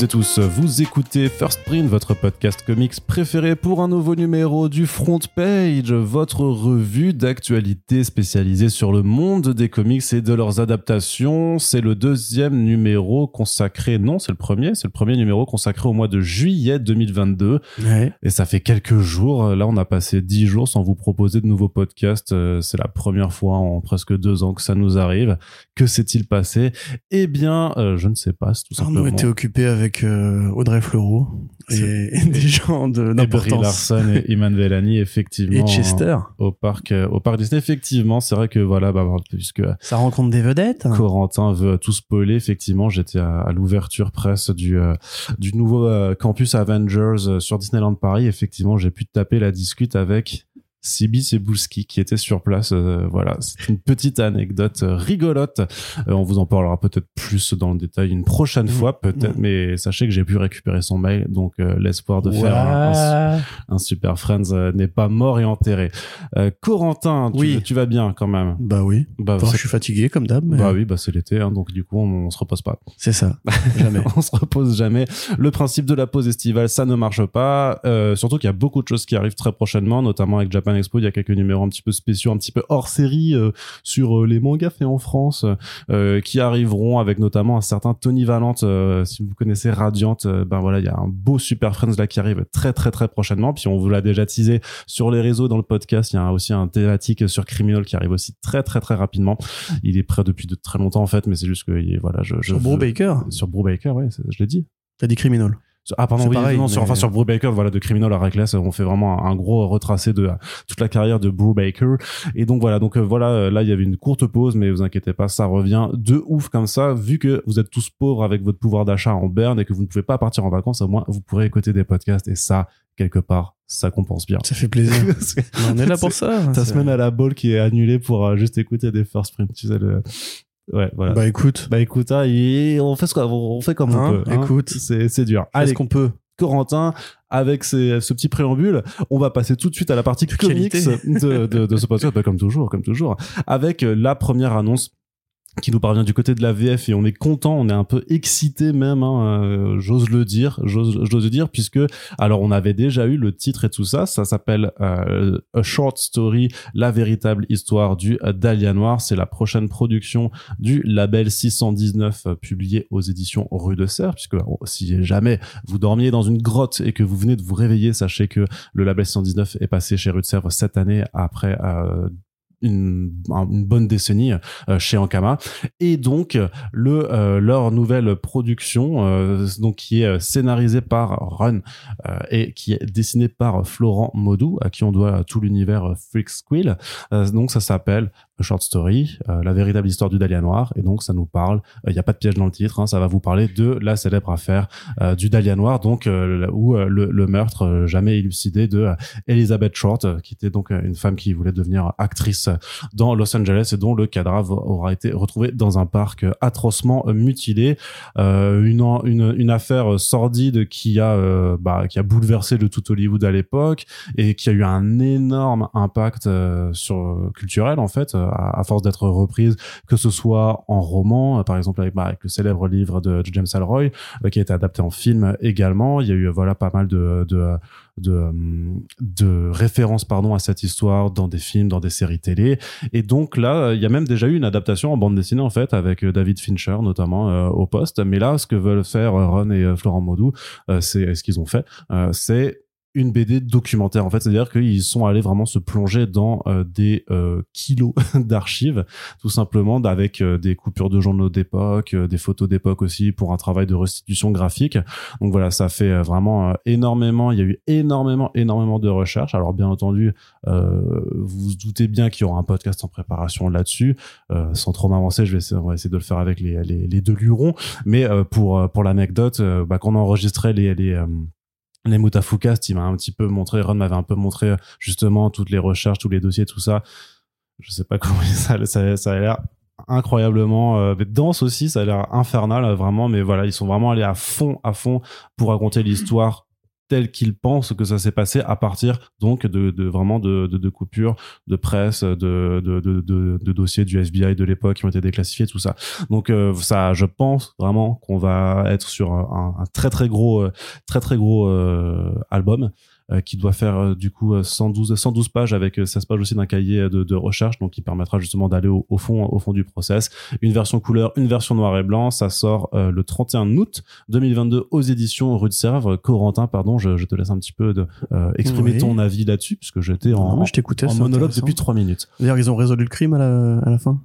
Toutes et tous, vous écoutez First Print, votre podcast comics préféré pour un nouveau numéro du Front Page, votre revue d'actualité spécialisée sur le monde des comics et de leurs adaptations. C'est le deuxième numéro consacré, non c'est le premier, c'est le premier numéro consacré au mois de juillet 2022. Ouais. Et ça fait quelques jours, là on a passé dix jours sans vous proposer de nouveaux podcasts, Euh, c'est la première fois en presque deux ans que ça nous arrive. Que s'est-il passé? Eh bien, euh, je ne sais pas, c'est tout simplement... Arnaud était occupé avec euh, Audrey Fleurot et, et des gens de Brie d'importance. Larson et Iman Vellani, effectivement. Et Chester. Au parc, euh, au parc Disney, effectivement, c'est vrai que voilà, bah, puisque Ça rencontre des vedettes. Corentin veut tout spoiler, effectivement, j'étais à, à l'ouverture presse du, euh, du nouveau euh, campus Avengers sur Disneyland Paris. Effectivement, j'ai pu taper la discute avec Sibi Sebulski qui était sur place. Euh, voilà, c'est une petite anecdote euh, rigolote. Euh, on vous en parlera peut-être plus dans le détail une prochaine Mmh. fois, peut-être, Mmh. mais sachez que j'ai pu récupérer son mail, donc euh, l'espoir de faire un, un Ouais. un Super Friends euh, n'est pas mort et enterré. Euh, Corentin, tu, Oui. tu vas bien quand même? Bah oui. Bah, Enfin, je suis fatigué comme d'hab, mais bah oui, bah c'est l'été, hein, donc du coup on, on se repose pas. c'est ça. Jamais. on se repose jamais. Le principe de la pause estivale, ça ne marche pas. Euh, surtout qu'il y a beaucoup de choses qui arrivent très prochainement, notamment avec Japan Expo. Il y a quelques numéros un petit peu spéciaux, un petit peu hors série euh, sur euh, les mangas faits en France, euh, qui arriveront avec notamment un certain Tony Valente. si vous connaissez Radiant, euh, ben voilà, il y a un beau Super Friends là qui arrive très très très prochainement. Puis on vous l'a déjà teasé sur les réseaux, dans le podcast. Il y a aussi un thématique sur Criminal qui arrive aussi très très très rapidement. Il est prêt depuis de très longtemps en fait, mais c'est juste que voilà, je, je Sur veux- Baker, sur Brubaker, ouais, c'est- je l'ai dit. t'as dit criminal. Ah pardon, oui, pareil, non, sur, enfin sur Brubaker, voilà, de Criminal à Reckless, on fait vraiment un, un gros retracé de euh, toute la carrière de Brubaker. Et donc voilà, donc euh, voilà, euh, là il y avait une courte pause, mais vous inquiétez pas, ça revient de ouf comme ça, vu que vous êtes tous pauvres avec votre pouvoir d'achat en berne et que vous ne pouvez pas partir en vacances, au moins vous pourrez écouter des podcasts et ça, quelque part, ça compense bien. Ça fait plaisir. on est là pour ça. Ta C'est- semaine à la ball qui est annulée pour euh, juste écouter des first print, tu sais le... Ouais, voilà. Bah écoute, Bah écoute, hein, et on fait ce qu'on on fait comme Hein, on peut. hein. écoute. c'est c'est dur. allez qu'on peut. Corentin, avec ces- ce petit préambule, on va passer tout de suite à la partie De comics de, de, de ce podcast, bah, comme toujours, comme toujours, avec la première annonce qui nous parvient du côté de la VF et on est content, on est un peu excité même, hein, euh, j'ose le dire, j'ose le dire puisque alors on avait déjà eu le titre et tout ça, ça s'appelle euh, A Short Story, la véritable histoire du euh, Dahlia Noir, c'est la prochaine production du label 619 euh, publié aux éditions Rue de Serre puisque oh, si jamais vous dormiez dans une grotte et que vous venez de vous réveiller, sachez que le label 619 est passé chez Rue de Sèvres cette année après euh, une, une bonne décennie euh, chez Ankama. Et donc le euh, leur nouvelle production euh, donc qui est euh, scénarisée par Run euh, et qui est dessinée par Florent Modou à qui on doit tout l'univers euh, Freak Squill. Donc ça s'appelle Short Story euh, la véritable histoire du Dahlia Noir et donc ça nous parle il n'y a pas de piège dans le titre hein, ça va vous parler de la célèbre affaire euh, du Dahlia Noir donc euh, où euh, le, meurtre euh, jamais élucidé de euh, Elizabeth Short euh, qui était donc euh, une femme qui voulait devenir actrice dans Los Angeles et dont le cadavre aura été retrouvé dans un parc euh, atrocement euh, mutilé. Euh, une, une, une affaire euh, sordide qui a, euh, bah, qui a bouleversé le tout Hollywood à l'époque et qui a eu un énorme impact euh, sur euh, culturel en fait euh, à, force d'être reprise que ce soit en roman euh, par exemple avec, le célèbre livre de, James Ellroy euh, qui a été adapté en film également il y a eu euh, voilà pas mal de, de références pardon à cette histoire dans des films, dans des séries télé. Et donc là, il y a même déjà eu une adaptation en bande dessinée en fait avec David Fincher notamment au poste. Mais là, ce que veulent faire Ron et Florent euh, c'est ce qu'ils ont fait, c'est une BD documentaire en fait, c'est-à-dire qu'ils sont allés vraiment se plonger dans euh, des euh, kilos d'archives, tout simplement avec euh, des coupures de journaux d'époque, euh, des photos d'époque aussi pour un travail de restitution graphique. Donc voilà, ça fait euh, vraiment euh, énormément. Il y a eu énormément, énormément de recherches. Alors bien entendu, vous vous doutez bien qu'il y aura un podcast en préparation là-dessus. Sans trop m'avancer, je vais essayer, on va essayer de le faire avec les, les, les deux lurons. Mais pour pour l'anecdote, bah, quand on enregistrait les les les Mutafucast, il m'a un petit peu montré, Ron m'avait un peu montré euh, justement toutes les recherches, tous les dossiers, tout ça. Je sais pas comment ça, ça, ça a l'air incroyablement euh, dense aussi, ça a l'air infernal euh, vraiment, mais voilà, ils sont vraiment allés à fond, à fond pour raconter l'histoire tel qu'il pense que ça s'est passé à partir donc de, de vraiment de, de, de coupures de presse de, de, dossiers du FBI de l'époque qui ont été déclassifiés tout ça. Donc euh, ça je pense vraiment qu'on va être sur un, un très très gros euh, très très gros euh, album qui doit faire euh, du coup euh, 112 112 pages avec euh, 16 pages aussi d'un cahier de, de recherche. Donc qui permettra justement d'aller au, au fond au fond du process. Une version couleur une version noir et blanc. Ça sort euh, le 31 août 2022 aux éditions Rue de Sèvres. Corentin pardon je, je te laisse un petit peu de, euh, exprimer Oui. ton avis là-dessus puisque j'étais en, Non, je en monologue depuis trois minutes. D'ailleurs, ils ont résolu le crime à la, à la fin?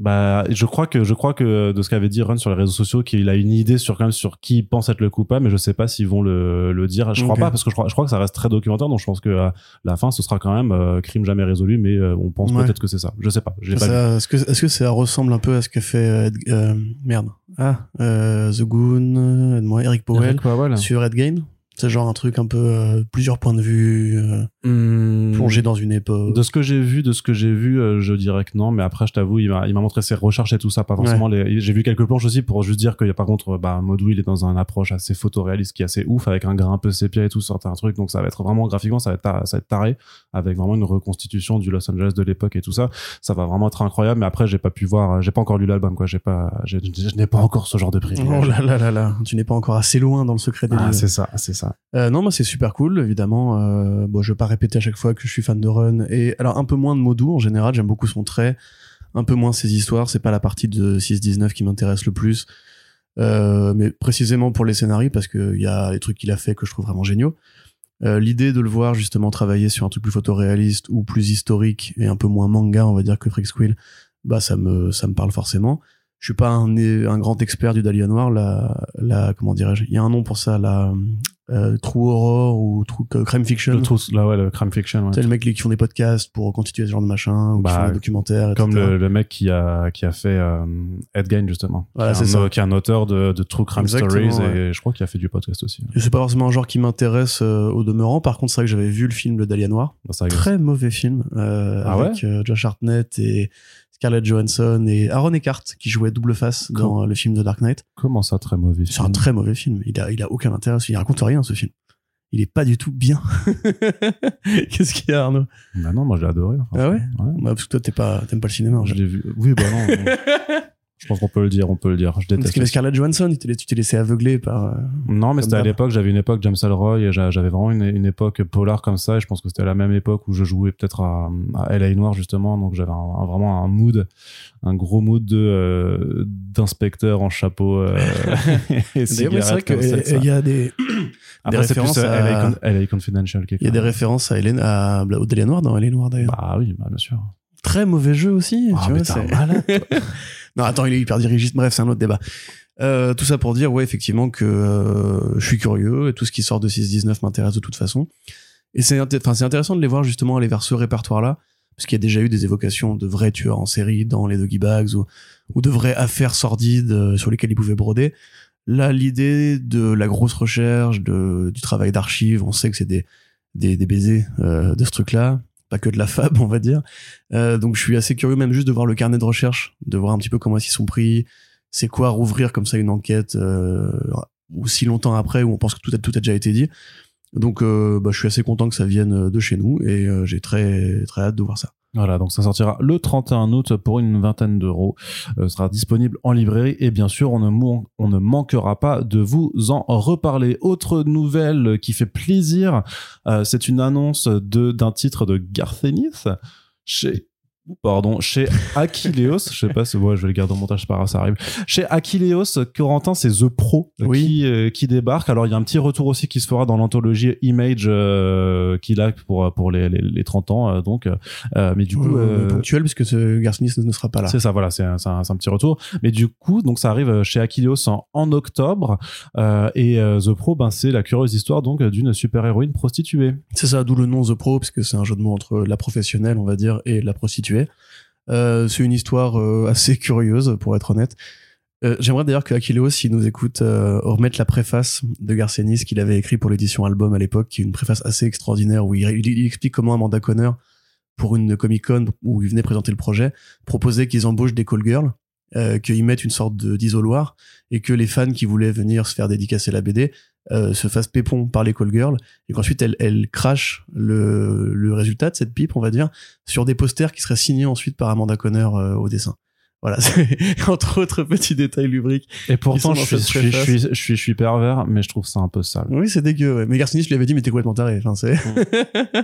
Bah, je crois que je crois que de ce qu'avait dit Run sur les réseaux sociaux, qu'il a une idée sur quand même sur qui pense être le coupable, mais je sais pas s'ils vont le, le dire. Je crois pas parce que je crois, je crois que ça reste très documentaire, donc je pense que à la fin ce sera quand même euh, crime jamais résolu, mais euh, on pense Ouais. peut-être que c'est ça. Je sais pas. J'ai Est-ce que, est-ce que ça ressemble un peu à ce que fait euh, Ed- euh, merde ah euh, The Goon, euh, moi Eric Powell Eric Powell. sur Ed Gain C'est genre un truc un peu euh, plusieurs points de vue, euh, Hmm. plongé dans une époque. De ce que j'ai vu, de ce que j'ai vu, euh, je dirais que non. Mais après, je t'avoue, il m'a, montré ses recherches et tout ça, pas forcément les. J'ai vu quelques planches aussi pour juste dire qu'il y a par contre, bah, Modou, il est dans un approche assez photoréaliste qui est assez ouf, avec un grain un peu sépia et tout, certains trucs. Donc ça va être vraiment graphiquement, ça va être, ça va être taré, avec vraiment une reconstitution du Los Angeles de l'époque et tout ça. Ça va vraiment être incroyable. Mais après, j'ai pas pu voir, j'ai pas encore lu l'album, quoi. J'ai pas, je n'ai pas encore ce genre de privilège. Oh là là là là, tu n'es pas encore assez loin dans le secret des Ah, lieux. c'est ça, c'est ça. Euh, non, moi c'est super cool, évidemment. Euh, bon, je vais pas répéter à chaque fois que je suis fan de Run. Et alors un peu moins de Modou en général, j'aime beaucoup son trait, un peu moins ses histoires. C'est pas la partie de 6-19 qui m'intéresse le plus, Euh, mais précisément pour les scénarios parce qu'il y a les trucs qu'il a fait que je trouve vraiment géniaux. Euh, L'idée de le voir justement travailler sur un truc plus photoréaliste ou plus historique et un peu moins manga, on va dire que Freak Squill, bah ça me ça me parle forcément. Je suis pas un, grand expert du Dahlia Noir, la comment dirais-je? Il y a un nom pour ça, la euh, True Horror ou True Crime Fiction. Le truc, là, ouais, le crime fiction, ouais. C'est le mec qui font des podcasts pour constituer ce genre de machin, ou Bah, qui font des documentaires, Comme le, le mec qui a, qui a fait euh, Ed Gein, justement. Voilà, qui, est c'est un, ça. qui est un auteur de, de True Crime Exactement, Stories ouais. et je crois qu'il a fait du podcast aussi. Et c'est pas forcément un genre qui m'intéresse euh, au demeurant. Par contre, c'est vrai que j'avais vu le film Le Dahlia Noir. Bah, Très mauvais film, euh, Ah avec euh, Josh Hartnett et Scarlett Johansson et Aaron Eckhart qui jouait double face dans euh, le film The Dark Knight. Comment ça, très mauvais C'est un très mauvais film. Il a, il a aucun intérêt. Il raconte rien, ce film. Il est pas du tout bien. Qu'est-ce qu'il y a, Arnaud? Bah non, moi je l'ai adoré. Ah ouais? franchement. bah, Parce que toi, t'es pas, t'aimes pas le cinéma. en Je fait. l'ai vu. Oui, bah non. je pense qu'on peut le dire, on peut le dire. Je Parce déteste. qu'il y avait Scarlett Johansson, tu t'es laissé aveugler par. euh, Non, mais c'était à l'époque, j'avais une époque James Ellroy, et j'a- j'avais vraiment une, une époque polar comme ça, et je pense que c'était à la même époque où je jouais peut-être à, à LA Noir, justement, donc j'avais vraiment un mood, un gros mood de, euh, d'inspecteur en chapeau, euh, et c'est vrai qu'il y a des, Après, plus références euh, à- LA, Con- LA Confidential. il y a des références à Hélène, à, au Noir dans Hélène Noir d'ailleurs. Bah oui, bah, bien sûr. Très mauvais jeu aussi. Ah, tu vois, c'est- malade, non, attends, il est hyper dirigiste. Bref, c'est un autre débat. Euh, tout ça pour dire, ouais, effectivement, que euh, je suis curieux et tout ce qui sort de 6-19 m'intéresse de toute façon. Et c'est inté- enfin, c'est intéressant de les voir justement aller vers ce répertoire-là, parce qu'il y a déjà eu des évocations de vrais tueurs en série dans les Doggy Bags ou, ou de vraies affaires sordides euh, sur lesquelles ils pouvaient broder. Là, l'idée de la grosse recherche, de, du travail d'archives, on sait que c'est des, des, des baisers euh, de ce truc-là, pas que de la fab, on va dire. Euh, donc je suis assez curieux même juste de voir le carnet de recherche, de voir un petit peu comment ils s'y sont pris, c'est quoi rouvrir comme ça une enquête euh, aussi longtemps après où on pense que tout a, tout a déjà été dit. Donc euh, bah, je suis assez content que ça vienne de chez nous et euh, j'ai très très hâte de voir ça. Voilà, donc ça sortira le 31 août pour une vingtaine d'euros. Euh, sera disponible en librairie et bien sûr, on ne, manquera pas de vous en reparler. Autre nouvelle qui fait plaisir, euh, c'est une annonce d'un titre de Garth Ennis chez Pardon, chez Aquileos, je sais pas si ouais, je vais le garder au montage, c'est pas grave, ça arrive. Chez Aquileos, Corentin, c'est The Pro Oui. qui, euh, qui débarque. Alors il y a un petit retour aussi qui se fera dans l'anthologie Image euh, qu'il a pour pour les, les, les 30 ans, euh, donc. euh, mais du coup, ponctuel puisque ce Garcinis ne sera pas là. c'est ça, voilà, c'est un, c'est un, un petit retour. Mais du coup, donc ça arrive chez Aquileos en, en octobre et The Pro, ben c'est la curieuse histoire donc d'une super héroïne prostituée. C'est ça, d'où le nom The Pro, parce que c'est un jeu de mots entre la professionnelle, on va dire, et la prostituée. Euh, c'est une histoire euh, assez curieuse, pour être honnête. Euh, J'aimerais d'ailleurs que Aquileos, s'il nous écoute, remette la préface de Garcenis qu'il avait écrit pour l'édition album à l'époque, qui est une préface assez extraordinaire où il, il- explique comment Amanda Conner, pour une Comic Con où il venait présenter le projet, proposait qu'ils embauchent des call girls, qu'ils mettent une sorte d'isoloir et que les fans qui voulaient venir se faire dédicacer la BD euh, se fasse pépon par les call girls et qu'ensuite elle, elle crache le, le résultat de cette pipe, on va dire, sur des posters qui seraient signés ensuite par Amanda Conner euh, au dessin. Voilà, c'est entre autres petits détails lubriques. Et pourtant, je suis, je, suis, je, suis, je, suis, je suis pervers, mais je trouve ça un peu sale. Oui, c'est dégueu. Ouais. Mais Garcinis, lui avais dit, mais t'es complètement taré. Enfin, c'est.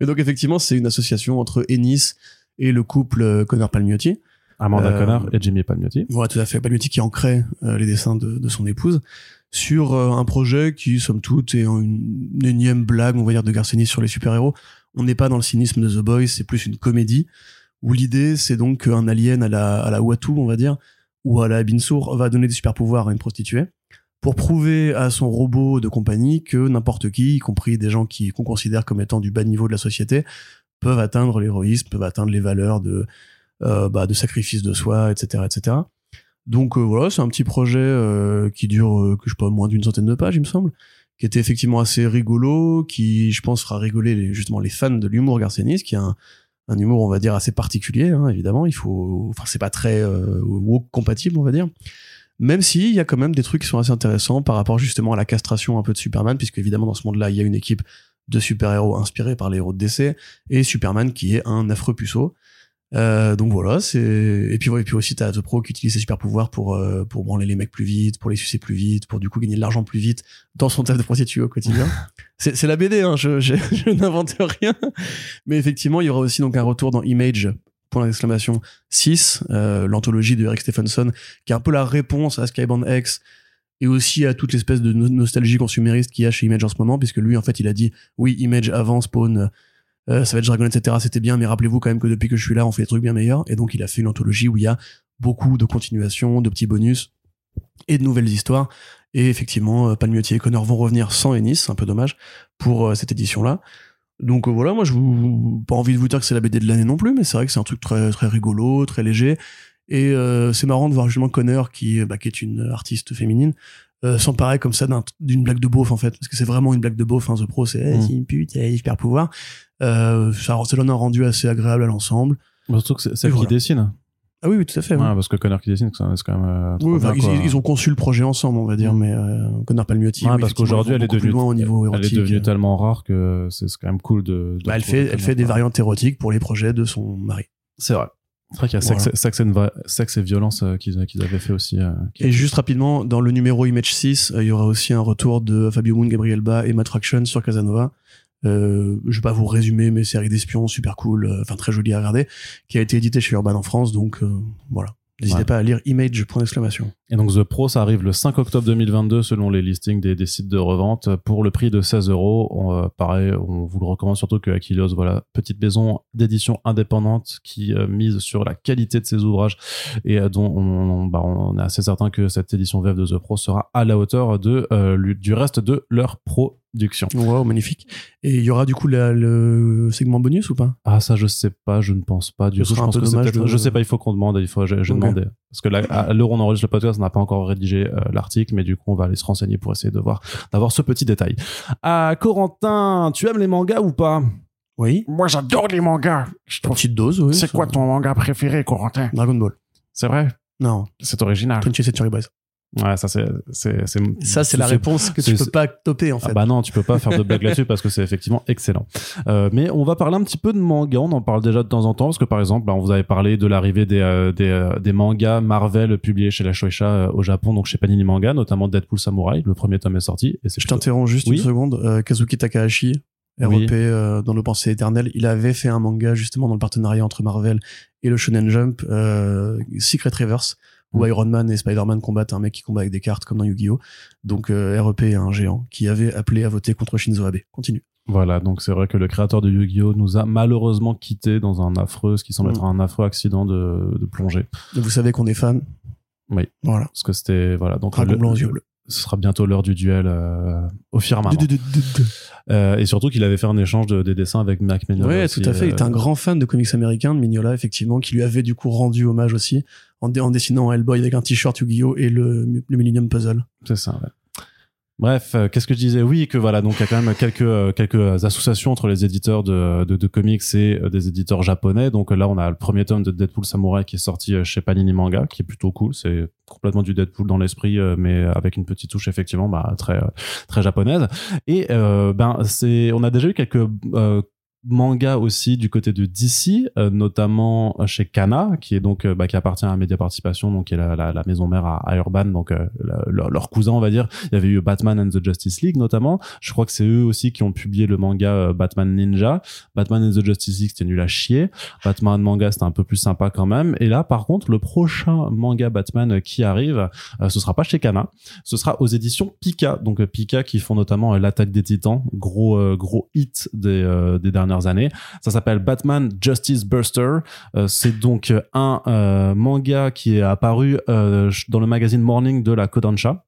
mais donc effectivement, c'est une association entre Ennis et le couple euh, Connor Palmiotti. Amanda Euh, Conner et Jimmy Palmiotti. Voilà, tout à fait. Palmiotti qui ancrait euh, les dessins de, de son épouse sur euh, un projet qui, somme toute, est une, énième blague, on va dire, de Garcinis sur les super-héros. On n'est pas dans le cynisme de The Boys, c'est plus une comédie où l'idée, c'est donc qu'un alien à la, à la on va dire, ou à la Binsour, va donner des super-pouvoirs à une prostituée pour prouver à son robot de compagnie que n'importe qui, y compris des gens qui qu'on considère comme étant du bas niveau de la société, peuvent atteindre l'héroïsme, peuvent atteindre les valeurs de euh, bah, de sacrifice de soi, etc., etc. Donc euh, voilà, c'est un petit projet euh, qui dure, euh, que je sais pas, moins d'une centaine de pages, il me semble, qui était effectivement assez rigolo, qui, je pense, fera rigoler les, justement les fans de l'humour Garcenis, qui a un, un humour, on va dire, assez particulier, hein, évidemment. Il faut, enfin, c'est pas très euh, woke compatible, on va dire. Même si il y a quand même des trucs qui sont assez intéressants par rapport justement à la castration un peu de Superman, puisque évidemment dans ce monde-là, il y a une équipe de super-héros inspirés par les héros de DC et Superman qui est un affreux puceau. Euh, donc voilà, c'est et puis ouais, et puis aussi t'as The Pro qui utilise ses super pouvoirs pour euh, pour branler les mecs plus vite, pour les sucer plus vite, pour du coup gagner de l'argent plus vite dans son taf de prostituée au quotidien. c'est c'est la BD, hein, je je, je n'invente rien. Mais effectivement, il y aura aussi donc un retour dans Image point d'exclamation 6, euh, l'anthologie de Eric Stephenson, qui est un peu la réponse à Skybound X et aussi à toute l'espèce de no- nostalgie consumériste qu'il y a chez Image en ce moment, puisque lui, en fait, il a dit, oui, Image avant Spawn, euh, ça va être Dragon, etc., c'était bien, mais rappelez-vous quand même que depuis que je suis là, on fait des trucs bien meilleurs. Et donc, il a fait une anthologie où il y a beaucoup de continuations, de petits bonus et de nouvelles histoires. Et effectivement, euh, Palmiotti et Connor vont revenir sans Ennis, un peu dommage, pour euh, cette édition-là. Donc euh, voilà, moi je vous pas envie de vous dire que c'est la BD de l'année non plus, mais c'est vrai que c'est un truc très très rigolo, très léger, et euh, c'est marrant de voir justement Connor qui, bah, qui est une artiste féminine euh, s'emparer comme ça d'un- d'une blague de beauf en fait, parce que c'est vraiment une blague de beauf. Hein, The Pro, c'est eh, Mm. c'est une pute, elle a super pouvoir. Euh, ça, donne un rendu assez agréable à l'ensemble. Surtout que c'est celle qui dessine. Ah oui, oui, tout à fait. oui. Parce que Connor qui dessine, c'est quand même. euh, Oui, enfin, bien, ils, ont conçu le projet ensemble, on va dire, Mm. mais euh, Connor Palmiotti. Ouais, oui, parce qu'aujourd'hui, elle est devenue, loin au niveau elle est devenue tellement rare que c'est quand même cool de. de Bah, elle fait, elle fait des variantes érotiques pour les projets de son mari. C'est vrai. C'est vrai qu'il y a Voilà. sexe, et violence euh, qu'ils avaient fait aussi. euh, qui- Et juste rapidement, dans le numéro Image 6, euh, il y aura aussi un retour de Fabio Moon, Gabriel Ba et Matt Fraction sur Casanova. Euh, je vais pas vous résumer, mais série d'espions super cool, euh, enfin très jolie à regarder, qui a été édité chez Urban en France, donc euh, voilà. N'hésitez Ouais. pas à lire Image, point d'exclamation. Et donc The Pro, ça arrive le 5 octobre 2022 selon les listings des, des sites de revente pour le prix de 16 euros. On, euh, pareil, on vous le recommande surtout que Achilles, voilà, petite maison d'édition indépendante qui euh, mise sur la qualité de ses ouvrages et euh, dont on, on- bah, on est assez certain que cette édition VF de The Pro sera à la hauteur de, euh, du reste de leur Wow, magnifique. Et il y aura du coup la- le segment bonus ou pas? Ah ça je sais pas, je ne pense pas. Du coup, je sera un pense peu que c'est de- je sais pas, il faut qu'on demande, il faut, j'ai j'ai Ok. demandé parce que là, à l'heure où on enregistre le podcast, on n'a pas encore rédigé euh, l'article, mais du coup, on va aller se renseigner pour essayer de voir, d'avoir ce petit détail. Ah, Corentin, tu aimes les mangas ou pas? Oui. Moi, j'adore les mangas. Je trouve- Petite dose, oui. C'est ça- quoi ton manga préféré, Corentin? Dragon Ball. C'est vrai? Non, C'est original. Prince Century Boys. Ouais, ça c'est, c'est, c'est, Ça, c'est la réponse que tu peux pas topper, en fait. Ah bah non, tu peux pas faire de blague là-dessus parce que c'est effectivement excellent. Euh, mais on va parler un petit peu de manga, on en parle déjà de temps en temps parce que par exemple, bah, on vous avait parlé de l'arrivée des, euh, des, euh, des mangas Marvel publiés chez la Shueisha euh, au Japon, donc chez Panini Manga, notamment Deadpool Samurai, le premier tome est sorti et c'est Je t'interromps juste Oui. une seconde. Euh, Kazuki Takahashi, REP Oui. euh, dans le Pensée éternelle, il avait fait un manga justement dans le partenariat entre Marvel et le Shonen Jump, euh, Secret Reverse, où Mm. Iron Man et Spider-Man combattent un mec qui combat avec des cartes comme dans Yu-Gi-Oh! Donc euh, REP est un géant qui avait appelé à voter contre Shinzo Abe. Continue. Voilà, donc c'est vrai que le créateur de Yu-Gi-Oh nous a malheureusement quitté dans un affreux, ce qui semble Mm. être un affreux accident de, de plongée. Vous savez qu'on est fan. Oui. Voilà. Parce que c'était voilà, donc Dragon le- blanc aux yeux bleus. Ce sera bientôt l'heure du duel euh, au firmament. Du- du- du- du- du. Euh, et surtout qu'il avait fait un échange de, des dessins avec Mac Mignola. Aussi, tout à fait. Il euh, était un grand fan de comics américains, de Mignola, effectivement, qui lui avait du coup rendu hommage aussi en dessinant Hellboy avec un t-shirt Yu-Gi-Oh! et le, le Millennium Puzzle. C'est ça, ouais. Bref, euh, qu'est-ce que je disais? Oui, que voilà, donc il y a quand même quelques euh, quelques associations entre les éditeurs de, de, de comics et euh, des éditeurs japonais. Donc là, on a le premier tome de Deadpool Samurai qui est sorti euh, chez Panini Manga, qui est plutôt cool. C'est complètement du Deadpool dans l'esprit, euh, mais avec une petite touche effectivement bah, très euh, très japonaise. Et euh, ben c'est, on a déjà eu quelques euh, manga aussi du côté de DC, euh, notamment chez Kana, qui est donc euh, bah, qui appartient à Media Participation, donc qui est la, la, la maison mère à, Urban, donc euh, leur, cousin on va dire. Il y avait eu Batman and the Justice League notamment. Je crois que c'est eux aussi qui ont publié le manga euh, Batman Ninja. Batman and the Justice League c'était nul à chier. Batman manga c'était un peu plus sympa quand même. Et là par contre le prochain manga Batman euh, qui arrive, euh, ce sera pas chez Kana, ce sera aux éditions Pika. Donc euh, Pika qui font notamment euh, l'attaque des Titans, gros euh, gros hit des euh, des Ça s'appelle Batman Justice Burster. Euh, c'est donc euh, un euh, manga qui est apparu dans le magazine Morning de la Kodansha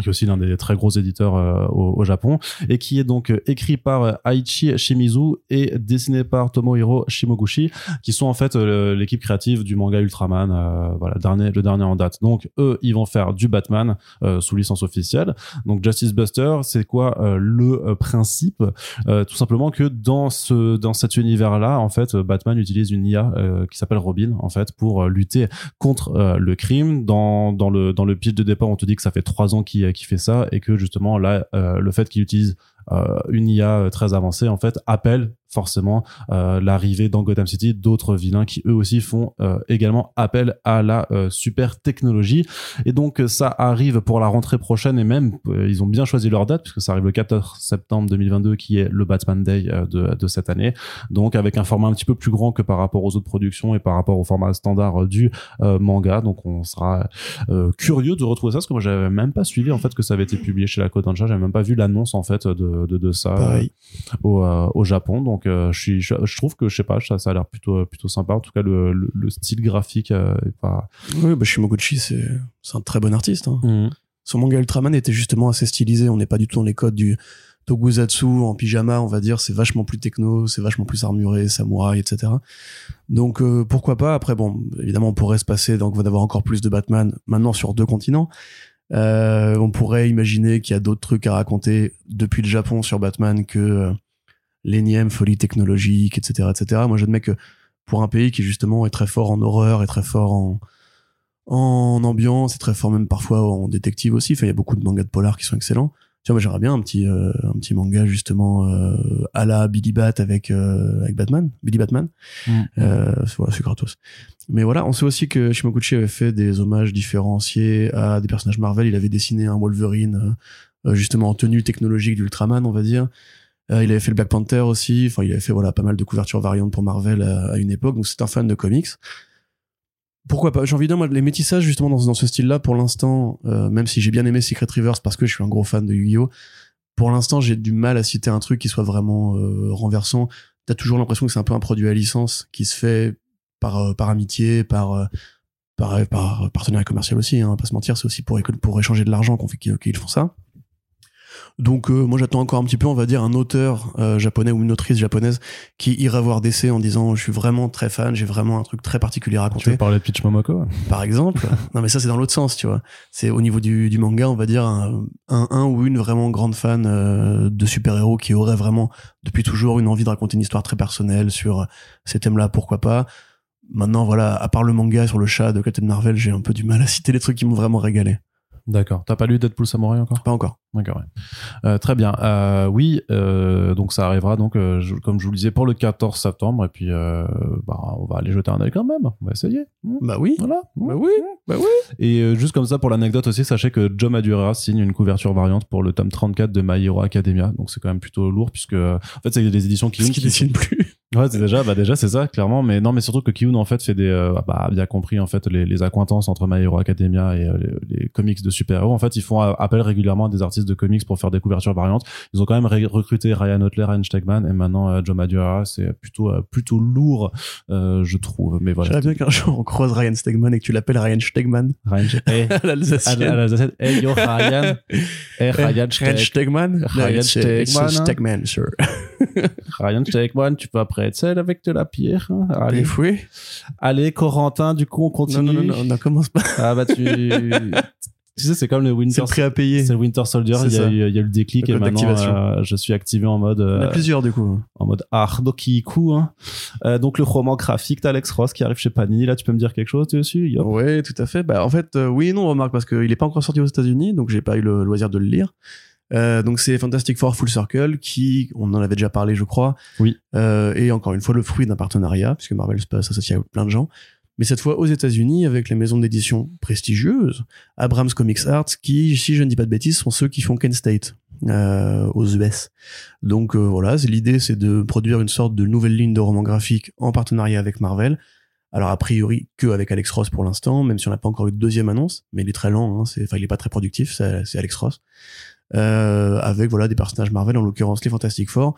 qui est aussi l'un des très gros éditeurs euh, au, Japon, et qui est donc euh, écrit par euh, Aichi Shimizu et dessiné par Tomohiro Shimoguchi, qui sont en fait l'équipe créative du manga Ultraman, voilà, dernier, le dernier en date. Donc eux, ils vont faire du Batman sous licence officielle. Donc Justice Buster, c'est quoi le principe? Tout simplement que dans ce dans cet univers-là, en fait, Batman utilise une IA qui s'appelle Robin, en fait, pour lutter contre le crime. Dans dans le dans le pitch de départ, on te dit que ça fait trois ans qu'il qui fait ça et que justement là, euh, le fait qu'il utilise euh, une IA euh, très avancée en fait appelle forcément euh, l'arrivée dans Gotham City d'autres vilains qui eux aussi font euh, également appel à la euh, super technologie. Et donc ça arrive pour la rentrée prochaine et même ils ont bien choisi leur date puisque ça arrive le 14 septembre 2022 qui est le Batman Day de, de cette année. Donc avec un format un petit peu plus grand que par rapport aux autres productions et par rapport au format standard du euh, manga. Donc on sera euh, curieux de retrouver ça parce que moi j'avais même pas suivi en fait que ça avait été publié chez la Kodansha. J'avais même pas vu l'annonce en fait de, de, de ça euh, au, au Japon. Donc euh, je suis je, je trouve que je sais pas ça, ça a l'air plutôt plutôt sympa en tout cas le, le, le style graphique euh, est pas Oui, bah, Shimoguchi, c'est c'est un très bon artiste. Hein. Son manga Ultraman était justement assez stylisé. On n'est pas du tout dans les codes du Toguzatsu en pyjama, on va dire. C'est vachement plus techno, c'est vachement plus armuré, samouraï, etc. Donc euh, pourquoi pas? Après, bon, évidemment, on pourrait se passer donc d'avoir encore plus de Batman maintenant sur deux continents. Euh, on pourrait imaginer qu'il y a d'autres trucs à raconter depuis le Japon sur Batman que euh, l'énième folie technologique, etc., etc. Moi, j'admets que pour un pays qui justement est très fort en horreur et très fort en en ambiance et très fort même parfois en détective aussi. Enfin, il y a beaucoup de mangas de polar qui sont excellents. Vois, moi j'aimerais bien un petit euh, un petit manga justement euh, à la Billy Bat avec euh, avec Batman, Billy Batman. Mm. Voilà, c'est gratos. Mais voilà, on sait aussi que Shimoguchi avait fait des hommages différenciés à des personnages Marvel. Il avait dessiné un Wolverine justement en tenue technologique d'Ultraman, on va dire. Euh, il avait fait le Black Panther aussi. Enfin, il avait fait voilà pas mal de couvertures variantes pour Marvel à, à une époque. Donc c'est un fan de comics. Pourquoi pas? J'ai envie de dire, moi, les métissages justement dans, dans ce style-là, pour l'instant, euh, même si j'ai bien aimé Secret Rivers parce que je suis un gros fan de Yu-Gi-Oh, pour l'instant, j'ai du mal à citer un truc qui soit vraiment euh, renversant. T'as toujours l'impression que c'est un peu un produit à licence qui se fait par euh, par amitié, par euh, par, par partenariat commercial aussi. Hein, pas se mentir, c'est aussi pour pour échanger de l'argent qu'on fait qu'ils font ça. Donc euh, moi j'attends encore un petit peu, on va dire, un auteur euh, japonais ou une autrice japonaise qui irait voir DC en disant je suis vraiment très fan, j'ai vraiment un truc très particulier à tu raconter veux parler de Peach Momoko? Par exemple. non, mais ça, c'est dans l'autre sens, tu vois. C'est au niveau du, du manga, on va dire, un, un, un ou une vraiment grande fan euh, de super-héros qui aurait vraiment, depuis toujours, une envie de raconter une histoire très personnelle sur euh, ces thèmes-là, pourquoi pas. Maintenant, voilà, à part le manga sur le chat de Captain Marvel, j'ai un peu du mal à citer les trucs qui m'ont vraiment régalé. D'accord t'as pas lu Deadpool Samurai encore? Pas encore. D'accord, ouais. Euh, très bien. Euh, oui, euh, donc ça arrivera donc euh, je- comme je vous le disais pour le 14 septembre et puis euh, bah, on va aller jeter un œil quand même. On va essayer. Mmh. Bah oui. Voilà. Bah oui. Bah oui. Et euh, juste comme ça pour l'anecdote aussi, sachez que Joe Madureira signe une couverture variante pour le tome 34 de My Hero Academia. Donc c'est quand même plutôt lourd puisque euh, en fait c'est des éditions qui Parce qu'il dessine plus. Ouais, c'est déjà, bah déjà c'est ça, clairement. Mais non, mais surtout que Kiyun en fait fait des, euh, bah, bien compris en fait les, les accointances entre My Hero Academia et euh, les, les comics de super-héros. En fait, ils font appel régulièrement à des artistes de comics pour faire des couvertures variantes. Ils ont quand même recruté Ryan Otler, Ryan Stegman et maintenant euh, Joe Madureira. C'est plutôt euh, plutôt lourd, je trouve. Mais voilà. J'aimerais bien qu'un jour on croise Ryan Stegman et que tu l'appelles Ryan Stegman. Ryan, hey, À l'Alsacienne. à l'Alsacienne. Hey yo Ryan, hey Ryan, Ryan Steg- Stegman. Ryan C'est- c'est Stegman, hein. Stegman, sir. Ryan Stegman, tu peux après seul avec de la pierre. hein Allez, fouets. allez Corentin, du coup on continue. non, non, non, on commence pas. Ah bah tu Tu sais, c'est comme le C'est Winter, prix à payer. c'est le Winter Soldier. C'est Il y, a ça. eu- il y a eu le déclic Le et maintenant euh, je suis activé en mode Il y en a euh, plusieurs du coup. en mode hard Kiku. Hein. Euh, donc le roman graphique d'Alex Ross qui arrive chez Panini. Là, tu peux me dire quelque chose dessus Yop? Ouais, tout à fait. Bah, en fait, oui et non, remarque, parce qu'il est pas encore sorti aux États-Unis, donc j'ai pas eu le loisir de le lire. Euh, donc c'est Fantastic Four Full Circle qui, on en avait déjà parlé, je crois. Oui. Euh, et encore une fois, le fruit d'un partenariat, puisque Marvel se passe associé à plein de gens. Mais cette fois aux États-Unis avec les maisons d'édition prestigieuses, Abrams Comics Arts, qui, si je ne dis pas de bêtises, sont ceux qui font Kent State euh, aux US. Donc voilà, l'idée, c'est de produire une sorte de nouvelle ligne de roman graphique en partenariat avec Marvel. Alors a priori que avec Alex Ross pour l'instant, même si on n'a pas encore eu de deuxième annonce, mais il est très lent, hein, c'est, enfin il est pas très productif, c'est Alex Ross, euh, avec voilà des personnages Marvel, en l'occurrence les Fantastic Four,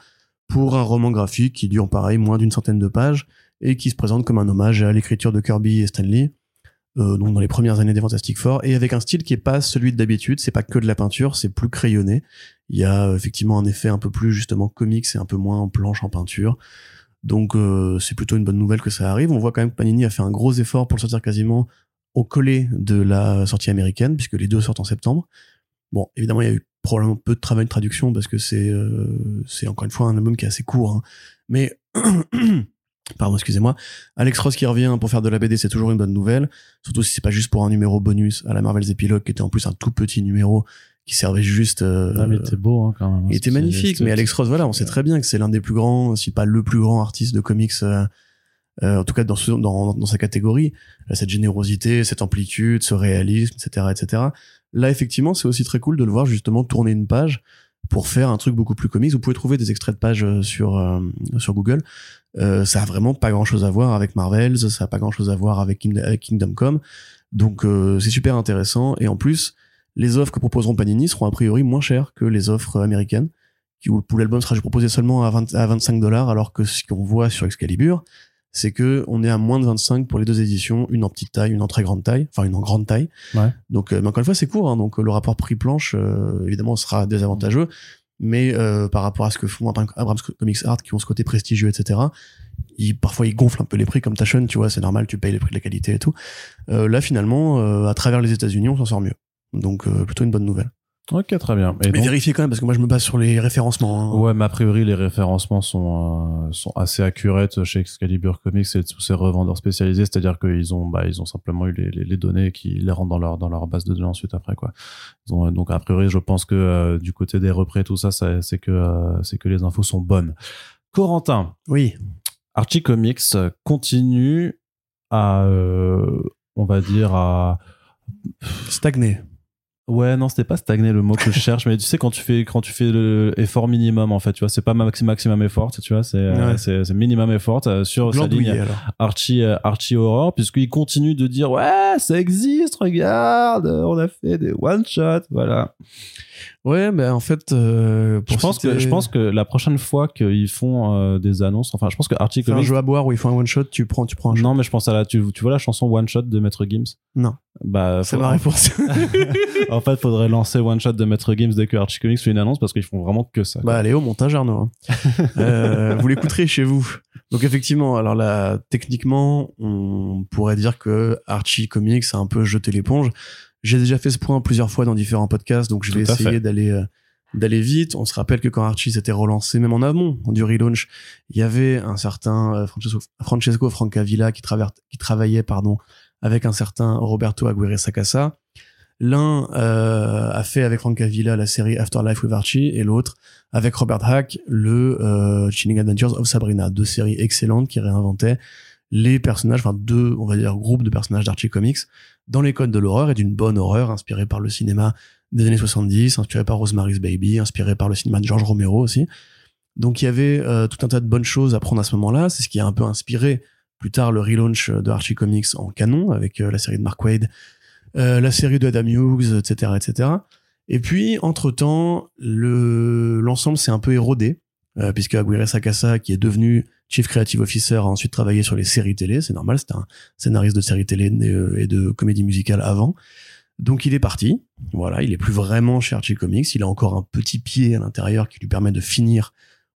pour un roman graphique qui dure pareil moins d'une centaine de pages et qui se présente comme un hommage à l'écriture de Kirby et Stanley, euh, donc dans les premières années des Fantastic Four, et avec un style qui est pas celui de d'habitude, c'est pas que de la peinture, c'est plus crayonné. Il y a euh, effectivement un effet un peu plus justement comique, c'est un peu moins en planche en peinture. Donc euh, c'est plutôt une bonne nouvelle que ça arrive. On voit quand même que Panini a fait un gros effort pour le sortir quasiment au collet de la sortie américaine, puisque les deux sortent en septembre. Bon, évidemment, il y a eu probablement peu de travail de traduction parce que c'est euh, c'est encore une fois un album qui est assez court. hein. Mais pardon, excusez-moi. Alex Ross qui revient pour faire de la BD, c'est toujours une bonne nouvelle. Surtout si c'est pas juste pour un numéro bonus à la Marvel's Epilogue, qui était en plus un tout petit numéro qui servait juste. euh, Ah, mais il était beau hein, quand même. il était magnifique, mais Alex Ross, voilà, on sait très bien que c'est l'un des plus grands, si pas le plus grand artiste de comics, euh, euh, en tout cas dans, ce- dans, dans sa catégorie. Cette générosité, cette amplitude, ce réalisme, etc., etc. Là, effectivement, c'est aussi très cool de le voir justement tourner une page pour faire un truc beaucoup plus comics. Vous pouvez trouver des extraits de pages euh, sur euh, sur Google. Euh, ça a vraiment pas grand chose à voir avec Marvels, ça a pas grand chose à voir avec, King- avec Kingdom Come. Donc euh, c'est super intéressant et en plus les offres que proposeront Panini seront a priori moins chères que les offres américaines où l'album sera proposé seulement à, 20 à 25 dollars alors que ce qu'on voit sur Excalibur c'est que on est à moins de 25 pour les deux éditions une en petite taille une en très grande taille enfin une en grande taille. Ouais. donc euh, mais encore une fois c'est court hein, donc euh, le rapport prix planche euh, évidemment sera désavantageux. Mais euh, par rapport à ce que font Abram- Abrams Comics Art qui ont ce côté prestigieux etc ils, parfois ils gonflent un peu les prix comme Tachon tu vois c'est normal tu payes les prix de la qualité et tout. Euh, là finalement euh, à travers les États-Unis on s'en sort mieux. Donc euh, plutôt une bonne nouvelle Ok, très bien. Et mais donc- vérifiez quand même parce que moi je me base sur les référencements hein. Ouais, mais a priori, les référencements sont, euh, sont assez accurate chez Excalibur Comics et tous ces revendeurs spécialisés. C'est-à-dire qu'ils ont, bah, ils ont simplement eu les, les, les données qui les rentrent dans leur, dans leur base de données ensuite après, quoi. Ils ont, donc, a priori, je pense que, euh, du côté des représ, tout ça, ça c'est que, euh, c'est que les infos sont bonnes. Corentin, oui Archie Comics continue à, on va dire, à, stagné Ouais, non, c'était pas stagner le mot que je cherche, mais tu sais quand tu fais quand tu fais le effort minimum en fait, tu vois, c'est pas maxi maximum effort, tu vois, c'est euh, Ouais. c'est c'est minimum effort euh, sur sa ligne alors Archie euh, Archie Horror puisqu'il continue de dire ouais, ça existe, regarde, on a fait des one shot, voilà. Ouais mais en fait euh, Je pense que citer- je pense que la prochaine fois qu'ils font euh, des annonces, enfin, je pense que Archie c'est un Comics jeu à boire où il faut un one shot tu prends tu prends un shot non, mais je pense à la tu, tu vois la chanson One Shot de Maître Gims? Non. Bah c'est ma réponse en fait, faudrait lancer One Shot de Maître Gims dès que Archie Comics fait une annonce parce qu'ils font vraiment que ça. quoi. Bah allez au montage Arnaud. hein. Euh, vous l'écouterez chez vous. Donc effectivement, alors là, techniquement, on pourrait dire que Archie Comics a un peu jeté l'éponge. J'ai déjà fait ce point plusieurs fois dans différents podcasts, donc je vais essayer d'aller euh, d'aller vite. On se rappelle que quand Archie s'était relancé, même en amont du relaunch, il y avait un certain euh, Francesco, Francesco Francavilla qui, qui travaillait pardon avec un certain Roberto Aguirre Sacasa. L'un euh, a fait avec Francavilla la série Afterlife with Archie et l'autre avec Robert Hack le euh, Chilling Adventures of Sabrina, deux séries excellentes qui réinventaient les personnages, enfin deux, on va dire, groupes de personnages d'Archie Comics dans les codes de l'horreur et d'une bonne horreur inspirée par le cinéma des années 70, inspirée par Rosemary's Baby, inspirée par le cinéma de George Romero aussi. Donc il y avait euh, tout un tas de bonnes choses à prendre à ce moment-là. C'est ce qui a un peu inspiré plus tard le relaunch de Archie Comics en canon avec euh, la série de Mark Wade, euh, la série de Adam Hughes, etc., etc. Et puis entre temps, le l'ensemble s'est un peu érodé puisque Aguirre Sacasa, qui est devenu Chief Creative Officer, a ensuite travaillé sur les séries télé. C'est normal, c'était un scénariste de séries télé et, euh, et de comédie musicale avant. Donc il est parti. Voilà, il est plus vraiment chez Archie Comics. Il a encore un petit pied à l'intérieur qui lui permet de finir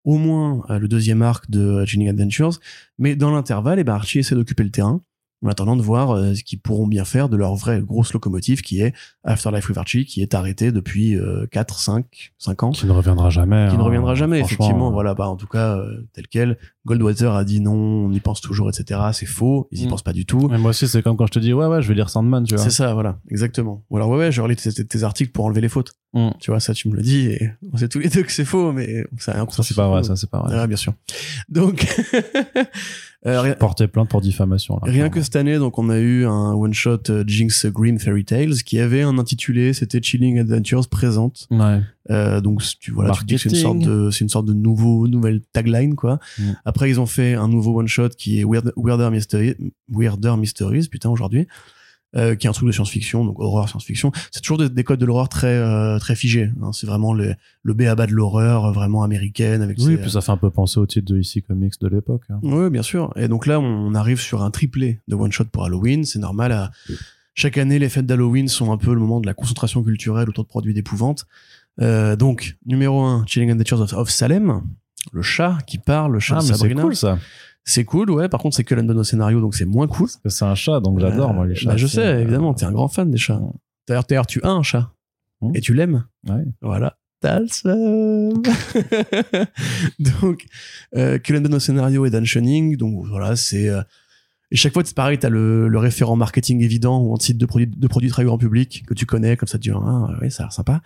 au moins euh, le deuxième arc de Chilling Adventures. Mais dans l'intervalle, eh ben, Archie essaie d'occuper le terrain en attendant de voir euh, ce qu'ils pourront bien faire de leur vraie grosse locomotive qui est Afterlife with Archie, qui est arrêtée depuis euh, 4, 5, 5 ans. Qui ne reviendra jamais. Qui ne hein, reviendra jamais, effectivement. Voilà, bah, en tout cas, tel quel. Goldwater a dit non, on y pense toujours, etc. C'est faux, ils y Mm. pensent pas du tout. Mais moi aussi, c'est comme quand je te dis, ouais, ouais, je vais lire Sandman, tu vois. C'est ça, voilà, exactement. Ou alors, ouais, ouais, je relis tes, tes articles pour enlever les fautes. Mm. Tu vois, ça, tu me le dis, et on sait tous les deux que c'est faux, mais c'est rien Ça, c'est pas vrai, ça, c'est pas vrai. Ouais, bien sûr. Donc, euh, rien, Porter plainte pour diffamation. Là. rien que cette année, donc, on a eu un one-shot euh, Jinx Green Fairy Tales qui avait un intitulé, c'était Chilling Adventures présente. Ouais. Euh, donc tu voilà, tu dis que c'est une sorte de c'est une sorte de nouveau nouvelle tagline quoi. Mm. Après ils ont fait un nouveau one shot qui est Weird, Weirder Mysteries, Weirder Mysteries putain aujourd'hui. Euh, qui est un truc de science-fiction, donc horreur science-fiction. C'est toujours des, des codes de l'horreur très euh, très figés. hein. C'est vraiment le le b à bas de l'horreur vraiment américaine avec Oui, ses- puis ça fait un peu penser au titre de IC Comics de l'époque. hein. oui, bien sûr. Et donc là, on arrive sur un triplé de one shot pour Halloween. C'est normal. à- Chaque année, les fêtes d'Halloween sont un peu le moment de la concentration culturelle autour de produits d'épouvante. Euh, donc, numéro 1, Chilling Adventures of, of Salem. Le chat qui parle, le chat Ah, de mais c'est Sabrina. cool ça. C'est cool, ouais. Par contre, c'est que Landon au scénario, donc c'est moins cool. Parce que c'est un chat, donc j'adore, Euh, moi, les chats. bah, je sais, euh, évidemment, t'es un grand fan des chats. D'ailleurs, tu as un chat. Hmm. Et tu l'aimes. Ouais. Voilà. Donc, euh, que Landon au scénario et Dan Schoening. Donc voilà, c'est. Et chaque fois, c'est pareil, t'as le, le référent marketing évident ou un site de produits de produits travailleurs en public que tu connais, comme ça tu dis ah oui, ça a l'air sympa.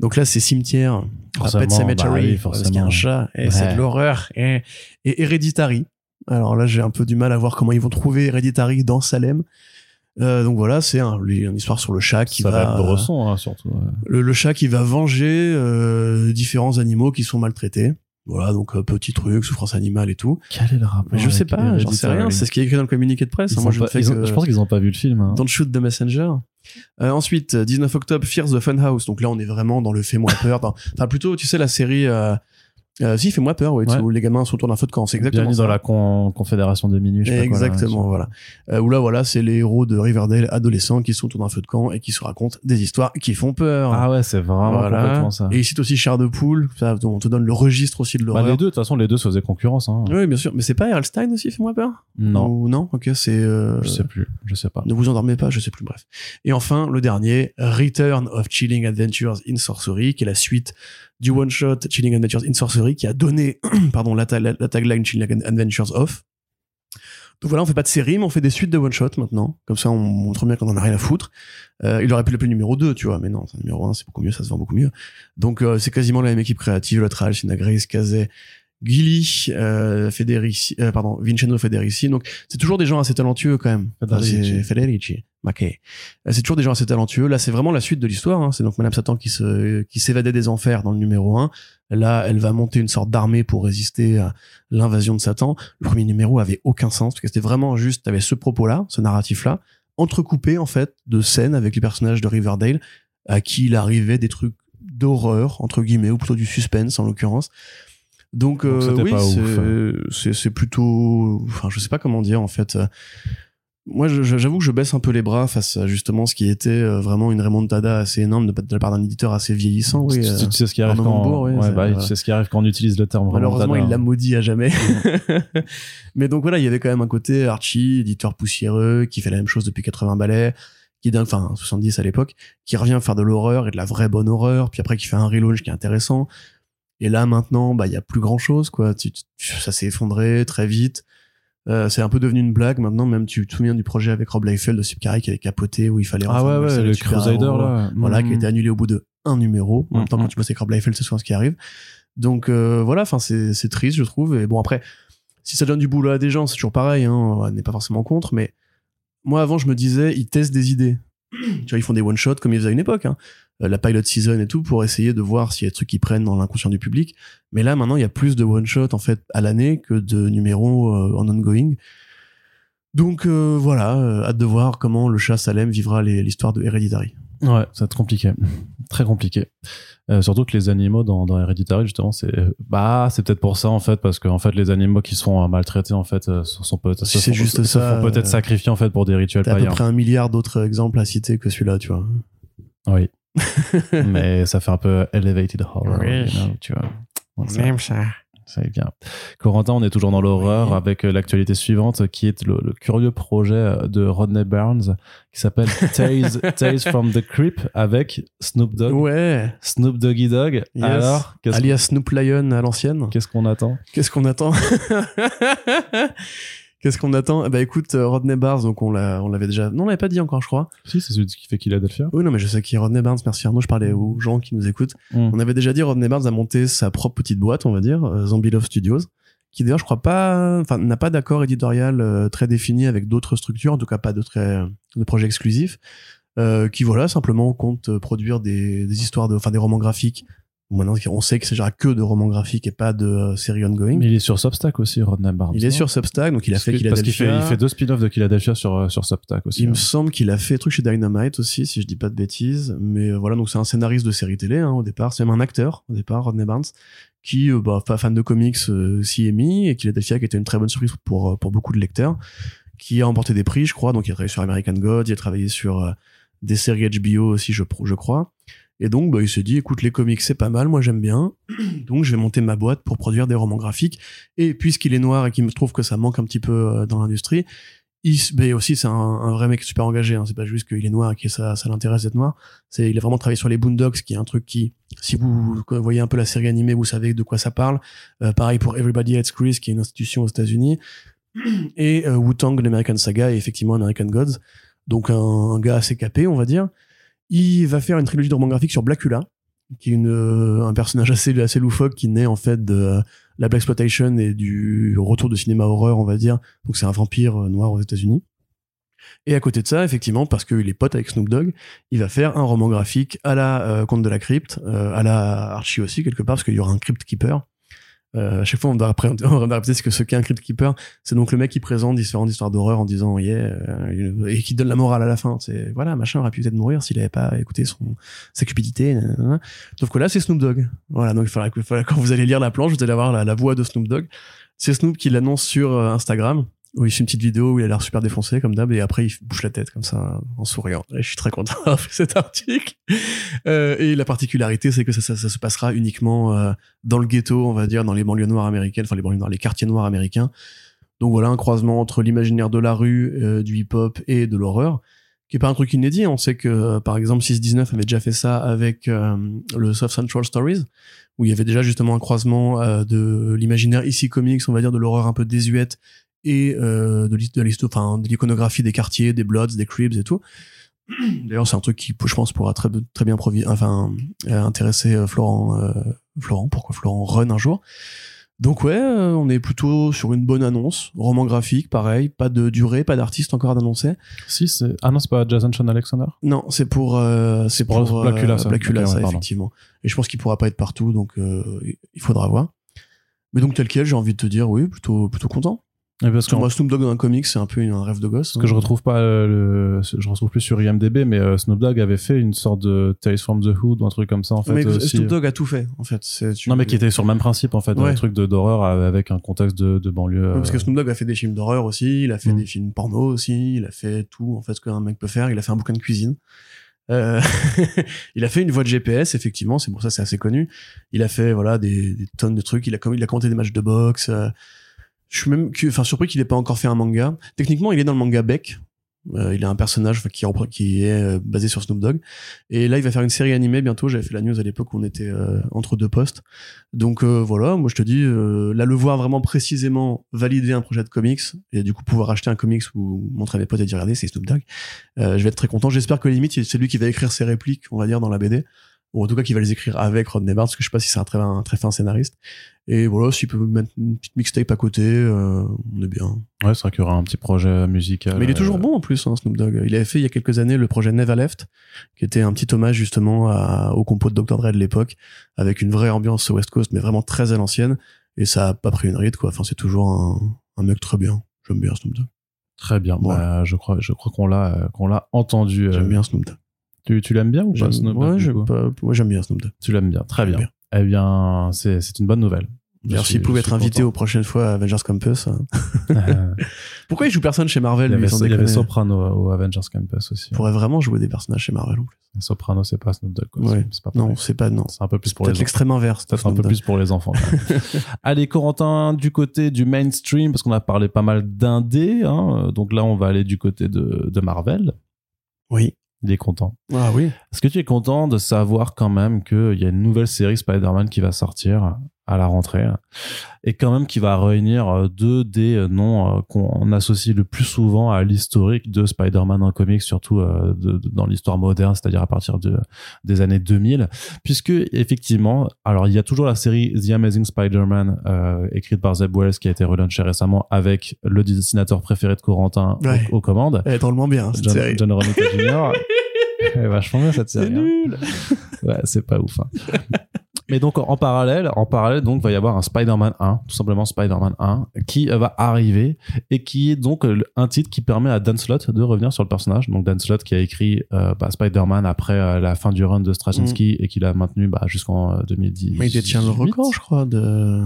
Donc là, c'est cimetière, Pet Cemetery, bah oui, parce qu'il y a un chat et c'est de l'horreur et, et Hereditary. Alors là, j'ai un peu du mal à voir comment ils vont trouver Hereditary dans Salem. Euh, donc voilà, c'est un, une histoire sur le chat qui ça va, va Bresson, hein, surtout. ouais. le, le chat qui va venger euh, différents animaux qui sont maltraités. Voilà, donc euh, petit truc, souffrance animale et tout. Quel est le rapport je sais pas, j'en sais rien. C'est ce qui est écrit dans le communiqué de presse. Hein. Moi, je pas- fais ils ont- que Je pense qu'ils ont pas vu le film. hein. Don't Shoot the Messenger. Euh, ensuite, euh, 19 octobre, Fears the Funhouse. Donc là, on est vraiment dans le fais-moi peur. Enfin, plutôt, tu sais, la série... Euh, euh, si, fais-moi peur, ouais, Ouais. où les gamins sont autour d'un feu de camp. C'est exactement Bienvenue ça. dans la con- Confédération des minuit. je sais pas quoi, là, Exactement, voilà. Euh, où là, voilà, c'est les héros de Riverdale adolescents qui sont autour d'un feu de camp et qui se racontent des histoires qui font peur. Ah ouais, c'est vraiment Voilà. complètement ça. Et il cite aussi Char de Poule. Ça, on te donne le registre aussi de Bah, l'horreur. les deux, de toute façon, les deux se faisaient concurrence. Hein. Oui, bien sûr. Mais c'est pas Erlstein aussi, fais-moi peur? Non, Ou non? Ok, c'est... euh, je sais plus. Je sais pas. Ne vous endormez pas, je sais plus, bref. Et enfin, le dernier, Return of Chilling Adventures in Sorcery, qui est la suite du one-shot Chilling Adventures in Sorcery, qui a donné, pardon, la, ta- la- la tagline Chilling Adventures of. Donc voilà, on fait pas de série, mais on fait des suites de one-shot maintenant. Comme ça, on montre bien qu'on en a rien à foutre. Euh, il aurait pu l'appeler numéro 2, tu vois, mais non, c'est numéro 1, c'est beaucoup mieux, ça se vend beaucoup mieux. Donc euh, c'est quasiment la même équipe créative, Lateral, Sina Grace, Kazé, Gilly, euh, Federici, euh, pardon, Vincenzo Federici. Donc c'est toujours des gens assez talentueux quand même. Federici. Ok. Euh, C'est toujours des gens assez talentueux. Là, c'est vraiment la suite de l'histoire. hein. C'est donc Madame Satan qui se, qui s'évadait des enfers dans le numéro 1. Là, elle va monter une sorte d'armée pour résister à l'invasion de Satan. Le premier numéro avait aucun sens parce que c'était vraiment juste, t'avais ce propos-là, ce narratif-là, entrecoupé en fait de scènes avec les personnages de Riverdale à qui il arrivait des trucs d'horreur entre guillemets ou plutôt du suspense en l'occurrence. Donc, Donc, euh, oui, ouf. c'est- plutôt, enfin je sais pas comment dire en fait. Moi, j'avoue que je baisse un peu les bras face à justement ce qui était euh, vraiment une remontada assez énorme de, la part d'un éditeur assez vieillissant. Oui, tu, tu sais ce qui arrive quand, Montebourg, ouais, ouais, ça- bah, voilà. tu sais ce qui arrive quand on utilise le terme Malheureusement, remontada. il l'a maudit à jamais. Mais donc voilà, il y avait quand même un côté Archie, éditeur poussiéreux, qui fait la même chose depuis 80 balais, qui enfin 70 à l'époque, qui revient faire de l'horreur et de la vraie bonne horreur, puis après qui fait un relaunch qui est intéressant. Et là maintenant, bah il y a plus grand chose quoi. Ça s'est effondré très vite. Euh, c'est un peu devenu une blague maintenant. Même tu te souviens du projet avec Rob Liefeld de Subcarry qui avait capoté où il fallait Ah ouais, ouais, le. Crusader là. Voilà, qui a Mhm. été annulé au bout de un numéro. En même temps, Mhm. quand tu bosses avec Rob Liefeld, c'est souvent ce qui arrive. Donc euh, voilà, enfin c'est c'est triste, je trouve. Et bon après, si ça donne du boulot à des gens, c'est toujours pareil. Hein, on n'est pas forcément contre, mais moi avant, je me disais, ils testent des idées. tu vois, ils font des one shots comme ils faisaient à une époque. Hein. Euh, La pilot season et tout pour essayer de voir s'il y a des trucs qui prennent dans l'inconscient du public. Mais là, maintenant, il y a plus de one shot en fait à l'année que de numéros euh, en ongoing. Donc euh, voilà, euh, hâte de voir comment le chat Salem vivra l'histoire de Hereditary. Ouais, ça va être compliqué. Très compliqué. Euh, surtout que les animaux dans, dans Hereditary, justement, c'est bah c'est peut-être pour ça en fait, parce qu'en fait les animaux qui sont maltraités en fait sont, sont peut Si se c'est font- juste se ça, font peut-être sacrifiés en fait pour des rituels T'as à peu païens. près un milliard d'autres exemples à citer que celui-là, tu vois. Oui. Mais ça fait un peu elevated horror, Oui. you know, tu vois. Donc, ça- Même ça. Ça y vient. Corentin, on est toujours dans l'horreur Oui. avec euh, l'actualité suivante qui est le, le curieux projet euh, de Rodney Burns qui s'appelle Tales, Tales from the Crypt avec Snoop Dogg. Ouais. Snoop Doggy Dogg. Yes. Alors, Alias Snoop Lion à l'ancienne. qu'est-ce qu'on attend? Qu'est-ce qu'on attend? Qu'est-ce qu'on attend? Bah écoute, euh, Rodney Barnes, donc on l'a, on l'avait déjà, non, on l'avait pas dit encore, je crois. Si, c'est celui qui fait Philadelphia. Oui, non, mais je sais qui est Rodney Barnes. Merci Arnaud. Je parlais aux gens qui nous écoutent. Mm. On avait déjà dit Rodney Barnes a monté sa propre petite boîte, on va dire, euh, Zombie Love Studios, qui d'ailleurs, je crois pas, enfin, n'a pas d'accord éditorial euh, très défini avec d'autres structures, en tout cas pas de très, de projets exclusifs, euh, qui voilà simplement compte produire des, des histoires de, enfin, des romans graphiques. Maintenant, on sait que c'est genre que de romans graphiques et pas de euh, séries ongoing. Mais il est sur Substack aussi, Rodney Barnes. Il est sur Substack, donc il a Parce fait Parce qu'il fait, il fait deux spin-offs de Philadelphia sur, euh, sur Substack aussi. Il me hein. semble qu'il a fait des trucs chez Dynamite aussi, si je dis pas de bêtises. Mais euh, voilà, donc c'est un scénariste de série télé hein, au départ. C'est même un acteur au départ, Rodney Barnes, qui, euh, bah, fa- fan de comics, s'y est mis et Philadelphia qui était une très bonne surprise pour pour beaucoup de lecteurs, qui a remporté des prix, je crois. Donc il a travaillé sur American Gods, il a travaillé sur des séries HBO aussi, je, je crois. Et donc, bah, il s'est dit, écoute, les comics, c'est pas mal, moi j'aime bien. Donc, je vais monter ma boîte pour produire des romans graphiques. Et puisqu'il est noir et qu'il me trouve que ça manque un petit peu euh, dans l'industrie, il, aussi, c'est un, un vrai mec super engagé. Hein. C'est pas juste qu'il est noir et que ça, ça l'intéresse d'être noir. C'est, il a vraiment travaillé sur les Boondocks, qui est un truc qui, si vous voyez un peu la série animée, vous savez de quoi ça parle. Euh, pareil pour Everybody Hates Chris, qui est une institution aux États-Unis. Et euh, Wu-Tang, l'American Saga, et effectivement American Gods. Donc, un, un gars assez capé, on va dire. Il va faire une trilogie de romans graphiques sur Blackula, qui est euh, un personnage assez, loufoque qui naît en fait de euh, la Black Exploitation et du retour de cinéma horreur, on va dire. Donc c'est un vampire euh, noir aux États-Unis. Et à côté de ça, effectivement, parce qu'il est pote avec Snoop Dogg, il va faire un roman graphique à la euh, Conte de la Crypte, à la Archie aussi quelque part, parce qu'il y aura un Crypt Keeper. Euh, à chaque fois, on doit, on doit répéter ce que ce qu'est un Crypt Keeper. C'est donc le mec qui présente différentes histoires d'horreur en disant yeah, euh, et qui donne la morale à la fin. C'est voilà, machin aurait pu peut-être mourir s'il avait pas écouté son sa cupidité. Sauf que là, c'est Snoop Dogg. Voilà, donc il faudra que quand vous allez lire la planche, vous allez avoir la, la voix de Snoop Dogg. C'est Snoop qui l'annonce sur euh, Instagram où il fait une petite vidéo où il a l'air super défoncé comme d'hab et après il bouge la tête comme ça en souriant. Et je suis très content d'avoir cet article. Euh, et la particularité c'est que ça, ça, ça se passera uniquement euh, dans le ghetto, on va dire, dans les banlieues noires américaines, enfin les banlieues noires, les quartiers noirs américains. Donc voilà un croisement entre l'imaginaire de la rue, euh, du hip-hop et de l'horreur, qui est pas un truc inédit. On sait que euh, par exemple 619 avait déjà fait ça avec euh, le Soft Central Stories, où il y avait déjà justement un croisement euh, de l'imaginaire ici comics, on va dire de l'horreur un peu désuète et euh, de de enfin, de l'iconographie des quartiers, des Bloods, des Cribs et tout. D'ailleurs, c'est un truc qui, je pense, pourra très, très bien enfin, euh, intéresser euh, Florent, euh, Florent, pourquoi Florent Run un jour. Donc ouais, on est plutôt sur une bonne annonce. Roman graphique, pareil, pas de durée, pas d'artiste encore à annoncer. Si, c'est. Ah non, c'est pas Jason Sean Alexander? Non, c'est pour euh, c'est pour pour, Blackula, euh, ça. Blackula, Ok, ouais, ça pardon. effectivement. Et je pense qu'il pourra pas être partout, donc il faudra voir. Mais donc tel quel, j'ai envie de te dire, oui, plutôt plutôt content. Et parce que moi, Snoop Dogg dans un comic, c'est un peu un rêve de gosse. Parce que je retrouve pas euh, le, je retrouve plus sur IMDb, mais euh, Snoop Dogg avait fait une sorte de Tales from the Hood ou un truc comme ça en fait. mais aussi. Snoop Dogg a tout fait, en fait. Tu- Non, mais qui était sur le même principe en fait, Ouais. un truc d'horreur avec un contexte de, de banlieue. Ouais, parce que euh, Snoop Dogg a fait des films d'horreur aussi, il a fait Mm. des films porno aussi, il a fait tout en fait ce qu'un mec peut faire. Il a fait un bouquin de cuisine. Euh, il a fait une voix de GPS, effectivement, c'est pour ça c'est assez connu. Il a fait voilà des, des tonnes de trucs. Il a il a commenté des matchs de boxe. euh, je suis même enfin surpris qu'il ait pas encore fait un manga. Techniquement, il est dans le manga Beck. Euh, il a un personnage qui, qui est euh, basé sur Snoop Dogg. Et là, il va faire une série animée bientôt. J'avais fait la news à l'époque où on était euh, entre deux postes. Donc euh, voilà, moi je te dis, euh, là le voir vraiment précisément valider un projet de comics et du coup pouvoir acheter un comics ou montrer à mes potes et dire regardez c'est Snoop Dogg, je vais être très content. J'espère que limite c'est lui qui va écrire ses répliques, on va dire dans la BD, ou en tout cas qui va les écrire avec Rodney Barnes, parce que je sais pas si c'est un très, un très fin scénariste. Et voilà, s'il peut mettre une petite mixtape à côté, euh, on est bien. Ouais, c'est vrai qu'il y aura un petit projet musical. Mais il est toujours euh, bon en plus, hein, Snoop Dogg. Il avait fait il y a quelques années le projet Never Left, qui était un petit hommage justement à- au compo de Dr. Dre de l'époque, avec une vraie ambiance West Coast, mais vraiment très à l'ancienne. Et ça a pas pris une ride, quoi. Enfin, c'est toujours un, un mec très bien. J'aime bien Snoop Dogg. Très bien. Voilà. Bah, je crois, je crois qu'on l'a, euh, qu'on l'a entendu. J'aime bien Snoop Dogg. Tu, tu l'aimes bien ou pas Dogg, ouais, j'aime pas- ouais, bien Snoop Dogg. Tu l'aimes bien. Très bien. Eh bien, c'est, une bonne nouvelle. D'ailleurs, s'il pouvait être invité aux prochaines fois à Avengers Campus. hein. Euh, Pourquoi il joue personne chez Marvel il y avait, sans il y avait déconner Soprano au Avengers Campus aussi. Il pourrait vraiment jouer des personnages chez Marvel en plus. Soprano, c'est pas Snoop Dogg. quoi. Ouais. Pas Non, c'est pas non. C'est un peu plus pour les l'extrême inverse. Peut-être un peu plus pour les enfants. Allez, Corentin, du côté du mainstream, parce qu'on a parlé pas mal d'indés, hein, donc là, on va aller du côté de, de Marvel. Oui. Il est content. Ah oui. Est-ce que tu es content de savoir quand même qu'il y a une nouvelle série Spider-Man qui va sortir? À la rentrée et quand même qui va réunir euh, deux des euh, noms euh, qu'on associe le plus souvent à l'historique de Spider-Man en comics, surtout de- de- dans l'histoire moderne, c'est-à-dire à partir de, des années 2000, puisque effectivement, alors il y a toujours la série The Amazing Spider-Man euh, écrite par Zeb Wells qui a été relaunchée récemment avec le dessinateur préféré de Corentin aux, commandes, Elle est drôlement bien, cette John, série. John Romita Jr. Elle est vachement bien cette C'est série. hein. nul. Ouais, c'est pas ouf. hein. Mais donc en parallèle, en parallèle, donc va y avoir un Spider-Man 1, tout simplement Spider-Man 1, qui va arriver et qui est donc euh, un titre qui permet à Dan Slott de revenir sur le personnage. Donc Dan Slott qui a écrit euh, bah, Spider-Man après euh, la fin du run de Straczynski et qui l'a maintenu bah, jusqu'en euh, 2010. Mm. Mais il détient le record, je crois, de,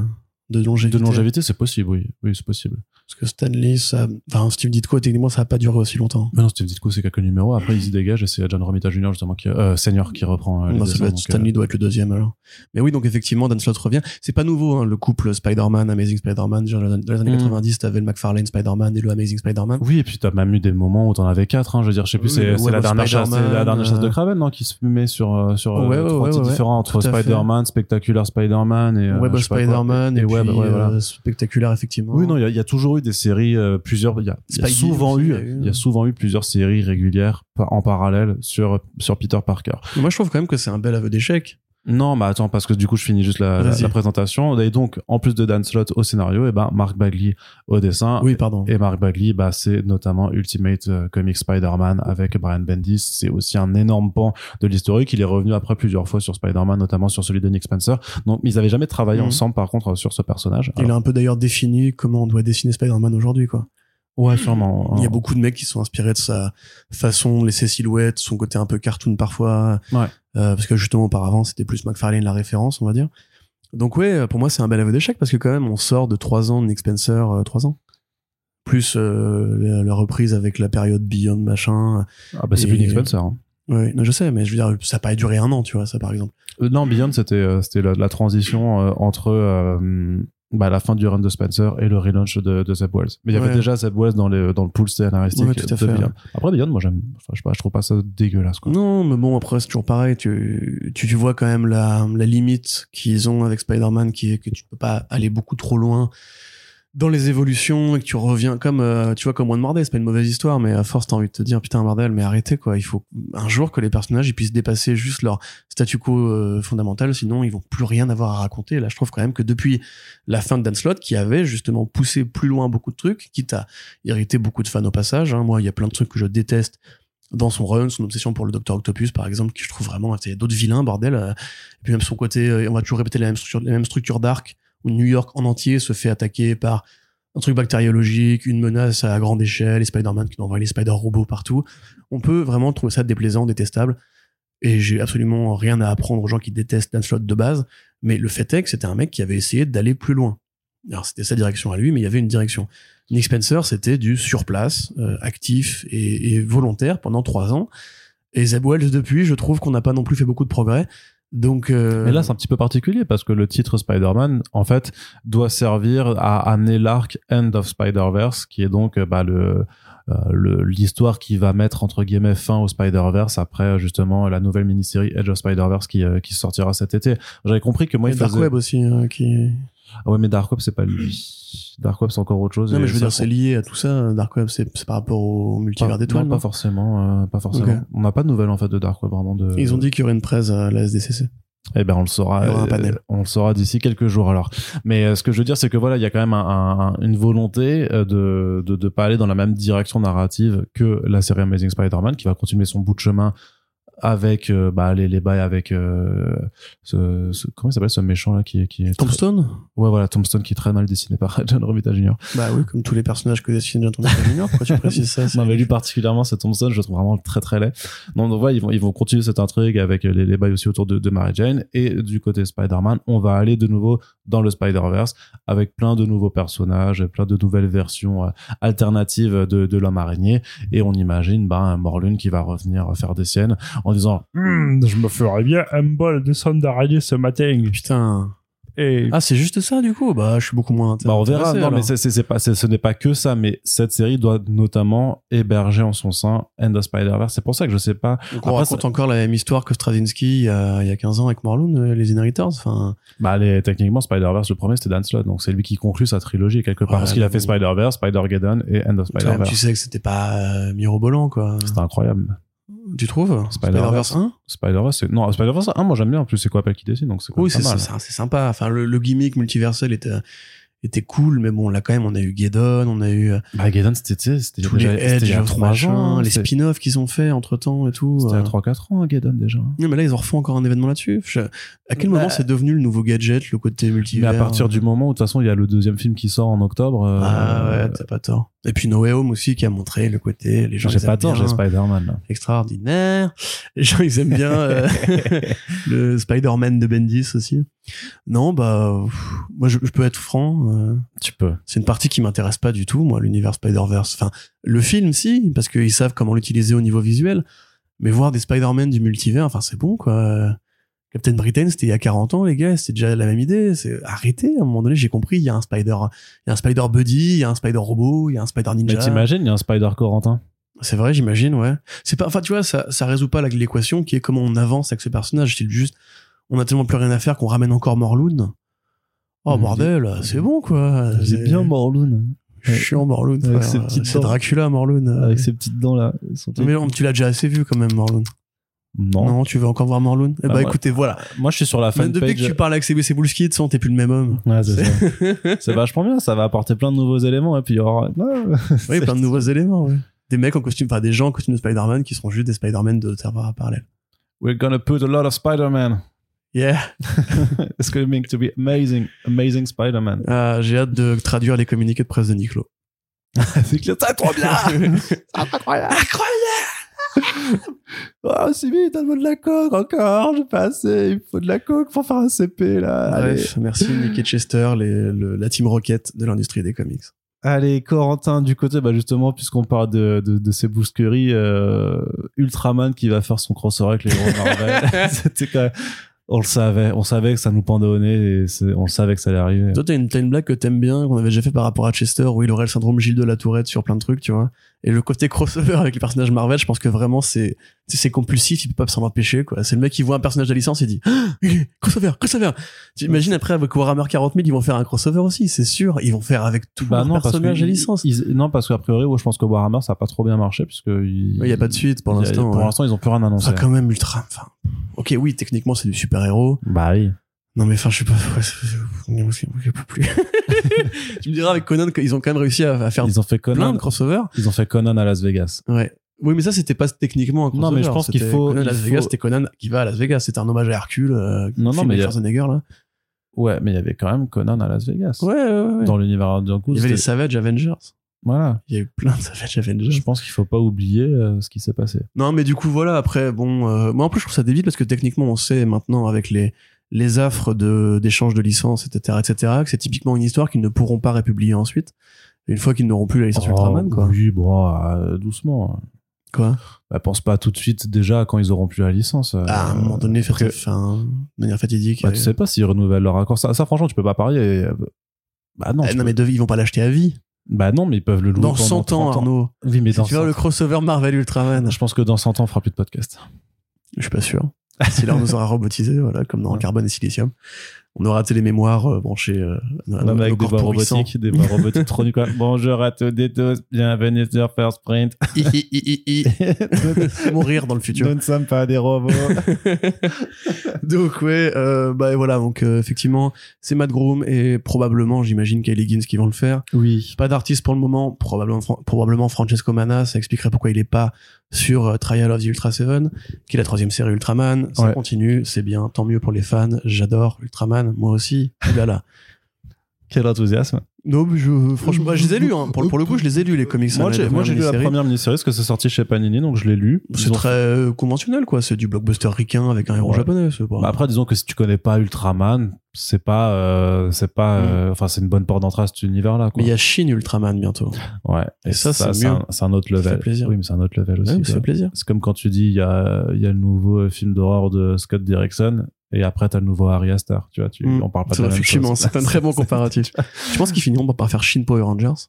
de longévité. De longévité, c'est possible, oui. Oui, c'est possible. Parce que Stanley, ça, enfin, Steve Ditko, techniquement, ça a pas duré aussi longtemps. Mais non, Steve Ditko, c'est quelques numéros. Après, il se dégage et c'est John Romita Jr. justement qui, euh, senior qui reprend. euh, Non, ça dessins, doit être donc, euh, Stanley doit être le deuxième alors. Mais oui, donc effectivement, Dan Slott revient. C'est pas nouveau, hein, le couple Spider-Man, Amazing Spider-Man. Dans les années Mm. 90, t'avais le McFarlane Spider-Man et le Amazing Spider-Man. Oui, et puis t'as même eu des moments où t'en avais quatre, hein, je veux dire, je sais plus, Oui, c'est la dernière chasse, c'est la Spider-Man, dernière chasse de euh, Kraven, non, qui se met sur, euh, sur euh, Ouais, ouais, trois titres différents entre. Spider-Man, Spectacular Spider-Man et, euh, Web of. Spider-Man et, Web, euh, spectaculaire effectivement. Oui, non, il y a toujours eu des séries, euh, plusieurs, il y a, il y a Spidey souvent eu, il y a eu. il y a souvent eu plusieurs séries régulières en parallèle sur, sur Peter Parker. Mais Moi, je trouve quand même que c'est un bel aveu d'échec. Non, mais attends, parce que du coup, je finis juste la, la, présentation. Et donc, en plus de Dan Slott au scénario, et ben, Mark Bagley au dessin. Oui, pardon. Et Mark Bagley, bah, c'est notamment Ultimate euh, Comics Spider-Man avec Brian Bendis. C'est aussi un énorme pan de l'historique. Il est revenu après plusieurs fois sur Spider-Man, notamment sur celui de Nick Spencer. Donc, ils avaient jamais travaillé Mhm. ensemble, par contre, sur ce personnage. Il a un peu d'ailleurs défini comment on doit dessiner Spider-Man aujourd'hui, quoi. Ouais, sûrement. Il y a beaucoup de mecs qui sont inspirés de sa façon, les ses silhouettes, son côté un peu cartoon parfois. Ouais. Euh, parce que justement, auparavant, c'était plus McFarlane la référence, on va dire. Donc ouais, pour moi, c'est un bel aveu d'échec parce que quand même, on sort de trois ans de Nick Spencer, euh, trois ans. Plus euh, la, la reprise avec la période Beyond machin. Ah, bah, c'est plus Nick Spencer. hein. Non, je sais, mais je veux dire, ça n'a pas duré un an, tu vois, ça par exemple. Euh, Non, Beyond, c'était euh, c'était la, la transition euh, entre euh, bah, la fin du run de Spencer et le relaunch de, de Zeb Wells. Mais il y avait Ouais. déjà Zeb Wells dans, les, dans le pool scénaristique Ouais, tout à fait, ouais. Après, Beyond, moi, j'aime, enfin, je sais pas, je trouve pas ça dégueulasse, quoi. Non, mais bon, après, c'est toujours pareil. Tu, tu, tu vois quand même la, la limite qu'ils ont avec Spider-Man, qui est que tu peux pas aller beaucoup trop loin dans les évolutions et que tu reviens comme, euh, tu vois, comme One More Day, c'est pas une mauvaise histoire, mais à force, t'as envie de te dire, putain, bordel, mais arrêtez, quoi. Il faut un jour que les personnages, ils puissent dépasser juste leur statu quo euh, fondamental, sinon ils vont plus rien avoir à raconter. Là, je trouve quand même que depuis la fin de Dan Slott, qui avait justement poussé plus loin beaucoup de trucs, quitte à irriter beaucoup de fans au passage, hein. moi, il y a plein de trucs que je déteste dans son run, son obsession pour le Docteur Octopus, par exemple, qui je trouve vraiment, il y a d'autres vilains, bordel. euh, Et puis même son côté, euh, on va toujours répéter la même structure, la même structure d'arc, où New York en entier se fait attaquer par un truc bactériologique, une menace à grande échelle, et Spider-Man qui envoie les Spider-Robots partout. On peut vraiment trouver ça déplaisant, détestable. Et j'ai absolument rien à apprendre aux gens qui détestent Dan Slott de base. Mais le fait est que c'était un mec qui avait essayé d'aller plus loin. Alors c'était sa direction à lui, mais il y avait une direction. Nick Spencer, c'était du surplace, euh, actif et, et volontaire pendant trois ans. Et Zeb Wells, depuis, je trouve qu'on n'a pas non plus fait beaucoup de progrès. Donc, euh, Mais là, c'est un petit peu particulier parce que le titre Spider-Man, en fait, doit servir à amener l'arc End of Spider-Verse, qui est donc euh, bah, le euh, le- l'histoire qui va mettre entre guillemets fin au Spider-Verse après justement la nouvelle mini-série Edge of Spider-Verse qui, euh, qui sortira cet été. J'avais compris que moi et il Dark faisait... Web aussi, hein, qui. Ah ouais, mais Dark Web c'est pas lui. Dark Web c'est encore autre chose. Non, mais je veux dire, c'est lié à tout ça. Dark Web, c'est par rapport au multivers d'étoiles. non, pas forcément, euh, pas forcément. On n'a pas de nouvelles en fait de Dark Web vraiment de. Ils ont dit qu'il y aurait une presse à la SDCC. Eh ben on le saura. Euh, on le saura d'ici quelques jours alors. Mais euh, ce que je veux dire, c'est que voilà, il y a quand même un- un- une volonté de, de de pas aller dans la même direction narrative que la série Amazing Spider-Man, qui va continuer son bout de chemin avec euh, bah, les, les bails avec euh, ce, ce- comment il s'appelle ce méchant là qui est qui est très- Tombstone? Ouais voilà Tombstone qui est très mal dessiné par John Romita Jr. Bah oui, comme tous les personnages que dessine John Romita Jr. Pourquoi tu précises ça? Non mais lui particulièrement c'est Tombstone je le trouve vraiment très très laid non donc ouais ils vont ils vont continuer cette intrigue avec les, les bails aussi autour de, de Mary Jane et du côté Spider-Man on va aller de nouveau dans le Spider-Verse avec plein de nouveaux personnages plein de nouvelles versions euh, alternatives de, de l'homme araignée et on imagine bah, un Morlun qui va revenir faire des siennes en disant Hmm, je me ferais bien un bol de sonde d'araignée ce matin. Putain. Et Ah, c'est juste ça, du coup? Bah, je suis beaucoup moins Bah on verra. Non, alors. mais c'est, c'est, c'est pas, c'est- ce n'est pas que ça. Mais cette série doit notamment héberger en son sein End of Spider-Verse. C'est pour ça que je sais pas. Donc on Après, raconte encore la même histoire que Straczynski il y a, il y a 15 ans avec Morlun, euh, les Inheritors. Enfin, Bah les, techniquement Spider-Verse le premier c'était Dan Slott, donc c'est lui qui conclut sa trilogie quelque part Ouais, parce qu'il a fait. Spider-Verse, Spider-Geddon et End of Spider-Verse. tu sais que c'était pas euh, mirobolant, quoi. C'était incroyable. Tu trouves Spider-Verse. 1 Spider-Verse, c'est... non Spider-Verse, ah, moi j'aime bien. En plus c'est quoi qui dessine, donc c'est Oui, c'est sympa. Enfin, le, le gimmick multiversel était, était cool, mais bon, là, quand même, on a eu Geddon, on a eu euh, Bah Geddon c'était, c'était déjà, il y Edge a of 3 machin, ans. les spin-offs qu'ils ont fait entre temps et tout. c'était il y euh. a 3-4 ans Geddon déjà. Non, mais là, ils en refont encore un événement là-dessus. Je- À quel Bah, moment c'est devenu le nouveau gadget, le côté Mais multivers à partir du moment où de toute façon il y a le deuxième film qui sort en octobre. euh, Ah ouais, t'as pas tort. Et puis No Way Home aussi qui a montré le côté, les gens j'ai pas tort, j'ai Spider-Man là. extraordinaire. Les gens ils aiment bien euh, le Spider-Man de Bendis aussi. Non, bah pff, moi je, je peux être franc, euh, Tu peux. c'est une partie qui m'intéresse pas du tout, moi l'univers Spider-Verse. Enfin, le film si, parce qu'ils savent comment l'utiliser au niveau visuel, mais voir des Spider-Man du multivers, enfin c'est bon quoi. Captain Britain, c'était il y a 40 ans, les gars, c'était déjà la même idée. C'est arrêtez, à un moment donné, j'ai compris, il y a un Spider, il y a un Spider Buddy, il y a un Spider Robot, il y a un Spider Mais Ninja. t'imagines, il y a un Spider Corentin. C'est vrai, j'imagine, ouais. C'est pas, enfin, tu vois, ça, ça résout pas l'équation qui est comment on avance avec ce personnage. C'est juste, on a tellement plus rien à faire qu'on ramène encore Morlun. Oh, bordel, c'est bon, quoi. C'est bien Morlun. Chiant, Morlun. Avec frère. ses petites C'est. Dracula, Morlun. Avec ses petites dents là. Sont Mais non, tu l'as déjà assez vu, quand même, Morlun. Non. Non, tu veux encore voir Morlun? Eh Ah, bah, moi- écoutez, voilà. Moi je suis sur la Même depuis fanpage. que tu parles avec CBC Bullski, tu sens, t'es plus le même homme. Ouais, c'est ça. c'est vachement bien, ça va apporter plein de nouveaux éléments et puis il y aura. Oui, C'est- plein de nouveaux éléments, ouais. Des mecs en costume, enfin, des gens en costume de Spider-Man qui seront juste des Spider-Man de Terre parallèle. We're gonna put a lot of Spider-Man. Yeah. It's going to be amazing, amazing Spider-Man. Ah, j'ai hâte de traduire les communiqués de presse de Niclo. c'est trop bien. Incroyable. Oh, c'est vite, donne-moi de la coke encore, j'ai pas assez, il me faut de la coke pour faire un CP là. Allez, merci Nick et Chester, les, le- la team Rocket de l'industrie des comics. Allez, Corentin, du côté, bah justement, puisqu'on parle de, de, de ces bousqueries, euh, Ultraman qui va faire son crossover avec les héros Marvel. C'était quand même, on le savait, on savait que ça nous pendait au nez et on savait que ça allait arriver. Toi, t'as une, t'as une blague que t'aimes bien, qu'on avait déjà fait par rapport à Chester, où il aurait le syndrome Gilles de la Tourette sur plein de trucs, tu vois. Et le côté crossover avec les personnages Marvel, je pense que vraiment, c'est, c'est compulsif, il peut pas s'en empêcher, quoi. C'est le mec qui voit un personnage de licence, il dit, ah, crossover, crossover. Tu imagines après, avec Warhammer 40 000, ils vont faire un crossover aussi, c'est sûr. Ils vont faire avec tous Bah que personnages de licence. ils- non, parce qu'a priori, ouais, je pense que Warhammer, ça a pas trop bien marché, puisque il Ouais, y a pas de suite pour l'instant. Pour ouais. l'instant, ils ont plus rien annoncé. Enfin, quand même, ultra, enfin, ok, oui, techniquement, c'est du super-héros. Bah oui. Non mais enfin je sais pas, ouais, plus. tu me diras avec Conan qu'ils ont quand même réussi à, à faire Ils ont fait plein Conan. de crossovers. Ils ont fait Conan à Las Vegas. Ouais. Oui mais ça c'était pas techniquement un crossover. Non, mais je pense qu'il faut- Conan Las faut- Vegas, c'était Conan qui va à Las Vegas. C'était un hommage à Hercule. Euh, Non, non, mais il y a- Schwarzenegger là. Ouais, mais il y avait quand même Conan à Las Vegas. Ouais ouais ouais. Dans l'univers d'un coup. Il y avait les Savage Avengers. Voilà. Il y a eu plein de Savage Avengers. Je pense qu'il faut pas oublier euh, ce qui s'est passé. Non mais du coup voilà après bon euh, moi en plus je trouve ça débile parce que techniquement on sait maintenant avec les les affres de d'échange de licences etc etc que c'est typiquement une histoire qu'ils ne pourront pas républier ensuite une fois qu'ils n'auront plus la licence Ultraman quoi. Oh, Oui, bon, euh, doucement. Quoi? Bah, pense pas tout de suite déjà quand ils auront plus la licence. euh, à un moment donné, enfin, de manière fatidique. Bah, tu sais pas s'ils renouvellent leur accord. Ça, ça, franchement, tu peux pas parier. euh, Bah non. eh, tu non, peux- mais de- ils vont pas l'acheter à vie. Bah non, mais ils peuvent le louer Dans pendant 100 ans, 30 Arnaud. Oui, mais Si dans tu vois 100 le crossover Marvel Ultraman. Je pense que dans 100 ans, on fera plus de podcast. Je suis pas sûr. Si l'heure nous aura robotisé, voilà, comme dans Ouais. Carbone et Silicium. On aura les mémoires euh, branchées euh, à avec des pourrissants. robotiques, des voix robotiques trop du quoi. Bonjour à toutes et tous, bienvenue sur First Print. Mourir dans le futur. Nous ne sommes pas des robots. donc ouais, euh, bah et voilà, donc euh, effectivement, c'est Matt Groom et probablement, j'imagine, Kylie Higgins qui vont le faire. oui. Pas d'artiste pour le moment, probablement, probablement Francesco Mana, ça expliquerait pourquoi il est pas sur euh, Trial of the Ultra Seven, qui est la troisième série Ultraman. Ça Ouais. continue, c'est bien, tant mieux pour les fans. J'adore Ultraman, moi aussi. Oulala. Quel enthousiasme. Non, mais je, franchement, bah, je les ai lus. Hein. Pour, pour le coup, je les ai lus les comics. Moi, j'ai, les moi, j'ai lu la première mini-série parce que c'est sorti chez Panini, donc je l'ai lu. C'est très euh, conventionnel, quoi. C'est du blockbuster ricain avec un héros Ouais. japonais. C'est pas... Bah, après, disons que si tu connais pas Ultraman, c'est pas, euh, c'est pas, Mm. euh, enfin, c'est une bonne porte d'entrée à cet univers-là, mais il y a Shin Ultraman bientôt. Ouais. Et ça, c'est mieux. un, c'est un autre Ça level. fait plaisir. Oui, mais c'est un autre level aussi. Ouais, ça quoi. fait plaisir. C'est comme quand tu dis, il y a, y a le nouveau euh, film d'horreur de Scott Derrickson, et après, t'as le nouveau Harry Astor, tu vois, tu, Mm. on parle pas de la même effectivement, chose. c'est un très bon comparatif. Je pense qu'ils finiront par faire Shin Power Rangers.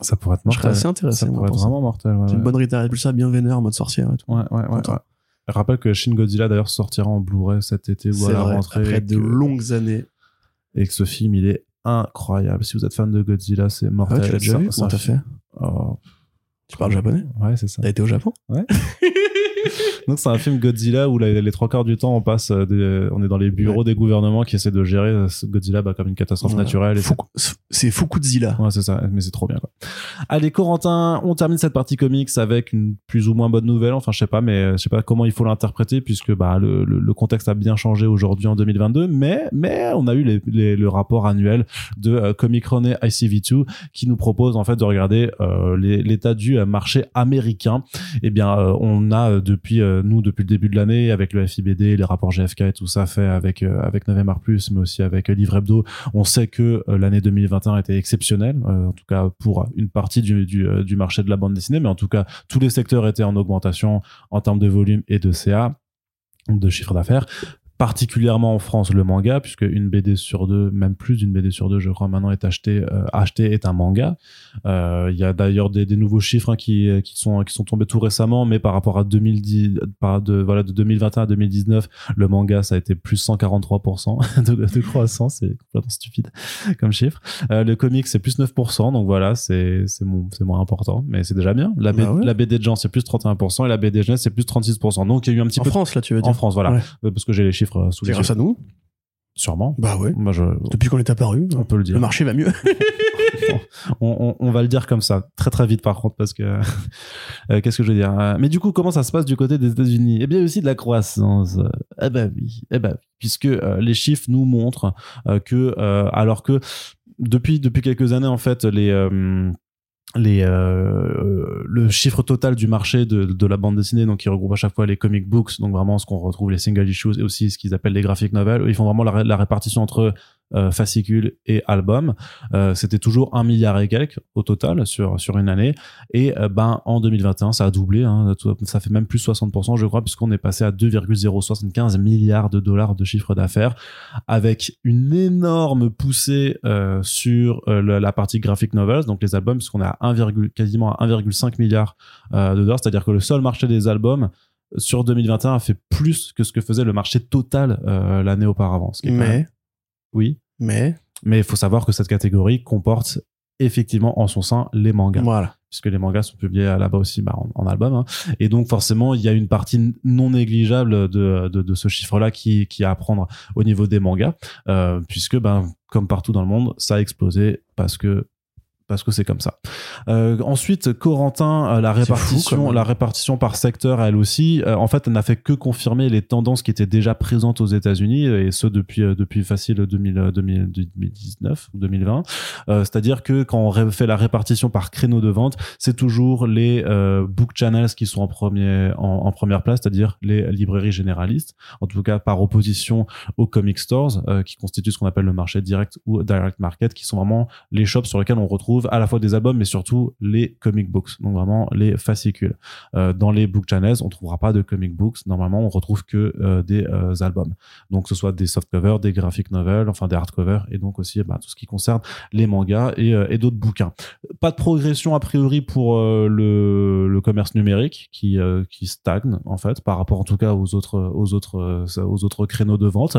Ça pourrait être mortel. assez intéressé. Ça pourrait être vraiment mortel, ouais. C'est une ouais. bonne Rita ça bien vénère en mode sorcière et tout. Ouais, ouais, ouais, ouais. Je rappelle que Shin Godzilla d'ailleurs sortira en Blu-ray cet été ou à la vrai, rentrée. après de longues années. Et que ce film, il est incroyable. Si vous êtes fan de Godzilla, c'est Ah mortel. ouais, tu l'as déjà vu Comment t'as fait Oh, Tu parles japonais Ouais, c'est ça. T'as été au Japon Donc c'est un film Godzilla où les trois quarts du temps on passe, euh, des- on est dans les bureaux des gouvernements qui essaient de gérer euh, ce Godzilla bah, comme une catastrophe naturelle. Et C'est Fukuzilla. Ouais, c'est ça, mais c'est trop bien, quoi. Allez, Corentin, on termine cette partie comics avec une plus ou moins bonne nouvelle. Enfin, je sais pas, mais euh, je sais pas comment il faut l'interpréter puisque, bah, le, le, le contexte a bien changé aujourd'hui en 2022, mais, mais on a eu les, les- le rapport annuel de euh, Comic Run ICV2 qui nous propose, en fait, de regarder, euh, l'état du euh, marché américain. Eh bien, euh, on a euh, depuis, euh, nous, depuis le début de l'année, avec le FIBD, les rapports GFK et tout ça fait avec, euh, avec 9 Plus, mais aussi avec euh, Livre Hebdo, on sait que l'année 2021 était exceptionnelle, en tout cas pour une partie du, du, du marché de la bande dessinée, mais en tout cas tous les secteurs étaient en augmentation en termes de volume et de CA, de chiffre d'affaires particulièrement en France le manga puisque une BD sur deux même plus d'une BD sur deux je crois maintenant est achetée euh, achetée est un manga. Euh, il y a d'ailleurs des, des nouveaux chiffres hein, qui qui sont qui sont tombés tout récemment mais par rapport à 2010 par de voilà de 2021 à 2019 le manga ça a été plus 143% de, de croissance. C'est complètement stupide comme chiffre. Euh, le comic c'est plus 9% donc voilà c'est c'est moins important mais c'est déjà bien. La, B- Bah ouais. la BD de gens c'est plus 31% et la BD jeunesse c'est plus 36% donc il y a eu un petit En peu France, là, tu veux dire. En France voilà. Ouais. Euh, parce que j'ai les chiffres sous les grâce à nous. Sûrement. Bah ouais. je Depuis qu'on est apparu, on peut le dire. le marché va mieux. on, on- on va le dire comme ça très très vite par contre parce que euh, qu'est-ce que je veux dire Euh, mais du coup comment ça se passe du côté des États-Unis? Eh bien aussi de la croissance. Euh, eh ben oui eh ben puisque euh, les chiffres nous montrent euh, que alors que depuis depuis quelques années en fait les les euh, le chiffre total du marché de, de la bande dessinée donc qui regroupe à chaque fois les comic books donc vraiment ce qu'on retrouve les single issues et aussi ce qu'ils appellent les graphic novels. Ils font vraiment la répartition entre euh, fascicules et albums euh, c'était toujours un milliard et quelques au total sur sur une année. Et euh, ben en 2021 ça a doublé hein, ça fait même plus 60% je crois puisqu'on est passé à 2,075 milliards de dollars de chiffre d'affaires avec une énorme poussée sur la, partie graphic novels donc les albums puisqu'on est à 1, quasiment à 1,5 milliard de dollars. C'est-à-dire que le seul marché des albums sur 2021 a fait plus que ce que faisait le marché total l'année auparavant Mais, oui mais, mais il faut savoir que cette catégorie comporte effectivement en son sein les mangas voilà. puisque les mangas sont publiés là-bas aussi bah, en, en album hein. et donc forcément il y a une partie non négligeable de, de, de ce chiffre-là qui, qui est à prendre au niveau des mangas euh, puisque ben comme partout dans le monde ça a explosé parce que parce que c'est comme ça. Euh, ensuite, Corentin, euh, la fou, répartition, la répartition par secteur, elle aussi, euh, en fait, elle n'a fait que confirmer les tendances qui étaient déjà présentes aux États-Unis et ce depuis depuis facile 2000, euh, 2000 2019 ou 2020. Euh, C'est-à-dire que quand on fait la répartition par créneau de vente, c'est toujours les book channels qui sont en premier en, en première place, c'est-à-dire les librairies généralistes, en tout cas par opposition aux comic stores qui constituent ce qu'on appelle le marché direct ou direct market, qui sont vraiment les shops sur lesquels on retrouve à la fois des albums, mais surtout les comic books, donc vraiment les fascicules. Euh, dans les book channels, on trouvera pas de comic books. Normalement, on retrouve que euh, des euh, albums. Donc, ce soit des soft covers, des graphic novels, enfin des hardcovers, et donc aussi bah, tout ce qui concerne les mangas et, d'autres bouquins. Pas de progression a priori pour le, commerce numérique qui qui stagne en fait par rapport en tout cas aux autres aux autres aux autres créneaux de vente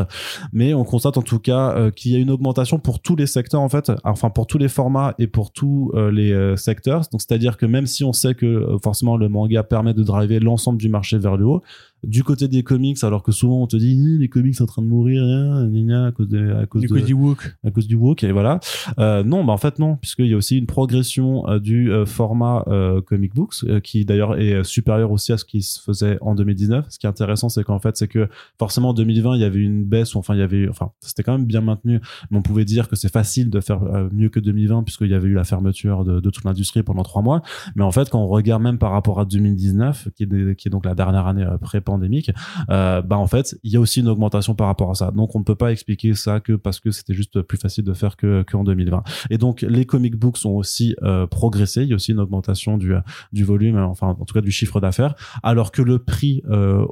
mais on constate en tout cas qu'il y a une augmentation pour tous les secteurs en fait enfin pour tous les formats et pour tous euh, les euh, secteurs. Donc c'est à dire que même si on sait que euh, forcément le manga permet de driver l'ensemble du marché vers le haut du côté des comics alors que souvent on te dit les comics sont en train de mourir hein, à cause de, à cause Du de coup, du woke. à cause du woke et voilà. Euh, non bah en fait non puisqu'il y a aussi une progression euh, du euh, format euh, comic books euh, qui d'ailleurs est euh, supérieur aussi à ce qui se faisait en 2019 ce qui est intéressant c'est qu'en fait c'est que forcément en 2020 il y avait une baisse ou enfin il y avait enfin c'était quand même bien maintenu. Mais on pouvait dire que c'est facile de faire mieux que 2020 puisqu'il y avait eu la fermeture de, de toute l'industrie pendant trois mois. Mais en fait quand on regarde même par rapport à 2019 qui est, des- qui est donc la dernière année euh, pré-pandémique euh, bah en fait il y a aussi une augmentation par rapport à ça. Donc on ne peut pas expliquer ça que parce que c'était juste plus facile de faire que qu'en 2020 et donc les comic books ont aussi euh, progressé il y a aussi une augmentation du du volume enfin en tout cas du chiffre d'affaires. Alors que le prix euh,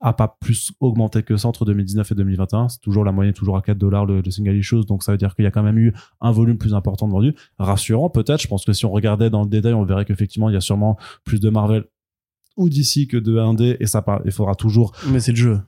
a pas plus augmenté que ça entre 2019 et 2021 c'est toujours la moyenne toujours à 4 dollars le, le single donc ça veut dire qu'il y a quand même eu un volume plus important de vendus. Rassurant peut-être. Je pense que si on regardait dans le détail on verrait qu'effectivement il y a sûrement plus de Marvel ou d'ici que de indé et ça il faudra toujours Mais c'est le jeu.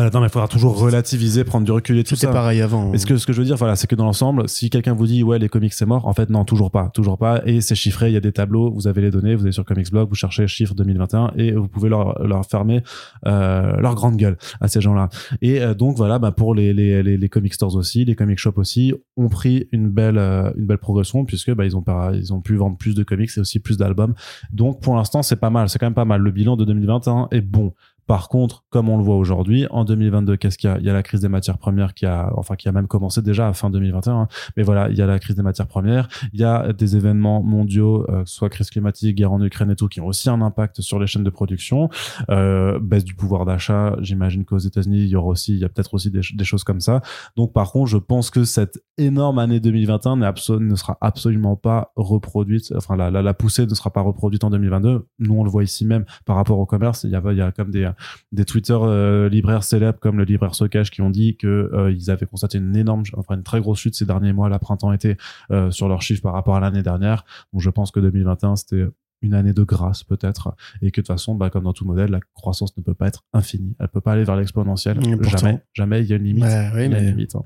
Voilà, non mais il faudra toujours relativiser prendre du recul et tout C'était ça pareil avant. mais ce que, ce que je veux dire, voilà, c'est que dans l'ensemble, si quelqu'un vous dit, ouais, les comics c'est mort, en fait, non, toujours pas, toujours pas. Et c'est chiffré, il y a des tableaux, vous avez les données, vous allez sur Comics Blog, vous cherchez chiffre 2021 et vous pouvez leur, leur fermer, euh, leur grande gueule à ces gens-là. Et euh, donc, voilà, bah, pour les, les, les, les comic stores aussi, les comic shops aussi, ont pris une belle, euh, une belle progression puisque, bah, ils ont ils ont pu vendre plus de comics et aussi plus d'albums. Donc, pour l'instant, c'est pas mal, c'est quand même pas mal. Le bilan de 2021 est bon. Par contre, comme on le voit aujourd'hui, en 2022, qu'est-ce qu'il y a? Il y a la crise des matières premières qui a, enfin, qui a même commencé déjà à fin 2021. hein. Mais voilà, il y a la crise des matières premières. Il y a des événements mondiaux, euh, soit crise climatique, guerre en Ukraine et tout, qui ont aussi un impact sur les chaînes de production. Euh, baisse du pouvoir d'achat. J'imagine qu'aux États-Unis, il y aura aussi, il y a peut-être aussi des, ch- des choses comme ça. Donc, par contre, je pense que cette énorme année 2021 n'est absolu- ne sera absolument pas reproduite. Enfin, la, la, la poussée ne sera pas reproduite en 2022. Nous, on le voit ici même par rapport au commerce. Il y a, il y a comme des, des Twitter euh, libraires célèbres comme le libraire Socage qui ont dit que euh, ils avaient constaté une énorme, enfin une très grosse chute ces derniers mois, la printemps-été, euh, sur leurs chiffres par rapport à l'année dernière. Donc je pense que 2021 c'était une année de grâce peut-être. Et que de toute façon bah, comme dans tout modèle la croissance ne peut pas être infinie. Elle peut pas aller vers l'exponentielle. Jamais. Jamais il y a une limite. Ouais, oui, il y a une limite hein.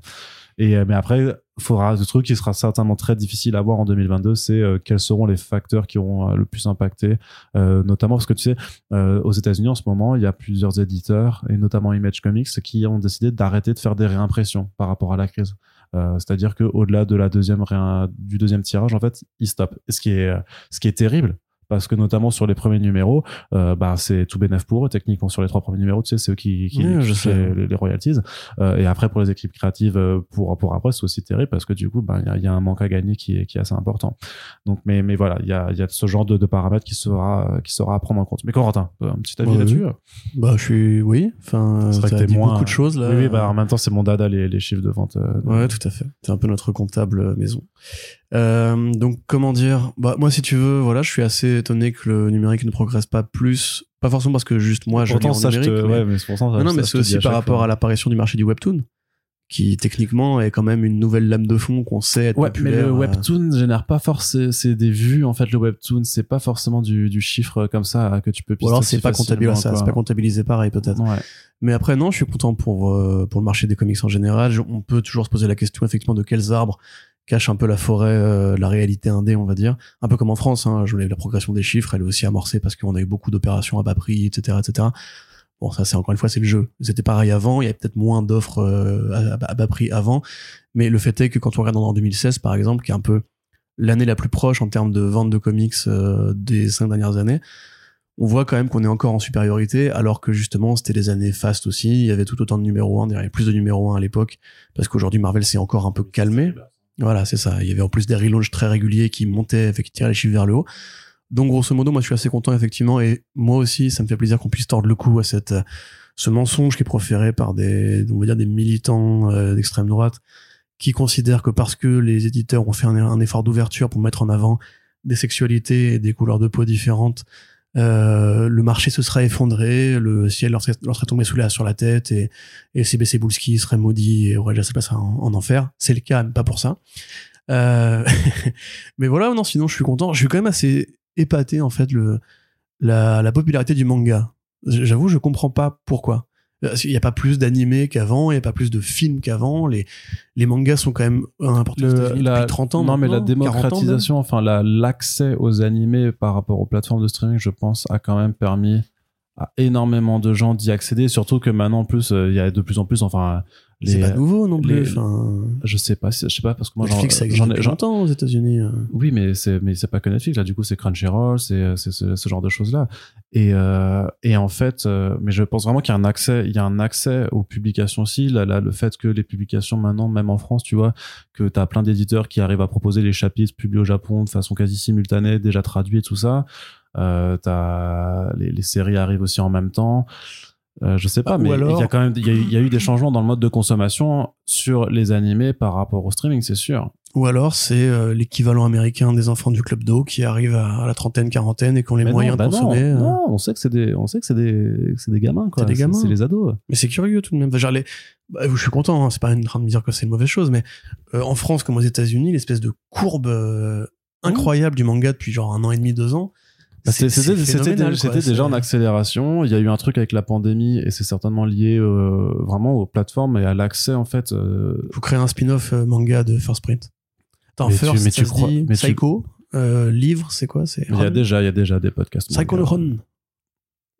Et euh, mais après faudra le truc qui sera certainement très difficile à voir en 2022 c'est euh, quels seront les facteurs qui auront euh, le plus impacté euh, notamment parce que tu sais euh, aux États-Unis en ce moment il y a plusieurs éditeurs et notamment Image Comics qui ont décidé d'arrêter de faire des réimpressions par rapport à la crise. Euh, c'est-à-dire que au-delà de la deuxième du deuxième tirage en fait ils stoppent. Ce qui est ce qui est terrible parce que notamment sur les premiers numéros, euh, bah, c'est tout bénef pour eux. Techniquement, sur les trois premiers numéros, tu sais, c'est eux qui, qui, Oui, qui je touchent sais. les, les royalties. Euh, et après, pour les équipes créatives, euh, pour, pour après, c'est aussi terrible parce que du coup, bah, il y, a, y a un manque à gagner qui est, qui est assez important. Donc, mais, mais voilà, il y a, il y a ce genre de, de paramètres qui sera, qui sera à prendre en compte. Mais Corentin, un petit avis Ouais, là-dessus bah, je suis, oui. Enfin, C'est vrai que t'as t'es dit moins- beaucoup de choses là. Oui, oui, bah, en même temps, c'est mon dada, les, les chiffres de vente. euh, Ouais, tout à fait. C'est un peu notre comptable euh, maison. Euh, donc, comment dire? Bah, moi, si tu veux, voilà, je suis assez étonné que le numérique ne progresse pas plus. Pas forcément parce que juste moi, ça, je numérique. te, mais- ouais, mais c'est pour ça, ça- non, mais c'est aussi par rapport fois. à l'apparition du marché du webtoon, qui techniquement est quand même une nouvelle lame de fond qu'on sait être Ouais, mais populaire. le euh, webtoon génère pas forcément, c'est des vues en fait. Le webtoon, c'est pas forcément du, du chiffre comme ça que tu peux. Ou alors c'est pas comptabilisé, ça, quoi. c'est pas comptabilisé pareil peut-être. Ouais. Mais après non, je suis content pour euh, pour le marché des comics en général. On peut toujours se poser la question effectivement de quels arbres cachent un peu la forêt, euh, la réalité indé, on va dire. Un peu comme en France, hein, je voulais la progression des chiffres, elle est aussi amorcée parce qu'on a eu beaucoup d'opérations à bas prix, etc., etc. Bon, ça c'est encore une fois c'est le jeu. C'était pareil avant, il y avait peut-être moins d'offres euh, à, à bas- prix avant, mais le fait est que quand on regarde en 2016 par exemple, qui est un peu l'année la plus proche en termes de vente de comics euh, des cinq dernières années, on voit quand même qu'on est encore en supériorité, alors que justement, c'était des années fast aussi. Il y avait tout autant de numéro 1, il y avait plus de numéro 1 à l'époque, parce qu'aujourd'hui, Marvel s'est encore un peu calmé. Voilà, c'est ça. Il y avait en plus des relaunchs très réguliers qui montaient, qui tiraient les chiffres vers le haut. Donc, grosso modo, moi, je suis assez content, effectivement, et moi aussi, ça me fait plaisir qu'on puisse tordre le cou à cette, euh, ce mensonge qui est proféré par des, on va dire, des militants euh, d'extrême droite, qui considèrent que parce que les éditeurs ont fait un effort d'ouverture pour mettre en avant des sexualités et des couleurs de peau différentes, euh, le marché se serait effondré, le ciel leur serait, tombé sous la, sur la tête et, et CBC Boulski serait maudit et Aurélien se passerait en, en enfer. C'est le cas, mais pas pour ça. Euh, mais voilà, non, sinon je suis content. Je suis quand même assez épaté en fait le la, la popularité du manga. J'avoue, je comprends pas pourquoi. Il n'y a pas plus d'animés qu'avant, il n'y a pas plus de films qu'avant. Les, les mangas sont quand même importants la- depuis 30 ans. non, mais la maintenant, 40 ans même. démocratisation, enfin la- l'accès aux animés par rapport aux plateformes de streaming, je pense, a quand même permis à énormément de gens d'y accéder. Surtout que maintenant, en plus, euh, il y a de plus en plus, enfin, C'est pas nouveau non plus. enfin, je sais pas, je sais pas parce que moi, Netflix, ça existe longtemps aux États-Unis. euh. oui, mais c'est mais c'est pas que Netflix là. Du coup, c'est Crunchyroll, c'est c'est ce, ce genre de choses là. Et euh, et en fait, euh, mais je pense vraiment qu'il y a un accès, il y a un accès aux publications aussi. Là, là, le fait que les publications maintenant, même en France, tu vois, que t'as plein d'éditeurs qui arrivent à proposer les chapitres publiés au Japon de façon quasi simultanée, déjà traduits et tout ça. Euh, t'as les, les séries arrivent aussi en même temps. Euh, je sais pas, Ah, mais il y a quand même il y a, eu- il y a eu des changements dans le mode de consommation sur les animés par rapport au streaming, c'est sûr. Ou alors c'est euh, l'équivalent américain des enfants du club d'eau qui arrivent à, à la trentaine, quarantaine et qui ont les Mais moyens non, de bah consommer. Non, euh. non, on sait que c'est des, on sait que c'est des, c'est des gamins, quoi. C'est des gamins. C'est les ados. Mais c'est curieux tout de même. Enfin, genre, les- bah, je suis content, hein, c'est pas en train de me dire que c'est une mauvaise chose, mais euh, en France comme aux États-Unis, l'espèce de courbe euh, incroyable du manga depuis genre un an et demi, deux ans. Bah, C'était, déjà en accélération. Il y a eu un truc avec la pandémie et c'est certainement lié euh, vraiment aux plateformes et à l'accès en fait. euh, Faut créer un spin-off euh, manga de First Print. Attends, Mais tu- First, mais ça tu se crois- dit mais tu- Psycho, euh, livre, c'est quoi? C'est il y a déjà, il y a déjà des podcasts. Psycho manga.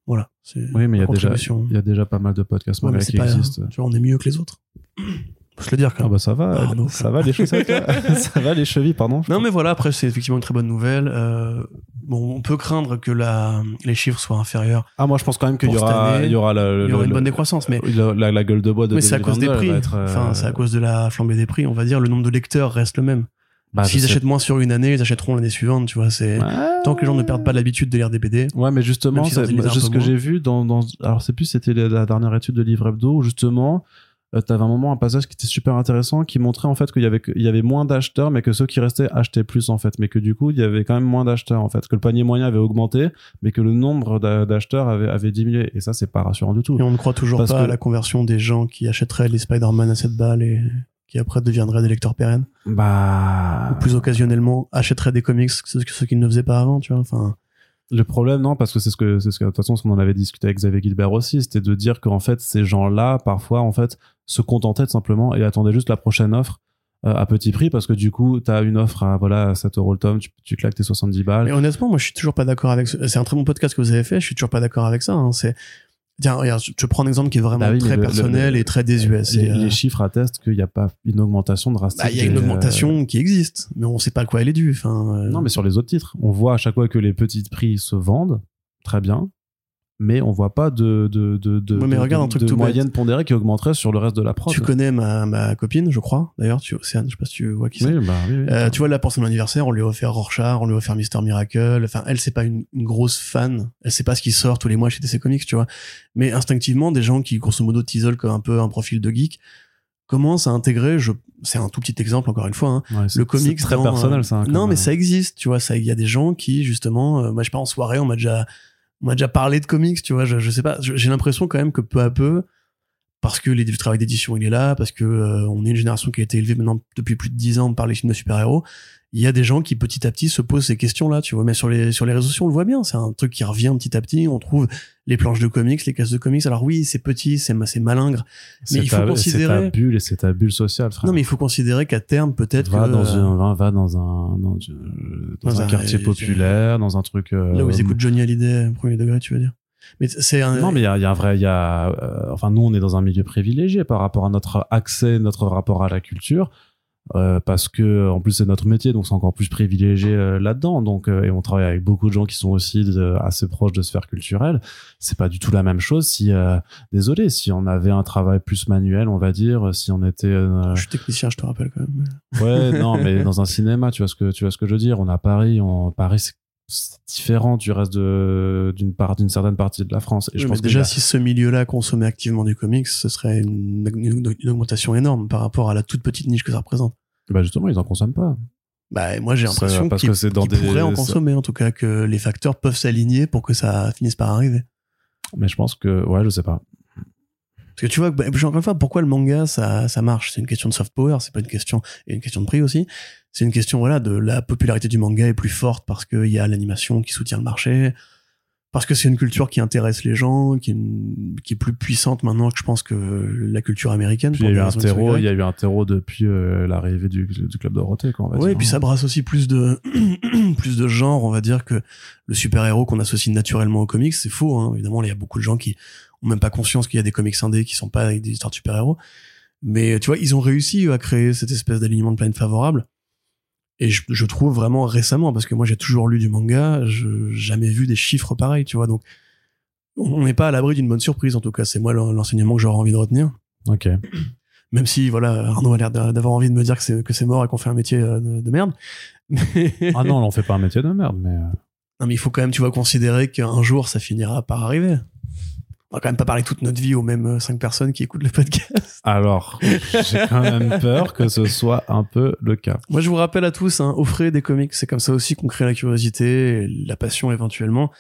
Voilà. Oui, mais il y a déjà, il y a déjà pas mal de podcasts Ouais, manga qui pas, existent. tu vois, on est mieux que les autres. Faut se le dire quand Ah même. bah ça va, Ah, non. ça va les chaussettes, ça va les chevilles, pardon. Non, mais voilà, après, c'est effectivement une très bonne nouvelle. Euh, bon, on peut craindre que la, les chiffres soient inférieurs. Ah moi je pense quand même qu'il y aura, il y aura la, Il y aura le- une bonne décroissance, mais, la, la- la gueule de bois de mais c'est à cause des 2022, elle prix. être, euh, Enfin, c'est à cause de la flambée des prix, on va dire. Le nombre de lecteurs reste le même. bah, S'ils achètent moins sur une année, ils achèteront l'année suivante, tu vois. C'est Ouais. tant que les gens ne perdent pas l'habitude de lire des BD. Ouais, mais justement, si c'est ce que j'ai vu dans, dans, alors c'est plus, c'était la, la dernière étude de Livre Hebdo, où justement, euh, t'avais un moment, un passage qui était super intéressant, qui montrait en fait qu'il y avait, il y avait moins d'acheteurs, mais que ceux qui restaient achetaient plus en fait, mais que du coup, il y avait quand même moins d'acheteurs en fait, que le panier moyen avait augmenté, mais que le nombre d'a- d'acheteurs avait, avait diminué. Et ça, c'est pas rassurant du tout. Et on ne croit toujours Parce pas que- à la conversion des gens qui achèteraient les Spider-Man à 7 balles et qui après deviendraient des lecteurs pérennes. Bah, Ou plus occasionnellement achèteraient des comics, ce que ceux qui ne faisaient pas avant, tu vois. Enfin, Le problème, non, parce que c'est ce que, c'est ce que, de toute façon, ce qu'on en avait discuté avec Xavier Gilbert aussi, c'était de dire qu'en fait, ces gens-là, parfois, en fait, se contentaient simplement et attendaient juste la prochaine offre euh, à petit prix parce que du coup, t'as une offre à, voilà, 7 euros le tome, tu, claques tes 70 balles. Mais honnêtement, moi, je suis toujours pas d'accord avec. ce- C'est un très bon podcast que vous avez fait. Je suis toujours pas d'accord avec ça. hein. C'est tiens, regarde, je je prends un exemple qui est vraiment Bah oui, très le- personnel le- et très désuet. C'est, les, euh, les chiffres attestent qu'il n'y a pas une augmentation drastique. bah, il y a une euh, augmentation qui existe, mais on sait pas à quoi elle est due. Enfin, euh, Non, mais sur les autres titres, on voit à chaque fois que les petits prix se vendent, très bien, mais on voit pas de, de, de, de, Ouais, mais de- regarde un de- truc de tout bête. moyenne pondérée qui augmenterait sur le reste de la prod. tu connais ma, ma copine, je crois. D'ailleurs, tu Océane, je sais pas si tu vois qui c'est. Oui, bah oui, oui. Euh, tu vois là pour son anniversaire, on lui a offert Rorschach, on lui a offert Mister Miracle. Enfin, elle c'est pas une, une grosse fan. Elle sait pas ce qui sort tous les mois chez DC Comics, tu vois. Mais instinctivement, des gens qui grosso modo t'isolent comme un peu un profil de geek commencent à intégrer. Je, c'est un tout petit exemple encore une fois. Hein, Ouais, le comics très dans, personnel euh, ça. hein, non, mais euh, ça existe, tu vois. Ça, il y a des gens qui justement, euh, moi je sais pas en soirée, on m'a déjà, on m'a déjà parlé de comics, tu vois. Je, sais pas. J'ai l'impression quand même que peu à peu, parce que le travail d'édition il est là, parce que euh, on est une génération qui a été élevée maintenant depuis plus de 10 ans par les films de super-héros. Il y a des gens qui petit à petit se posent ces questions-là, tu vois. Mais sur les sur les réseaux sociaux, on le voit bien. C'est un truc qui revient petit à petit. On trouve les planches de comics, les cases de comics. Alors oui, c'est petit, c'est c'est malingre. c'est il faut ta- considérer- C'est ta bulle et c'est ta bulle sociale, frère. Non, mais il faut considérer qu'à terme, peut-être va que dans un va, dans un dans, dans Dans un, un- quartier populaire dans un truc euh, là où ils écoutent Johnny Hallyday, premier degré, tu veux dire. Mais c'est un. non mais il y a, y a un vrai il y a euh, enfin nous on est dans un milieu privilégié par rapport à notre accès notre rapport à la culture euh, parce que en plus c'est notre métier donc c'est encore plus privilégié euh, là-dedans donc euh, et on travaille avec beaucoup de gens qui sont aussi de- assez proches de sphères culturelles c'est pas du tout la même chose si euh, désolé si on avait un travail plus manuel on va dire si on était euh, Je suis technicien, je te rappelle quand même. Ouais, non, mais dans un cinéma, tu vois ce que tu vois ce que je veux dire. On a Paris, on Paris, c'est c'est différent du reste de d'une part d'une certaine partie de la France. Et je pense mais que déjà, là- si ce milieu-là consommait activement du comics, ce serait une, une- une augmentation énorme par rapport à la toute petite niche que ça représente. bah justement, ils en consomment pas. Bah, moi, j'ai l'impression qu'ils qu'ils des- pourraient en consommer, en tout cas, que les facteurs peuvent s'aligner pour que ça finisse par arriver. Mais je pense que ouais, je sais pas. Parce que tu vois, bah, encore une fois, pourquoi le manga, ça, ça marche? C'est une question de soft power, c'est pas une question, et une question de prix aussi. C'est une question, voilà, de la popularité du manga est plus forte parce qu'il y a l'animation qui soutient le marché, parce que c'est une culture qui intéresse les gens, qui est, une- qui est plus puissante maintenant que je pense que la culture américaine. Il y a eu un terreau, il Y. a eu un terreau depuis euh, l'arrivée du, du club Dorothée, quoi. On va Oui, et puis ça brasse aussi plus de plus de genres, on va dire que le super-héros qu'on associe naturellement aux comics, c'est faux. Hein. Évidemment, il y a beaucoup de gens qui ont même pas conscience qu'il y a des comics indés qui sont pas avec des histoires de super-héros. Mais tu vois, ils ont réussi à créer cette espèce d'alignement de planète favorable. Et je, je trouve vraiment récemment, parce que moi j'ai toujours lu du manga, je jamais vu des chiffres pareils, tu vois. Donc on n'est pas à l'abri d'une bonne surprise, en tout cas. C'est moi l'enseignement que j'aurais envie de retenir. Ok. Même si, voilà, Arnaud a l'air d'a- d'avoir envie de me dire que c'est, que c'est mort et qu'on fait un métier euh, de, de merde. Mais... Ah non, on fait pas un métier de merde, mais euh, Non, mais il faut quand même, tu vois, considérer qu'un jour, ça finira par arriver. On va quand même pas parler toute notre vie aux mêmes euh, cinq personnes qui écoutent le podcast. alors j'ai quand même peur que ce soit un peu le cas. Moi, je vous rappelle à tous, hein, offrez des comics. C'est comme ça aussi qu'on crée la curiosité, et la passion éventuellement.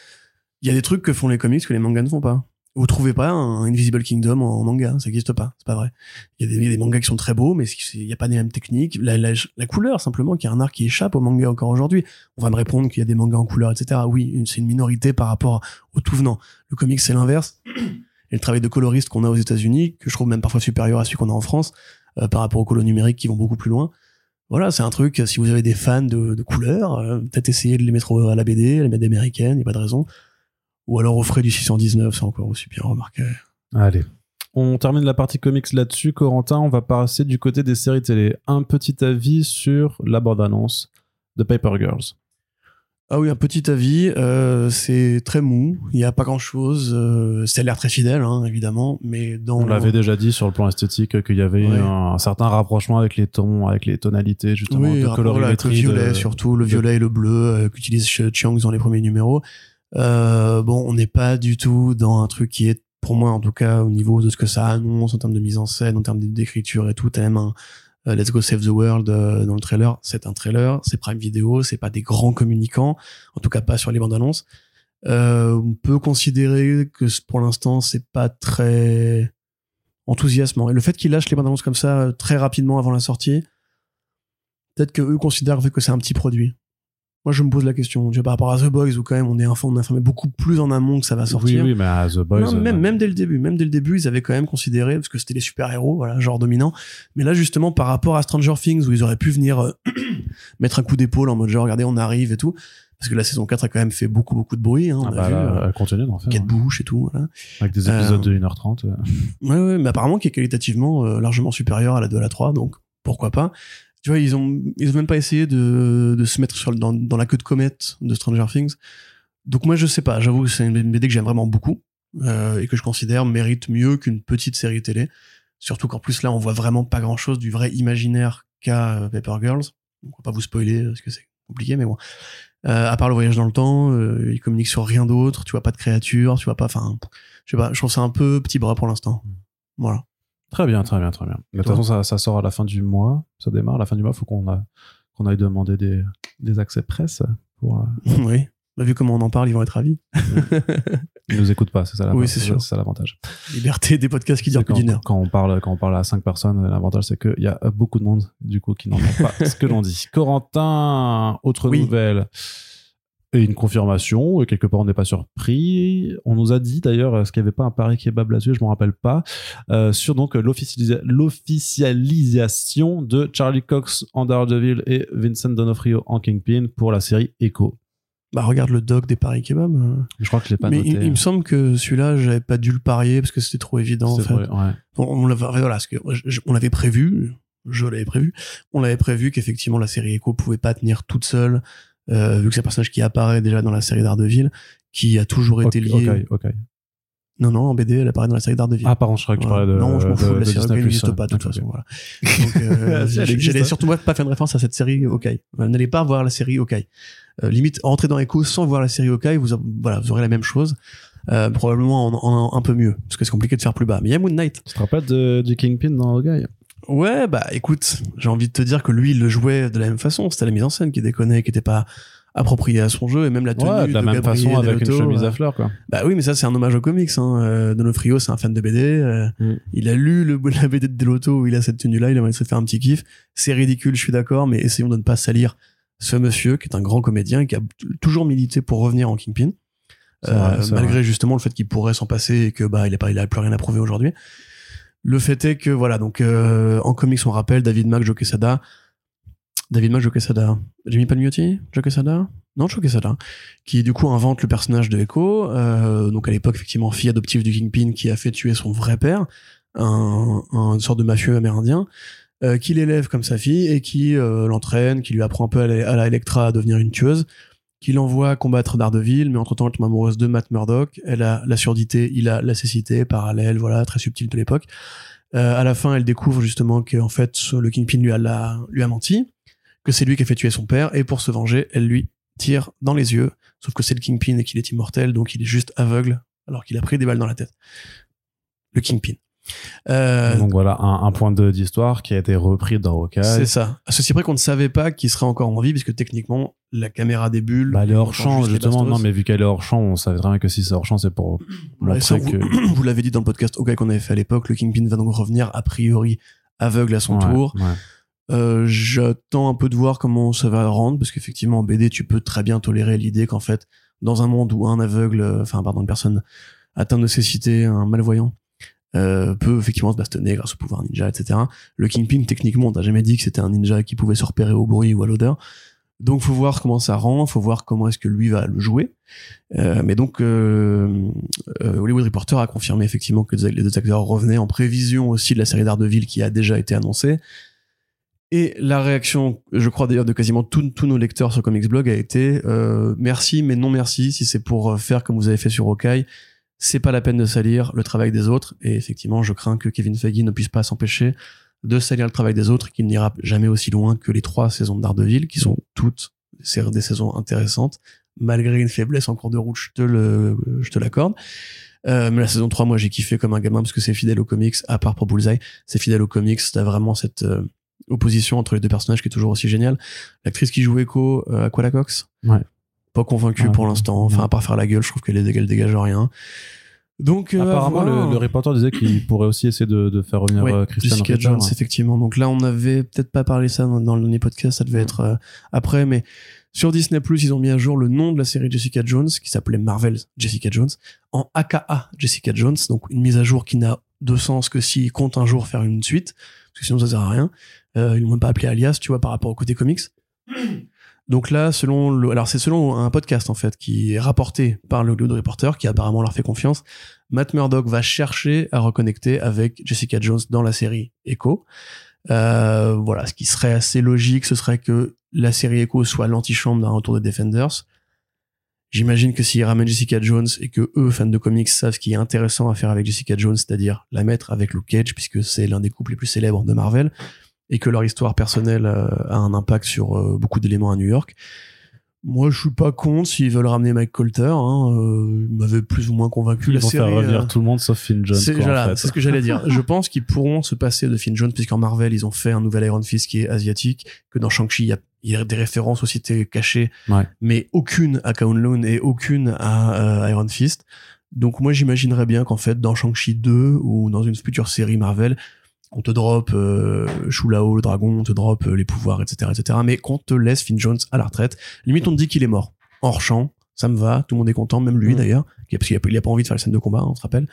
Il y a des trucs que font les comics que les mangas ne font pas. Vous trouvez pas un Invisible Kingdom en manga, ça n'existe pas, c'est pas vrai. Il y, a des, mangas qui sont très beaux, mais il n'y a pas les mêmes techniques. La, la, la couleur, simplement, qui est un art qui échappe au manga encore aujourd'hui. On va me répondre qu'il y a des mangas en couleur, etc. Oui, c'est une minorité par rapport au tout venant. Le comics, c'est l'inverse. Et le travail de coloriste qu'on a aux États-Unis, que je trouve même parfois supérieur à celui qu'on a en France, euh, par rapport aux colos numériques qui vont beaucoup plus loin. Voilà, c'est un truc, si vous avez des fans de, de couleurs, euh, peut-être essayer de les mettre à la BD, les mettre américaines, il n'y a pas de raison. Ou alors offrez du 619, c'est encore aussi bien remarqué. Allez. On termine la partie comics là-dessus. Corentin, on va passer du côté des séries télé. Un petit avis sur la bande-annonce de Paper Girls. Ah oui, un petit avis, euh, c'est très mou, il n'y a pas grand-chose, euh, ça a l'air très fidèle, hein, évidemment, mais dans... On l'avait déjà dit sur le plan esthétique qu'il y avait Ouais. un, un certain rapprochement avec les tons, avec les tonalités justement oui, de voilà, avec le colorimétrie. violet de- surtout, le violet et le bleu euh, qu'utilise Ch- Chiang dans les premiers numéros. Euh, bon, on n'est pas du tout dans un truc qui est, pour moi en tout cas, au niveau de ce que ça annonce en termes de mise en scène, en termes d'écriture et tout, t'as même un euh, Let's Go Save the World euh, dans le trailer. C'est un trailer, c'est Prime Video, c'est pas des grands communicants, en tout cas pas sur les bandes annonces. On peut considérer que pour l'instant c'est pas très enthousiasmant. Et le fait qu'ils lâchent les bandes annonces comme ça très rapidement avant la sortie, peut-être que eux considèrent que c'est un petit produit. Moi, je me pose la question, tu vois, par rapport à The Boys, où quand même on est informé, on est informé beaucoup plus en amont que ça va Oui, sortir. oui, mais à The Boys. Non, même, euh, même dès le début, même dès le début, ils avaient quand même considéré, parce que c'était les super-héros, voilà, genre dominant. Mais là, justement, par rapport à Stranger Things, où ils auraient pu venir euh, mettre un coup d'épaule en mode genre, regardez, on arrive et tout. Parce que la saison 4 a quand même fait beaucoup, beaucoup de bruit, hein, on ah a bah vu. là, euh, elle continue d'en faire. Kate hein. Bush et tout, voilà. Avec des épisodes Euh, de 1h30. euh. Ouais, ouais, mais apparemment qui est qualitativement euh, largement supérieur à la 2 à la 3, donc pourquoi pas. Tu vois, ils ont, ils ont même pas essayé de, de se mettre sur, dans, dans la queue de comète de Stranger Things. Donc moi, je sais pas, j'avoue que c'est une BD que j'aime vraiment beaucoup, euh, et que je considère mérite mieux qu'une petite série télé. Surtout qu'en plus là, on voit vraiment pas grand chose du vrai imaginaire qu'a euh, Paper Girls. Donc, on va pas vous spoiler, parce que c'est compliqué, mais bon. Euh, à part le voyage dans le temps, euh, ils communiquent sur rien d'autre, tu vois pas de créatures, tu vois pas, enfin, je sais pas, je trouve ça un peu petit bras pour l'instant. Voilà. Très bien, très bien, très bien. De toute façon, ça, ça sort à la fin du mois. Ça démarre à la fin du mois. Faut qu'on aille demander des, des accès presse pour. euh, oui. Bah, vu comment on en parle, ils vont être ravis. ils nous écoutent pas, c'est ça. la- Oui, c'est sûr. C'est ça l'avantage. Liberté des podcasts qui durent plus quand, d'une heure. quand on parle, quand on parle à cinq personnes, l'avantage c'est qu'il y a beaucoup de monde du coup qui n'entend pas ce que l'on dit. Corentin, autre Oui. nouvelle. Et une confirmation, et quelque part on n'est pas surpris. On nous a dit d'ailleurs, est-ce qu'il n'y avait pas un pari kebab là-dessus, je ne me rappelle pas, euh, sur donc l'officialisa- l'officialisation de Charlie Cox en Daredevil et Vincent D'Onofrio en Kingpin pour la série Echo. Bah, regarde le doc des paris kebab. euh. Je crois que je l'ai pas Mais noté. il, il me semble que celui-là, j'avais pas dû le parier parce que c'était trop évident, en fait. vrai, ouais. L'avait, voilà, on l'avait prévu, je l'avais prévu, on l'avait prévu qu'effectivement la série Echo pouvait pas tenir toute seule, euh, vu que c'est un personnage qui apparaît déjà dans la série d'Ardeville, qui a toujours été lié. ok, ok. Non, non, en BD, elle apparaît dans la série Daredevil. Ah, pardon, je crois que tu parlais de. non, je m'en de- fous, la série n'existe pas, de toute façon. Voilà. Donc, euh, existe, j'allais surtout moi pas faire une référence à cette série Hawkeye. Euh, N'allez pas voir la série Hawkeye. Euh, limite, rentrer dans Echo sans voir la série Hawkeye, vous, voilà, vous aurez la même chose. Euh, probablement en, en un peu mieux, parce que c'est compliqué de faire plus bas. Mais il y a Moon Knight. Tu te rappelles de, du Kingpin dans Hawkeye? Ouais, bah écoute, j'ai envie de te dire que lui, il le jouait de la même façon. C'était la mise en scène qui déconnait, qui était pas appropriée à son jeu, et même la tenue Ouais, de la même Gabriel façon avec une chemise euh, à fleurs, quoi. Bah oui, mais ça c'est un hommage aux comics. Hein. Euh, Donofrio, c'est un fan de BD. euh, Mm. Il a lu le, la BD de Delotto où il a cette tenue-là. Il aimerait se faire un petit kiff. C'est ridicule, je suis d'accord, mais essayons de ne pas salir ce monsieur qui est un grand comédien qui a toujours milité pour revenir en Kingpin. C'est malgré justement le fait qu'il pourrait s'en passer et que bah il a pas il a plus rien à prouver aujourd'hui. Le fait est que voilà donc euh, en comics on rappelle David Mack, Joe David Mack, Joe Jimmy Palmiotti, Joe non Joe Quesada, qui du coup invente le personnage de Echo, euh, donc à l'époque effectivement fille adoptive du Kingpin qui a fait tuer son vrai père, un, un une sorte de mafieux amérindien. euh, qui l'élève comme sa fille et qui euh, l'entraîne, qui lui apprend un peu à la, à la Electra à devenir une tueuse, qui l'envoie combattre Daredevil, mais entre-temps elle tombe amoureuse de Matt Murdock, elle a la surdité, il a la cécité, parallèle, voilà, très subtile de l'époque. Euh, à la fin, elle découvre justement que en fait le Kingpin lui a, lui a menti, que c'est lui qui a fait tuer son père, et pour se venger, elle lui tire dans les yeux, sauf que c'est le Kingpin et qu'il est immortel, donc il est juste aveugle, alors qu'il a pris des balles dans la tête. Le Kingpin. Euh, Donc voilà, un, un point d'histoire qui a été repris dans Hawkeye. c'est ça. À ceci près qu'on ne savait pas qu'il serait encore en vie, puisque techniquement, la caméra des bulles. Bah, elle est hors champ, justement. Non, mais vu qu'elle est hors champ, on savait très bien que si c'est hors champ, c'est pour ça, montrer vous, que. vous l'avez dit dans le podcast OK qu'on avait fait à l'époque, le Kingpin va donc revenir a priori aveugle à son Ouais, tour. ouais. Euh, J'attends un peu de voir comment ça va rendre, parce qu'effectivement en BD tu peux très bien tolérer l'idée qu'en fait dans un monde où un aveugle, euh, enfin pardon une personne atteinte de cécité, un malvoyant euh, peut effectivement se bastonner grâce au pouvoir ninja, etc. Le Kingpin techniquement on t'a jamais dit que c'était un ninja qui pouvait se repérer au bruit ou à l'odeur. Donc faut voir comment ça rend, faut voir comment est-ce que lui va le jouer. Euh, mais donc euh, euh, Hollywood Reporter a confirmé effectivement que les deux acteurs revenaient en prévision aussi de la série Daredevil qui a déjà été annoncée. Et la réaction, je crois d'ailleurs de quasiment tous tous nos lecteurs sur Comics Blog a été euh, merci mais non merci si c'est pour euh, faire comme vous avez fait sur Hawkeye, c'est pas la peine de salir le travail des autres. Et effectivement, je crains que Kevin Feige ne puisse pas s'empêcher de salir le travail des autres, qu'il n'ira jamais aussi loin que les trois saisons de Daredevil, qui sont toutes des saisons intéressantes, malgré une faiblesse en cours de route, je te je te l'accorde. Euh, mais la saison 3, moi, j'ai kiffé comme un gamin parce que c'est fidèle aux comics, à part pour Bullseye, c'est fidèle aux comics, t'as vraiment cette euh, opposition entre les deux personnages qui est toujours aussi géniale. L'actrice qui joue Echo, euh, Cox. Ouais. Pas convaincu pour l'instant. Enfin, à part faire la gueule, je trouve qu'elle dégage rien. Donc, euh, Apparemment, le, le reporter disait qu'il pourrait aussi essayer de, de faire revenir Ouais, euh, Christian Jessica Jones, effectivement. Donc là, on avait peut-être pas parlé ça dans, dans le dernier podcast, ça devait être euh, après, mais sur Disney Plus, ils ont mis à jour le nom de la série Jessica Jones, qui s'appelait Marvel Jessica Jones, en AKA Jessica Jones, donc une mise à jour qui n'a de sens que s'ils comptent un jour faire une suite, parce que sinon ça sert à rien. Euh, ils l'ont même pas appelé alias, tu vois, par rapport au côté comics. Donc là, selon le, alors c'est selon un podcast en fait qui est rapporté par le Hollywood Reporter, qui apparemment leur fait confiance. Matt Murdock va chercher à reconnecter avec Jessica Jones dans la série Echo. Euh, voilà, ce qui serait assez logique, ce serait que la série Echo soit l'antichambre d'un retour des Defenders. J'imagine que s'ils ramènent Jessica Jones et que eux, fans de comics, savent ce qui est intéressant à faire avec Jessica Jones, c'est-à-dire la mettre avec Luke Cage, puisque c'est l'un des couples les plus célèbres de Marvel, et que leur histoire personnelle euh, a un impact sur euh, beaucoup d'éléments à New York. Moi, je suis pas contre s'ils veulent ramener Mike Colter. Hein, euh, il m'avait plus ou moins convaincu. Ils la vont série, faire revenir euh, tout le monde sauf Finn Jones. c'est en fait. ce que j'allais dire. Je pense qu'ils pourront se passer de Finn Jones, puisqu'en Marvel, ils ont fait un nouvel Iron Fist qui est asiatique, que dans Shang-Chi, il y a, il y a des références aux cités cachées, Ouais. mais aucune à Kowloon et aucune à euh, Iron Fist. Donc moi, j'imaginerais bien qu'en fait, dans Shang-Chi 2 ou dans une future série Marvel, on te drop euh, Shulao, le dragon, on te drop euh, les pouvoirs, etc., etc., mais qu'on te laisse Finn Jones à la retraite. Limite, on te dit qu'il est mort. Hors champ, ça me va, tout le monde est content, même lui Mm. d'ailleurs, parce qu'il a, il a pas envie de faire les scènes de combat, on se rappelle.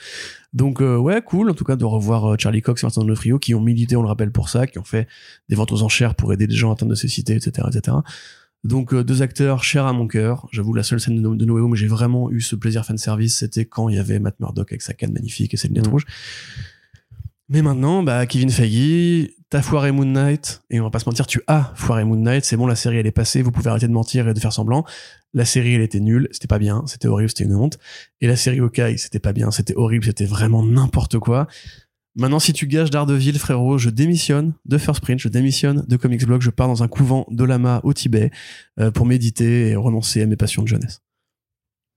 Donc euh, ouais, cool en tout cas de revoir euh, Charlie Cox et Martin Donofrio qui ont milité, on le rappelle pour ça, qui ont fait des ventes aux enchères pour aider des gens atteints de cécité, etc., etc. Donc euh, deux acteurs chers à mon cœur. J'avoue la seule scène de, de No Way Home où j'ai vraiment eu ce plaisir fan service, c'était quand il y avait Matt Murdock avec sa canne magnifique et ses lunettes Mm. rouges. Mais maintenant, bah Kevin Feige, t'as foiré Moon Knight, et on va pas se mentir, tu as foiré Moon Knight, c'est bon, la série elle est passée, vous pouvez arrêter de mentir et de faire semblant. La série elle était nulle, c'était pas bien, c'était horrible, c'était une honte. Et la série Hawkeye, c'était pas bien, c'était horrible, c'était vraiment n'importe quoi. Maintenant, si tu gages Daredevil, frérot, je démissionne de First Print, je démissionne de Comics Blog, je pars dans un couvent de lama au Tibet euh, pour méditer et renoncer à mes passions de jeunesse.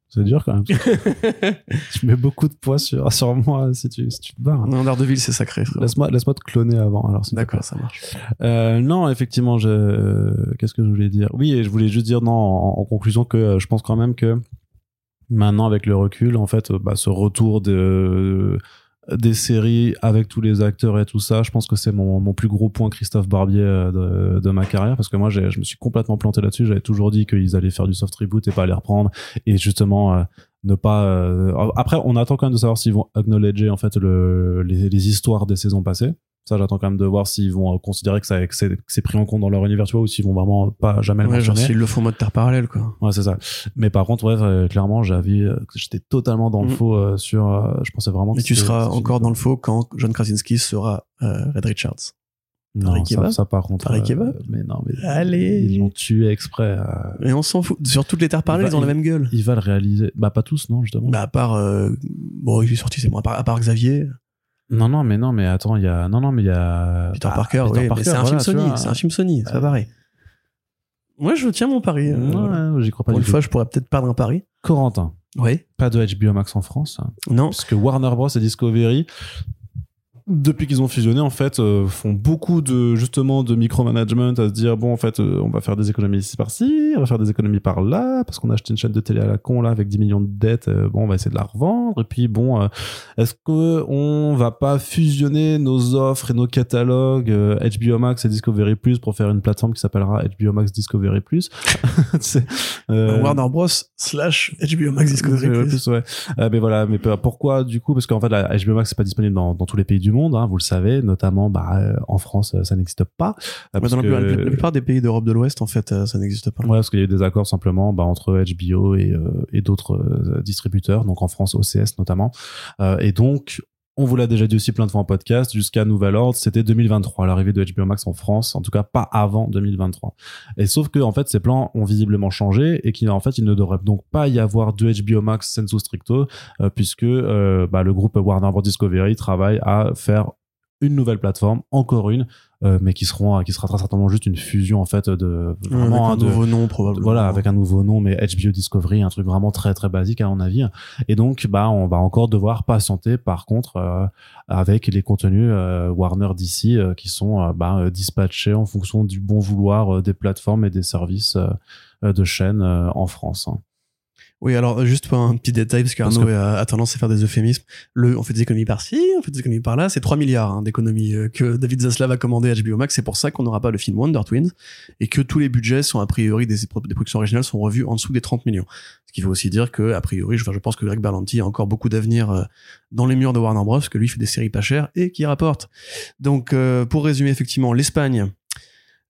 C'est dur quand même. tu mets beaucoup de poids sur, sur moi si tu, si tu te barres. Non, Daredevil, c'est sacré. Laisse-moi laisse te cloner avant. Alors, D'accord, ça marche. Euh, non, effectivement, je, euh, qu'est-ce que je voulais dire? Oui, et je voulais juste dire non en, en conclusion que euh, je pense quand même que maintenant, avec le recul, en fait, bah, ce retour de des séries avec tous les acteurs et tout ça, je pense que c'est mon, mon plus gros point Christophe Barbier euh, de, ma carrière parce que moi je me suis complètement planté là-dessus. J'avais toujours dit qu'ils allaient faire du soft reboot et pas les reprendre et justement euh, ne pas. euh, Après, on attend quand même de savoir s'ils vont acknowledger en fait le, les, les histoires des saisons passées. Ça, j'attends quand même de voir s'ils vont euh, considérer que, ça, que c'est pris en compte dans leur univers, tu vois, ou s'ils vont vraiment pas jamais le Ouais, genre s'ils le font en mode terre parallèle, quoi. Ouais, c'est ça. Mais par contre, ouais, euh, clairement, j'avais, euh, j'étais totalement dans le Mm. faux euh, sur. euh, je pensais vraiment. que Mais tu seras encore dans le faux quand John Krasinski sera euh, Red Richards. Non, ça, ça, par contre. Euh, mais non, mais Allez. ils l'ont tué exprès. euh, Et on s'en fout. Sur toutes les terres parallèles, Il ils ont la même gueule. il va le réaliser. Bah pas tous, non, justement. Bah, à part, euh, bon, il est sorti, c'est bon, à part, à part Xavier, Non, non, mais non, mais attends, il y a. Non, non, mais il y a. Peter bah, Parker, Peter oui, Parker, mais c'est un voilà, film Sony, c'est un film Sony, c'est pas pareil. Moi, je tiens mon pari. euh, Ouais, voilà. j'y crois pas Pour une fois, je pourrais peut-être perdre un pari. Corentin, Oui. pas de HBO Max en France, hein, Non. puisque Warner Bros et Discovery, depuis qu'ils ont fusionné, en fait, euh, font beaucoup de justement de micromanagement à se dire bon, en fait, euh, on va faire des économies ici par-ci, on va faire des économies par-là, parce qu'on a acheté une chaîne de télé à la con là avec 10 millions de dettes. euh, bon, on va essayer de la revendre. Et puis bon, euh, est-ce que on va pas fusionner nos offres et nos catalogues euh, HBO Max et Discovery Plus pour faire une plateforme qui s'appellera HBO Max Discovery Plus? Euh, Warner Bros. slash HBO Max Discovery Plus. ouais. Euh, mais voilà, mais pourquoi du coup Parce qu'en fait, la HBO Max c'est pas disponible dans, dans tous les pays du monde, hein, vous le savez, notamment bah, euh, en France, euh, ça n'existe pas. Euh, Ouais, parce dans la, que- plupart- la plupart des pays d'Europe de l'Ouest, en fait, ça n'existe pas. Ouais, parce qu'il y a eu des accords simplement bah, entre HBO et, et d'autres distributeurs, donc en France OCS notamment. Et donc, on vous l'a déjà dit aussi plein de fois en podcast, jusqu'à nouvel ordre, c'était 2023, l'arrivée de HBO Max en France, en tout cas pas avant 2023. Et sauf que en fait, ces plans ont visiblement changé et qu'en fait, il ne devrait donc pas y avoir de HBO Max sensu stricto, euh, puisque euh, bah, le groupe Warner Bros Discovery travaille à faire une nouvelle plateforme, encore une, euh, mais qui seront, qui sera très certainement juste une fusion en fait de avec vraiment un hein, de- nouveau nom, probablement. voilà, avec un nouveau nom, mais HBO Discovery, un truc vraiment très très basique à mon avis. Et donc, bah, on va encore devoir patienter. Par contre, euh, avec les contenus euh, Warner d'ici euh, qui sont euh, bah, dispatchés en fonction du bon vouloir des plateformes et des services de chaînes euh, en France. hein. Oui, alors juste pour un petit détail, parce qu'Arnaud que- a, a tendance à faire des euphémismes. Le, on fait des économies par-ci, on fait des économies par-là. C'est 3 milliards hein, d'économies euh, que David Zaslav a commandé à HBO Max. C'est pour ça qu'on n'aura pas le film Wonder Twins et que tous les budgets sont a priori des, des productions originales sont revus en dessous des 30 millions. Ce qui veut aussi dire que a priori, je, enfin, je pense que Greg Berlanti a encore beaucoup d'avenir euh, dans les murs de Warner Bros. parce que lui fait des séries pas chères et qui rapportent. Donc, euh, pour résumer effectivement, l'Espagne euh,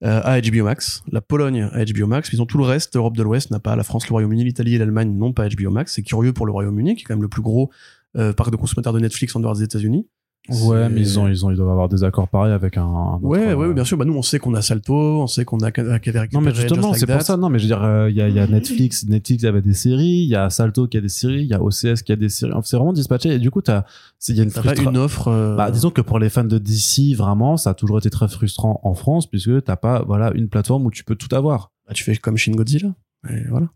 à HBO Max, la Pologne à HBO Max, ils ont tout le reste, l'Europe de l'Ouest n'a pas, la France, le Royaume-Uni, l'Italie et l'Allemagne n'ont pas HBO Max. C'est curieux pour le Royaume-Uni, qui est quand même le plus gros euh, parc de consommateurs de Netflix en dehors des États-Unis. Ouais, mais ils ont, ils ont, ils doivent avoir des accords pareils avec un. un autre, Ouais, ouais, euh, bien sûr. Bah nous, on sait qu'on a Salto, on sait qu'on a avait récupéré Non mais Just justement Like c'est pour ça non mais je veux dire euh, il y, a, il y a Netflix Netflix avait des séries il y a Salto qui a des séries il y a OCS qui a des séries Enfin, c'est vraiment dispatché et du coup t'as il y a une T'as pas frustra- une offre. euh, bah, disons que pour les fans de DC vraiment ça a toujours été très frustrant en France puisque t'as pas voilà une plateforme où tu peux tout avoir bah, tu fais comme Shin Godzilla. Et voilà.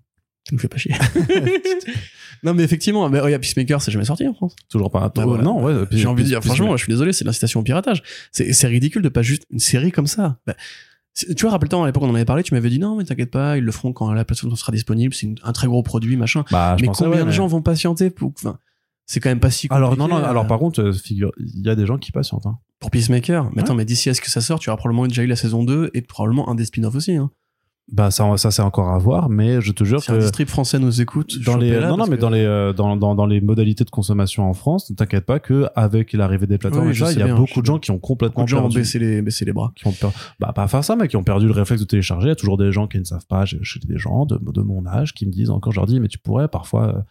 Tu nous fais pas chier. non, mais effectivement, mais regarde, Peacemaker, c'est jamais sorti en France. toujours pas Bah, voilà. non ouais J'ai envie de dire, franchement, je suis désolé, c'est de l'incitation au piratage. C'est ridicule de pas juste une série comme ça. Bah, tu vois, rappelle-toi, à l'époque, on en avait parlé, tu m'avais dit non, mais t'inquiète pas, ils le feront quand la plateforme sera disponible, c'est un très gros produit, machin. bah, mais combien ouais, de mais- gens vont patienter pour. Enfin, c'est quand même pas si alors non compliqué, non euh, alors par contre euh, figure il y a des gens qui patientent hein. Pour Peacemaker. Mais attends, mais d'ici à ce que ça sort, tu auras probablement déjà eu la saison 2 et probablement un des spin-offs aussi. Hein. Bah ça ça c'est encore à voir mais je te jure Si un que distrib français nous écoute, dans les non non mais que- dans les euh, dans, dans dans les modalités de consommation en France ne t'inquiète pas que avec l'arrivée des plateformes Oui, ça il y a bien, beaucoup de gens qui ont complètement Beaucoup de gens ont perdu. baissé les, baissé les bras. qui ont per- bah pas faire ça mais qui ont perdu le réflexe de télécharger. Il y a toujours des gens qui ne savent pas j'ai j'ai des gens de, de mon âge qui me disent encore je leur dis mais tu pourrais parfois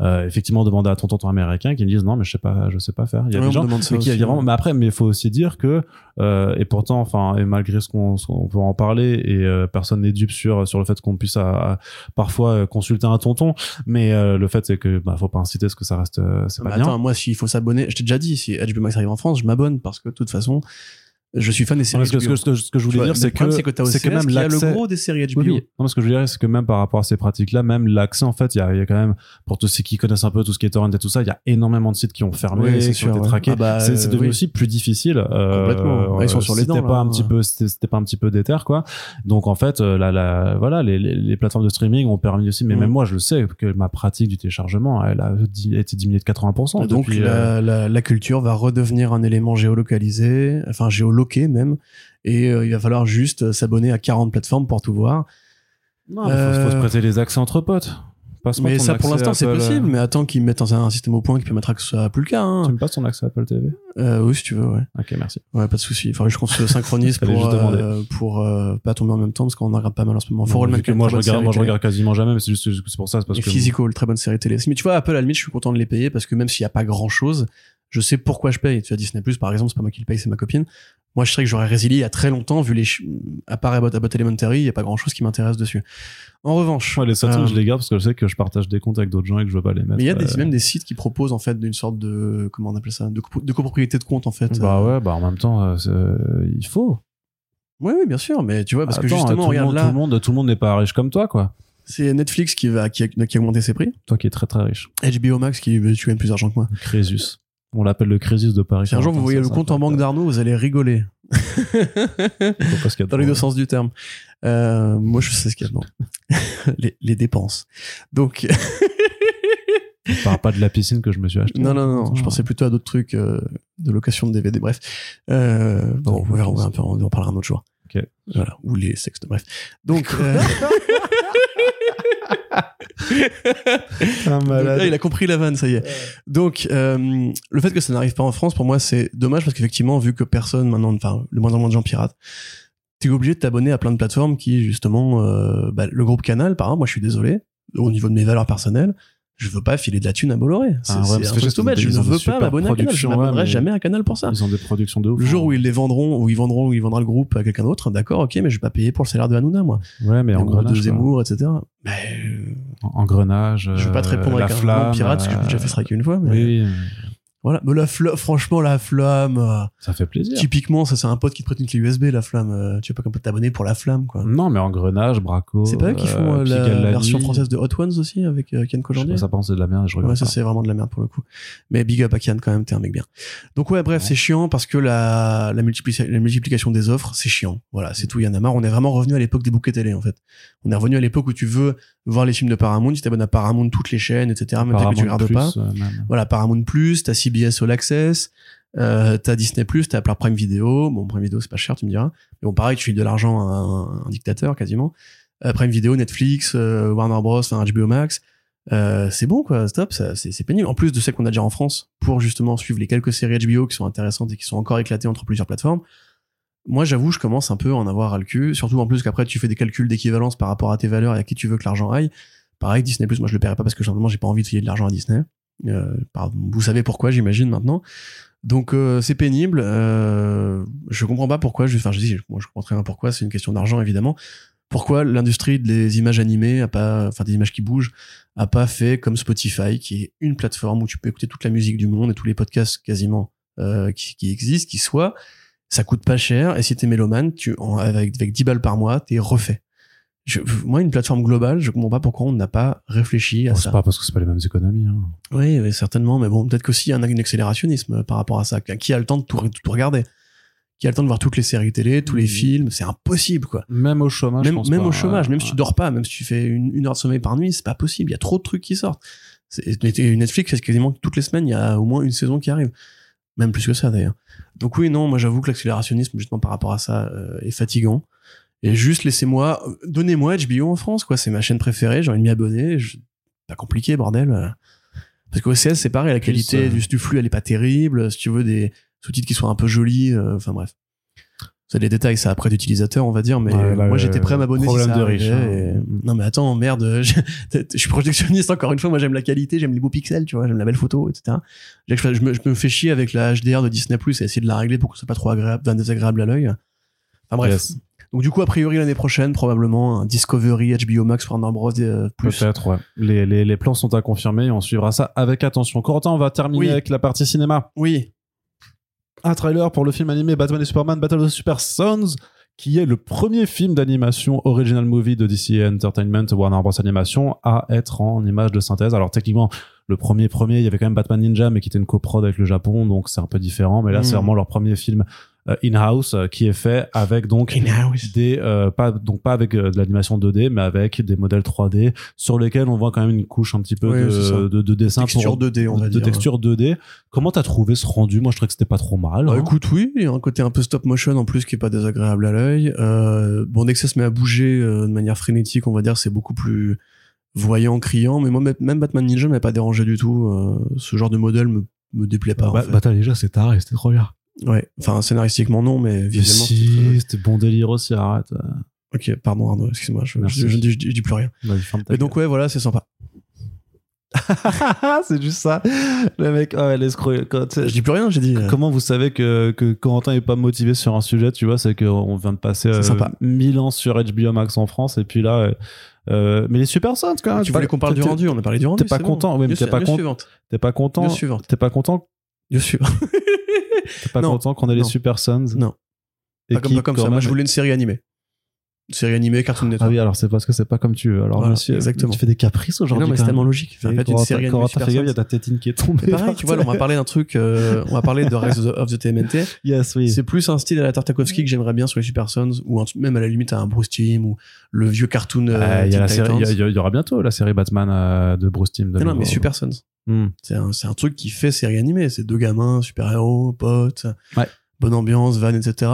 euh, effectivement demander à ton tonton américain qui me disent non mais je sais pas je sais pas faire. Il y a Ouais, des gens mais qui- vraiment- mais après mais il faut aussi dire que euh, et pourtant enfin et malgré ce qu'on qu'on peut en parler et euh, personne n'est dupe sur sur le fait qu'on puisse à- à- parfois euh, consulter un tonton mais euh, le fait c'est que bah faut pas inciter à ce que ça reste euh, c'est pas bien. attends, moi, s'il faut s'abonner, je t'ai déjà dit, si HBO Max arrive en France, je m'abonne parce que de toute façon, je suis fan des Non, séries ce HBO. que, ce que- ce que je voulais vois, dire c'est que c'est que que même qui a le gros des séries HBO. Oui, oui. Non, ce que je veux dire, c'est que même par rapport à ces pratiques-là, même l'accès, en fait, il y a, y a quand même, pour tous ceux qui connaissent un peu tout ce qui est torrent et tout ça, il y a énormément de sites qui ont fermé, Oui, c'est qui ont été traqués. Ah bah, c'est devenu oui. aussi plus difficile. euh, Complètement. Ouais, ils sont sur les dents, là, pas un hein. petit peu, si c'était pas un petit peu déter, quoi. Donc, en fait, euh, la, la, voilà, les, les, les plateformes de streaming ont permis aussi, mais Mhm. même moi, je le sais, que ma pratique du téléchargement, elle a été diminuée de 80%. Donc euh, la, culture va redevenir un élément géolocalisé, enfin géoloqué même, et euh, il va falloir juste s'abonner à 40 plateformes pour tout voir. non, mais faut, faut se euh, prêter les accès entre potes. Mais ça pour l'instant c'est possible, euh, mais attends qu'ils mettent un, un système au point qui permettra que ce soit plus le cas. Hein. Tu me passes ton accès Apple TV? Euh, oui si tu veux, ouais. Ok, merci. Ouais, pas de souci. Il faudrait juste qu'on se synchronise pour, euh, pour euh, pas tomber en même temps parce qu'on en regarde pas mal en ce moment. Non, All vu que moi, je regarde, série moi, je télé. regarde quasiment jamais, mais c'est juste c'est pour ça, parce Et que. Physical, très bonne série télé. Mais tu vois, Apple, à la limite, je suis content de les payer parce que même s'il n'y a pas grand chose, je sais pourquoi je paye. Tu vois, Disney Plus, par exemple, c'est pas moi qui le paye, c'est ma copine. Moi, je sais que j'aurais résilié il y a très longtemps, vu les, à part Abbott, Abbott Elementary, il n'y a pas grand chose qui m'intéresse dessus. En revanche. Ouais, les euh, je les garde parce que je sais que je partage des comptes avec d'autres gens et que je veux pas les mettre. mais il y a des, euh, même des sites qui proposent, en fait, d'une sorte de, comment on appelle ça, de, co- de copropriété de compte, en fait. Bah Euh, ouais, bah en même temps, euh, il faut. Oui, oui, bien sûr, mais tu vois, parce que justement, tout, regarde monde, là, tout le monde, tout le monde n'est pas riche comme toi, quoi. c'est Netflix qui va, qui a, qui a augmenté ses prix. Toi qui es très très riche. HBO Max qui, tu gagnes plus d'argent que moi. Crésus. On l'appelle le Crésus de Paris. Si un jour vous voyez le compte en banque d'Arnaud, vous allez rigoler. Dans les deux sens du terme. Euh, moi, je sais ce qu'il y a dedans. les, les dépenses. Donc, On parle pas de la piscine que je me suis acheté. non, non, non, je pensais plutôt à d'autres trucs euh, de location de DVD, bref. Euh, bon, on verra, on, verra un peu, on en parlera un autre jour. Ok. Voilà, ou les sexes, bref. Donc, Un là, il a compris la vanne, ça y est. Donc, euh, le fait que ça n'arrive pas en France, pour moi, c'est dommage parce qu'effectivement, vu que personne maintenant, enfin, le moins en moins de gens piratent, t'es obligé de t'abonner à plein de plateformes qui, justement, euh, bah, le groupe Canal, par exemple, moi, je suis désolé, au niveau de mes valeurs personnelles, je veux pas filer de la thune à Bolloré. C'est Ah ouais, c'est truc je- tout bête. Je ils ne veux pas m'abonner à Canal. Je productions, ouais, jamais à Canal pour ça. Ils ont des productions de ouf. Le jour hein. où ils les vendront, où ils vendront, où ils vendront le groupe à quelqu'un d'autre, d'accord, ok, mais je vais pas payer pour le salaire de Hanouna, moi. Ouais, mais en de grenage. quoi. Zemmour, etc. Mais, euh, En engrenage. je veux pas te répondre la avec un flamme, pirate, parce que j'ai euh, déjà fait striker une fois, mais Oui, voilà. Mais la flamme, franchement, la flamme, euh, ça fait plaisir. typiquement, ça, c'est un pote qui te prête une clé USB, la flamme. euh, tu veux pas comme t'abonner pour la flamme, quoi. Non, mais engrenage, braco. C'est pas eux qui font euh, Pigalle la, version française de Hot Ones aussi, avec Ken Kojandi? ça pense c'est de la merde, je regarde Ouais, ça c'est vraiment de la merde pour le coup. Mais big up à Kian quand même, t'es un mec bien. Donc ouais, bref, c'est chiant parce que la, la, multiplication, la multiplication des offres, c'est chiant. Voilà, c'est tout, il y en a marre. On est vraiment revenu à l'époque des bouquets télé en fait. On est revenu à l'époque où tu veux voir les films de Paramount, tu t'abonnes à Paramount toutes les chaînes, etc. Même que tu regardes pas. Plus, euh, même. Voilà, Paramount Plus, t'as CBS All Access, euh, t'as Disney Plus, t'as Prime Video. Bon, Prime Video c'est pas cher, tu me diras. Mais bon, pareil, tu files de l'argent à un, un dictateur quasiment. Euh, Prime Video, Netflix, euh, Warner Bros, enfin HBO Max. Euh, c'est bon quoi, stop, c'est pénible. En plus de celles qu'on a déjà en France, pour justement suivre les quelques séries HBO qui sont intéressantes et qui sont encore éclatées entre plusieurs plateformes. Moi, j'avoue, je commence un peu à en avoir à le cul. Surtout en plus qu'après, tu fais des calculs d'équivalence par rapport à tes valeurs et à qui tu veux que l'argent aille. Pareil, Disney Plus, moi je le paierai pas parce que simplement j'ai pas envie de filer de l'argent à Disney. Euh, vous savez pourquoi, j'imagine maintenant. Donc euh, c'est pénible. Euh, je comprends pas pourquoi. Enfin, je dis, moi je comprends très bien pourquoi. C'est une question d'argent évidemment. Pourquoi l'industrie des images animées a pas, enfin des images qui bougent, a pas fait comme Spotify, qui est une plateforme où tu peux écouter toute la musique du monde et tous les podcasts quasiment euh, qui existent, qui soient. Ça coûte pas cher et si t'es mélomane, tu en- avec, avec 10 balles par mois, t'es refait. Je, moi, une plateforme globale, je comprends pas pourquoi on n'a pas réfléchi à Bon, ça. c'est pas parce que c'est pas les mêmes économies. Hein. Oui, oui, certainement, mais bon, peut-être qu'aussi il y a un, accélérationnisme par rapport à ça. Qui a le temps de tout, tout regarder Qui a le temps de voir toutes les séries télé, tous les Mhm. films C'est impossible, quoi. Même au chômage. je même pense même pas. au chômage, même si tu dors pas, même si tu fais une, une heure de sommeil par nuit, c'est pas possible. Il y a trop de trucs qui sortent. Netflix, c'est quasiment toutes les semaines, il y a au moins une saison qui arrive. Même plus que ça, d'ailleurs. Donc oui, non, moi j'avoue que l'accélérationnisme, justement par rapport à ça, euh, est fatigant. Et juste laissez-moi, euh, donnez-moi HBO en France, quoi. C'est ma chaîne préférée, j'ai envie de m'y abonner. Je- Pas compliqué, bordel. euh. Parce qu'au OCS, c'est pareil, la Plus, qualité euh, du, du flux, elle est pas terrible. Si tu veux des sous-titres qui soient un peu jolis, euh, enfin bref. C'est des détails, ça après d'utilisateur, on va dire, mais Ouais, là, moi j'étais prêt à m'abonner si ça de riche, hein. et- Non mais attends, merde, je, je suis projectionniste encore une fois, moi j'aime la qualité, j'aime les beaux pixels, tu vois, j'aime la belle photo, etc. Je, me, je me fais chier avec la HDR de Disney Plus et essayer de la régler pour que ce soit pas trop agréable, enfin, désagréable à l'œil. Enfin bref. Yes. Donc du coup, a priori l'année prochaine, probablement un Discovery, HBO Max, Warner Bros. euh, plus. Peut-être, ouais. Les, les, les plans sont à confirmer on suivra ça avec attention. Corentin, on va terminer Oui. avec la partie cinéma. Oui, Un trailer pour le film animé Batman et Superman Battle of the Super Sons, qui est le premier film d'animation original movie de DC Entertainment Warner Bros Animation à être en image de synthèse. Alors techniquement, le premier premier, il y avait quand même Batman Ninja, mais qui était une coprod avec le Japon, donc c'est un peu différent. Mais là, c'est vraiment leur premier film in-house euh, qui est fait avec donc des euh, pas donc pas avec euh, de l'animation 2D, mais avec des modèles 3D sur lesquels on voit quand même une couche un petit peu de, de, de dessin texture pour 2D, on va de dire. texture 2D. Comment t'as trouvé ce rendu? Moi, je trouvais que c'était pas trop mal. Bah, hein. écoute, oui, il y a un côté un peu stop motion en plus qui est pas désagréable à l'œil. Euh, bon, dès que ça se met à bouger euh, de manière frénétique, on va dire, c'est beaucoup plus voyant, criant. Mais moi, même- Batman Ninja m'a pas dérangé du tout. Euh, ce genre de modèle me, me déplaît pas. en bah, fait. Battle déjà, c'est taré, c'était trop bien. Ouais, enfin scénaristiquement non, mais visuellement. si, c'était bon délire aussi, arrête. Ok, pardon Arnaud, excuse-moi, je, je, je, dis- je dis plus rien. Mais donc ouais, voilà, c'est sympa. c'est juste ça. Le mec, oh, l'escroc. Je dis plus rien, j'ai dit. euh, Comment vous savez que, que Corentin est pas motivé sur un sujet, tu vois, c'est qu'on vient de passer euh, sympa. 1000 ans sur HBO Max en France, et puis là, euh, euh, mais les Super Sons quand même. tu voulais qu'on parle du rendu, on a parlé du rendu. t'es pas content, bon. oui, mais News- t'es pas news con- suivante. T'es pas content. T'es pas content News suivante. T'es pas Non. content qu'on ait les Non. Super Sons Non. Et Pas comme, qui, pas comme quand ça. Moi, même- je voulais une série animée. Série animée, Cartoon Ah Network. oui, alors c'est parce que c'est pas comme tu veux. Alors Voilà, monsieur, exactement. tu fais des caprices aujourd'hui. non, mais c'est tellement logique. Enfin, en fait, une série animée gaffe, il y a ta tétine qui est tombée. Mais pareil, tu vois, là, on va parler d'un truc, euh, on va parler de Rise of the, TMNT. Yes, oui. C'est plus un style à la Tartakovsky que j'aimerais bien sur les Super Sons, ou un- même à la limite à un Bruce Timm, ou le vieux cartoon Euh, Il y, aura bientôt la série Batman euh, de Bruce de Non, mais Super Sons. Hmm. C'est un, c'est un truc qui fait série animée. C'est deux gamins, super-héros, potes, Ouais. bonne ambiance, van, etc.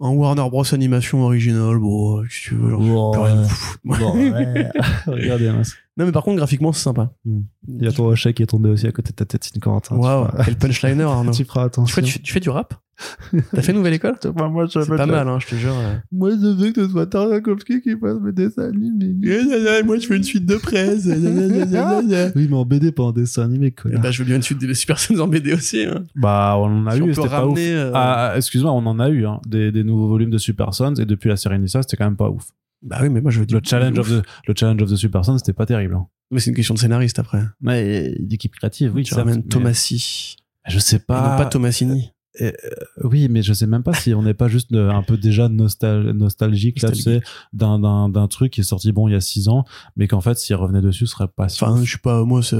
Un Warner Bros. animation original, bon, qu'est-ce que tu veux, genre, Bon, plus rien à ouais. foutre. Bon, ouais. Regardez, mince. Non, mais par contre, graphiquement, c'est sympa. Hmm. il y a ton Rocher qui est tombé aussi à côté de ta tétine, Corentin. Tu Waouh, feras- quel punchliner, Arnaud. Tu feras Tu attention. fais, tu, tu fais du rap? T'as fait Nouvelle École Bah, moi, je C'est pas mal, hein, je te jure. euh. Moi, je veux que ce soit Tarkovsky qui fasse mes dessins animés. Moi, je fais une suite de presse. Oui, mais en BD, pas en dessin animé, bah, je veux bien une suite des Super Sons en BD aussi. Hein. Bah, on en a Si eu, c'était pas ouf. euh, Ah, ah, excuse-moi, on en a eu, hein, des, des nouveaux volumes de Super Sons, et depuis la série initiale, c'était quand même pas ouf. Bah oui, mais moi, je veux dire. Le challenge of the, le challenge of the Super Sons, c'était pas terrible. Hein. Mais c'est une question de scénariste après. Mais d'équipe créative, oui. tu ramènes Thomasy. Je sais Et pas. non pas Thomasini. Oui, mais je sais même pas si on n'est pas juste euh, un peu déjà nostal nostalgique, là, tu sais, d'un, truc qui est sorti bon il y a six ans, mais qu'en fait, s'il revenait dessus, ce serait pas si Enfin, je sais pas, moi, c'est.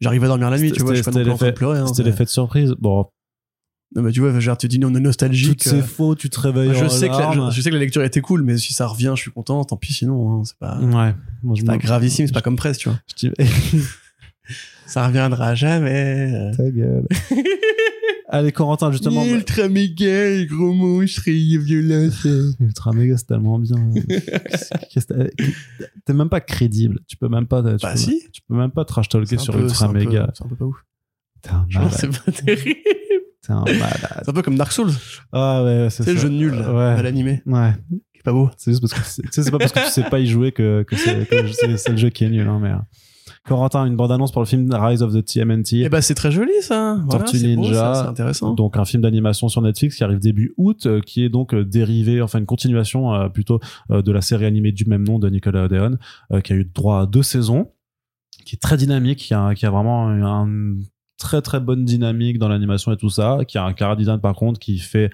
J'arrive à dormir la nuit, tu vois, je suis pas c'était non plus en train de pleurer. Hein, C'était l'effet de surprise. Bon, Non, mais tu vois, genre, tu dis, on est nostalgique. toutes ces euh, faux, tu te réveilles Je en sais, que la, larmes. je, je sais que la lecture était cool, mais si ça revient, je suis content. Tant pis, sinon, hein, c'est pas, Ouais. Moi, c'est pas me- gravissime, c'est pas comme presse, tu vois. Je Ça reviendra jamais. ta gueule. Allez, Corentin, justement. bah, Ultra méga, gros monstre et violence. Ultra méga, c'est tellement bien. T'es même pas crédible. Tu peux même pas. Tu Bah peux, si. Tu peux même pas trash C'est talker sur peu- Ultra c'est un peu- méga. C'est un peu pas ouf. T'es un malade. c'est pas terrible. T'es un malade. C'est un peu comme Dark Souls. Ah ouais, c'est C'est le ça. jeu de nul, Ouais. à l'animé. Ouais. Qui est pas beau. C'est juste parce que c'est- tu sais, c'est pas parce que tu sais pas y jouer que, que c'est c'est- c'est le jeu qui est nul. Hein, mais. Corentin, une bande annonce pour le film Rise of the TMNT. Eh bah, c'est très joli, ça. Voilà, Tortue Ninja. C'est intéressant. Donc un film d'animation sur Netflix qui arrive début août, euh, qui est donc euh, dérivé, enfin une continuation euh, plutôt euh, de la série animée du même nom de Nicolas Odeon, qui a eu droit à deux saisons, qui est très dynamique, qui a, qui a vraiment une très très bonne dynamique dans l'animation et tout ça, qui a un design par contre qui fait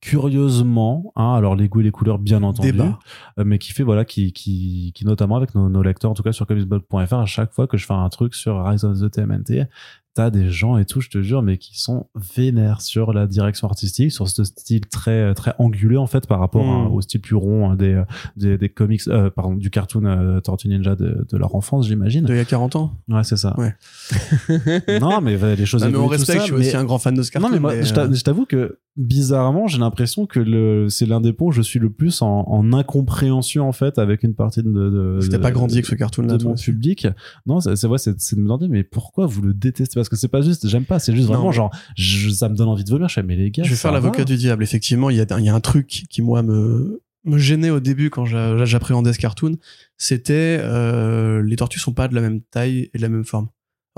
curieusement, hein, alors les goûts et les couleurs bien entendu, Débat. euh, mais qui fait voilà, qui, qui, qui notamment avec nos, nos lecteurs en tout cas sur comicsblog.fr, à chaque fois que je fais un truc sur Rise of the TMNT, t'as des gens et tout, je te jure, mais qui sont vénères sur la direction artistique, sur ce style très très angulé en fait par rapport Mm. à- au style plus rond hein, des, euh, des des comics, euh, pardon, du cartoon euh, Tortue Ninja de, de leur enfance, j'imagine. De il y a 40 ans. Ouais, c'est ça. Ouais. non, mais les choses Non, mais on respecte, je suis mais- aussi un grand fan de ce cartoon. non, mais moi, t'a- euh, je t'avoue que bizarrement, j'ai l'impression que le, c'est l'un des points où je suis le plus en, en incompréhension en fait avec une partie de. de de- pas grandi avec ce cartoon-là, de mon public. Non, c'est vrai, c'est de me demander, mais pourquoi vous le détestez? Parce que c'est pas juste, j'aime pas, c'est juste Non, vraiment genre, je- ça me donne envie de vomir. Je fais, mais les gars, Je vais faire l'avocat du diable. Effectivement, il y a, y a un truc qui, moi, me, me gênait au début quand j'a- j'appréhendais ce cartoon. C'était euh, les tortues sont pas de la même taille et de la même forme.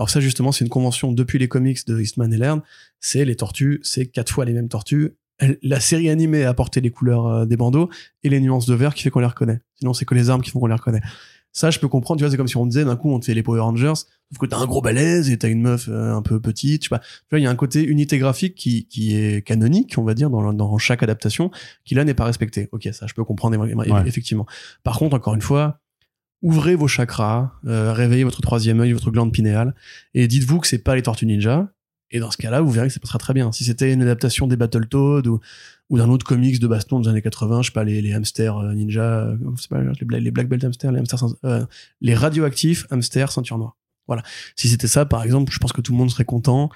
Alors ça, justement, c'est une convention depuis les comics de Eastman et Laird. C'est les tortues, c'est quatre fois les mêmes tortues. La série animée a apporté les couleurs euh, des bandeaux et les nuances de vert qui fait qu'on les reconnaît. Sinon, c'est que les armes qui font qu'on les reconnaît. Ça, je peux comprendre. Tu vois, c'est comme si on disait d'un coup, on te fait les Power Rangers, sauf que t'as un gros balèze et t'as une meuf euh, un peu petite. Je sais pas. Tu vois, il y a un côté unité graphique qui, qui est canonique, on va dire, dans, dans chaque adaptation, qui là n'est pas respecté. Ok, ça, je peux comprendre Ouais. effectivement. Par contre, encore une fois, ouvrez vos chakras, euh, réveillez votre troisième œil, votre glande pinéale, et dites-vous que c'est pas les Tortues Ninja. Et dans ce cas-là, vous verrez que ça passera très bien. Si c'était une adaptation des Battletoads ou, ou d'un autre comics de baston des années 80, je sais pas, les, les hamsters euh, ninja, euh, c'est pas, les, les black belt hamsters, les hamsters, euh, les radioactifs hamsters ceinture noire. Voilà. Si c'était ça, par exemple, je pense que tout le monde serait content,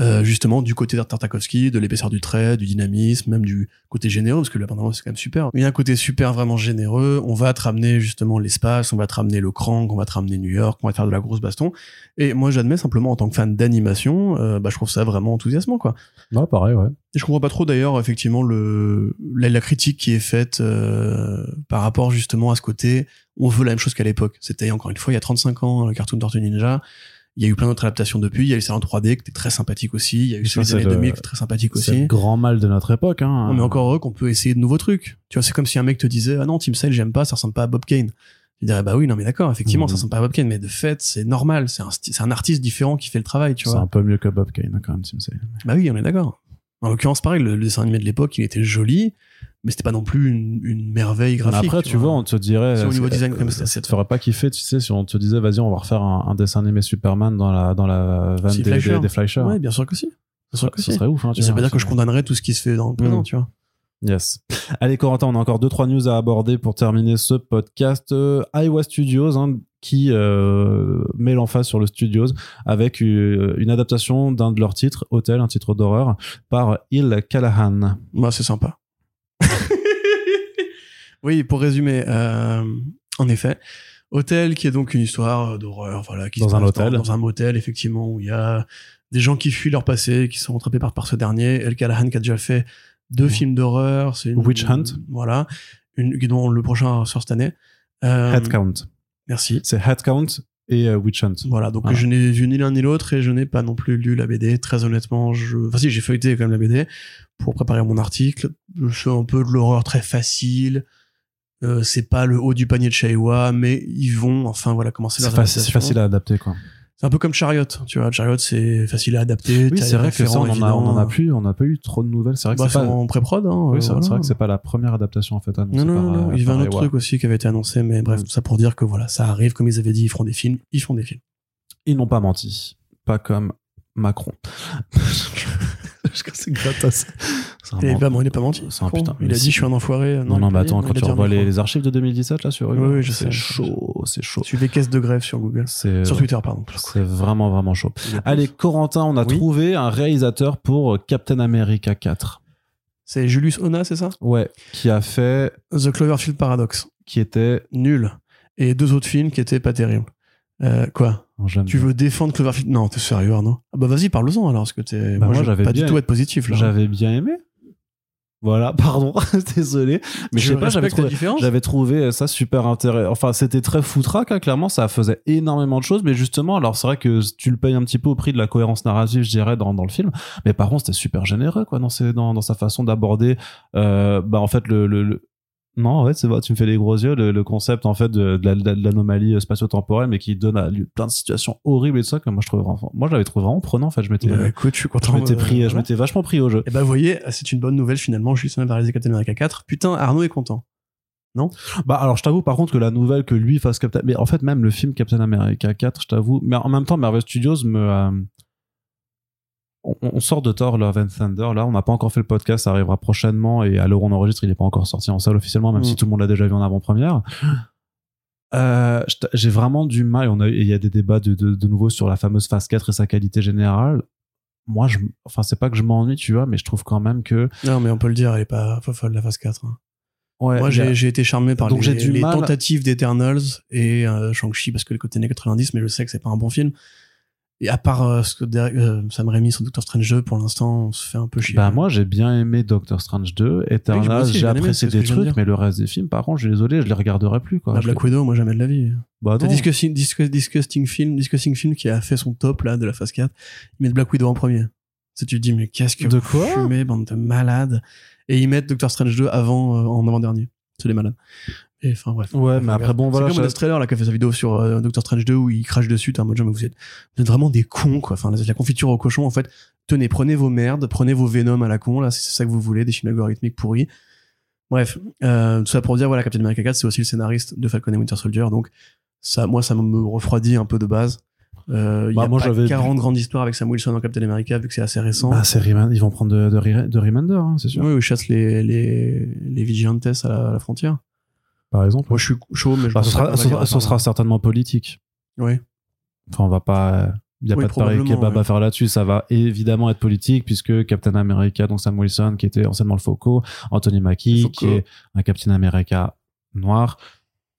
euh, justement, du côté d'Artartakovsky, de l'épaisseur du trait, du dynamisme, même du côté généreux, parce que l'apparemment c'est quand même super. Il y a un côté super vraiment généreux. On va te ramener justement l'espace, on va te ramener le crank, on va te ramener New York, on va te faire de la grosse baston. Et moi, j'admets simplement en tant que fan d'animation, euh, bah, je trouve ça vraiment enthousiasmant, quoi. Ouais, pareil, ouais. Et je comprends pas trop d'ailleurs effectivement le la, la critique qui est faite euh, par rapport justement à ce côté on veut la même chose qu'à l'époque. C'était encore une fois il y a 35 ans le cartoon Tortue Ninja. Il y a eu plein d'autres adaptations depuis. Il y a eu celle en 3D qui était très sympathique aussi. Il y a eu celui des c'est années le- 2000 qui était très sympathique C'est le aussi. grand mal de notre époque. Hein. Non, mais encore heureux qu'on peut essayer de nouveaux trucs. Tu vois, c'est comme si un mec te disait ah non Tim Sale j'aime pas, ça ressemble pas à Bob Kane. Tu dirais bah oui non mais d'accord effectivement Mhm. ça ressemble pas à Bob Kane mais de fait c'est normal c'est un c'est un artiste différent qui fait le travail tu C'est vois. un peu mieux que Bob Kane, quand même, Tim Sale. Bah oui, on est d'accord. En l'occurrence, pareil, le, le dessin animé de l'époque, il était joli, mais c'était pas non plus une, une merveille graphique. Après, tu vois, on te dirait. C'est au niveau euh, design, comme ça, ça, ça te ferait pas kiffer, tu sais, si on te disait, vas-y, on va refaire un, un dessin animé Superman dans la, dans la vanne Si, des, Fleischer. des, des Fleischer. Ouais, bien sûr que si. Que ça si. serait ouf, hein, tu ça veut dire que je condamnerais tout ce qui se fait dans le présent, Mm. tu vois. Yes. Allez, Corentin, on a encore deux, trois news à aborder pour terminer ce podcast. Euh, Iowa Studios, hein, qui euh, met l'emphase sur le Studios avec euh, une adaptation d'un de leurs titres, Hotel, un titre d'horreur, par Il Callahan. Moi, c'est sympa. oui, pour résumer, euh, en effet, Hôtel, qui est donc une histoire d'horreur, voilà, qui Dans se un passe hôtel. Dans, un motel, effectivement, où il y a des gens qui fuient leur passé, qui sont rattrapés par, par ce dernier. El Callahan qui a déjà fait deux films d'horreur. C'est Witch Hunt. Voilà. Une, dont le prochain sort cette année. Euh, Head Count. Merci. C'est Head Count et euh, Witch Hunt. Voilà, donc Voilà. je n'ai vu ni l'un ni l'autre et je n'ai pas non plus lu la BD. Très honnêtement, je... Enfin si, j'ai feuilleté quand même la BD pour préparer mon article. C'est un peu de l'horreur très facile. Euh, c'est pas le haut du panier de Shaiwa, mais ils vont enfin voilà commencer C'est leur c'est facile à adapter, quoi. C'est un peu comme Chariot, tu vois. Chariot, c'est facile à adapter. Oui, c'est vrai que ça, on en, a, évidents. on en a plus, on n'a pas eu trop de nouvelles. C'est vrai que Bah, c'est pas. en pré-prod, hein. Oui, c'est voilà. vrai que c'est pas la première adaptation en fait annoncée Non, non, par, non, euh, il y avait un autre truc aussi qui avait été annoncé, mais bref, Mm. tout ça pour dire que voilà, ça arrive, comme ils avaient dit, ils feront des films, ils font des films. Ils n'ont pas menti. Pas comme Macron. Crois que c'est gratos. Et bah, il n'est pas menti. Un putain. Il a dit, je suis un enfoiré. Non, non, mais attends, quand tu revois les, les archives de 2017 là sur Google, oui, c'est chaud, c'est chaud. Suivez Caisse de grève sur Google. Sur Twitter, pardon. c'est vraiment vraiment chaud. Allez, Corentin, on a Oui. trouvé un réalisateur pour euh, Captain America 4. C'est Julius Ona, c'est ça? Ouais, qui a fait, The Cloverfield Paradox. qui était. Nul. Et deux autres films qui étaient pas terribles. Euh, quoi Tu veux défendre Cloverfield Non, t'es sérieux, Arnaud? Ah bah vas-y, parle-en alors, parce que t'es. Bah, moi, veux j'avais pas bien- du tout être positif là. J'avais bien aimé. Voilà, pardon, désolé. Mais je sais pas, j'avais trouvé, différence. J'avais trouvé ça super intéressant. Enfin, c'était très foutraque, hein, clairement, ça faisait énormément de choses, mais justement, alors c'est vrai que tu le payes un petit peu au prix de la cohérence narrative, je dirais, dans, dans le film. Mais par contre, c'était super généreux, quoi, dans, ses, dans, dans sa façon d'aborder, euh, bah, en fait, le, le, le- Non, en fait, c'est vrai, tu me fais les gros yeux, le, le concept, en fait, de, de la- de l'anomalie euh, spatio-temporelle, mais qui donne à lieu plein de situations horribles et tout ça, que moi, je trouve, moi, je l'avais trouvé vraiment prenant, en fait, je m'étais, Bah, écoute, je suis je m'étais euh, pris, je m'étais vachement pris au jeu. Et bah, vous voyez, c'est une bonne nouvelle finalement. Justin va réaliser Captain America 4. Putain, Arnaud est content. Bah alors je t'avoue par contre que la nouvelle que lui fasse Captain mais en fait même le film Captain America 4 je t'avoue mais en même temps Marvel Studios me euh, on, on sort de Thor Love and Thunder là on n'a pas encore fait le podcast ça arrivera prochainement et à l'heure où on enregistre il n'est pas encore sorti en salle officiellement même Mm. si tout le monde l'a déjà vu en avant-première euh, j'ai vraiment du mal on a il y a des débats de, de, de nouveau sur la fameuse phase 4 et sa qualité générale moi, je, enfin, c'est pas que je m'ennuie, tu vois, mais je trouve quand même que, Non, mais on peut le dire, elle est pas, pas folle la phase 4. hein. ouais, Moi, j'ai j'ai été charmé par Donc, les, les mal- tentatives d'Eternals et euh, Shang-Chi parce que le côté années 90, mais je sais que c'est pas un bon film. Et à part euh, ce que euh, Sam Raimi sur Doctor Strange 2, pour l'instant, on se fait un peu chier. Bah moi j'ai bien aimé Doctor Strange 2, Oui, moi Eternals, aussi, j'ai apprécié des trucs, mais le reste des films, par contre, je suis désolé, je les regarderai plus quoi. Bah, Black Widow, moi jamais de la vie. Bah non. Discuss- Disgusting Film, Discussing Film qui a fait son top là de la phase 4. Ils mettent Black Widow en premier. Tu tu te dis, mais qu'est-ce que De vous quoi fumez, bande de malades. Et ils mettent Doctor Strange 2 avant, euh, en avant-dernier. C'est des malades. Et enfin, bref. Ouais, mais après bon voilà. C'est comme Death Trailer là, qui a fait sa vidéo sur euh, Doctor Strange 2 où il crache dessus. T'es en mode, genre, mais vous êtes, vous êtes vraiment des cons, quoi. Enfin, la, confiture au cochon, en fait. Tenez, prenez vos merdes, prenez vos Venom à la con, là, si c'est ça que vous voulez, des films algorithmiques pourris. Bref, euh, tout ça pour dire, voilà, Captain America 4, c'est aussi le scénariste de Falcon et Winter Soldier, donc ça, moi, ça me refroidit un peu de base. Euh, il Bah, y a moi, pas j'avais 40 grandes histoires avec Sam Wilson en Captain America, vu que c'est assez récent. Bah, c'est ils vont prendre de, de, Re- de Remender, hein, c'est sûr. oui, ils chassent les, les, les vigilantes à la, à la frontière. Par exemple. Moi, je suis chaud, mais je Bah, ce pas sera, ce sera, ce certainement politique. Oui. Enfin, on va pas. Il y a Oui, pas de pareil kebab ouais. à faire là-dessus. Ça va évidemment être politique puisque Captain America, donc Sam Wilson, qui était anciennement le Fauco, Anthony Mackie, qui est un Captain America noir.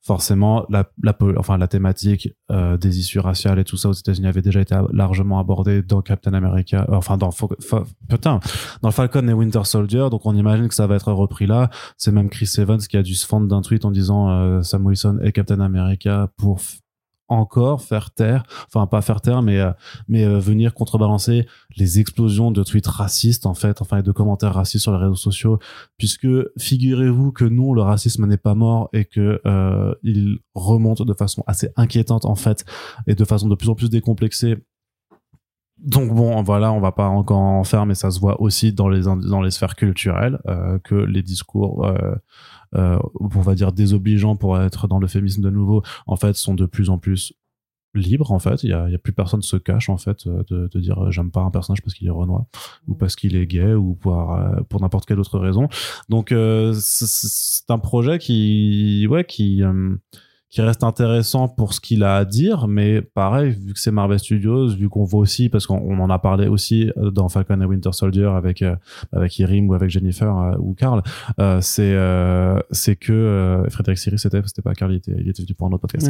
Forcément, la, la, enfin, la thématique euh, des issues raciales et tout ça aux États-Unis avait déjà été largement abordée dans Captain America, euh, enfin dans putain, dans Falcon et Winter Soldier. Donc on imagine que ça va être repris là. C'est même Chris Evans qui a dû se fendre d'un tweet en disant euh, Sam Wilson et Captain America pour encore faire taire, enfin pas faire taire, mais euh, mais euh, venir contrebalancer les explosions de tweets racistes en fait, enfin et de commentaires racistes sur les réseaux sociaux, puisque figurez-vous que non, le racisme n'est pas mort et que euh, il remonte de façon assez inquiétante en fait et de façon de plus en plus décomplexée. Donc bon, voilà, on va pas encore en faire, mais ça se voit aussi dans les dans les sphères culturelles euh, que les discours, euh, euh, on va dire désobligeants pour être dans l'euphémisme de nouveau, en fait, sont de plus en plus libres. En fait, il y a, il y a plus personne se cache en fait euh, de, de dire euh, j'aime pas un personnage parce qu'il est renois ou parce qu'il est gay ou pour euh, pour n'importe quelle autre raison. Donc euh, c'est- c'est un projet qui ouais qui euh, qui reste intéressant pour ce qu'il a à dire, mais pareil, vu que c'est Marvel Studios, vu qu'on voit aussi, parce qu'on on en a parlé aussi euh, dans Falcon et Winter Soldier avec euh, avec Irim ou avec Jennifer euh, ou Carl, euh, c'est euh, c'est que euh, Frédéric Siris c'était c'était pas Carl, il était il était venu pour un autre podcast.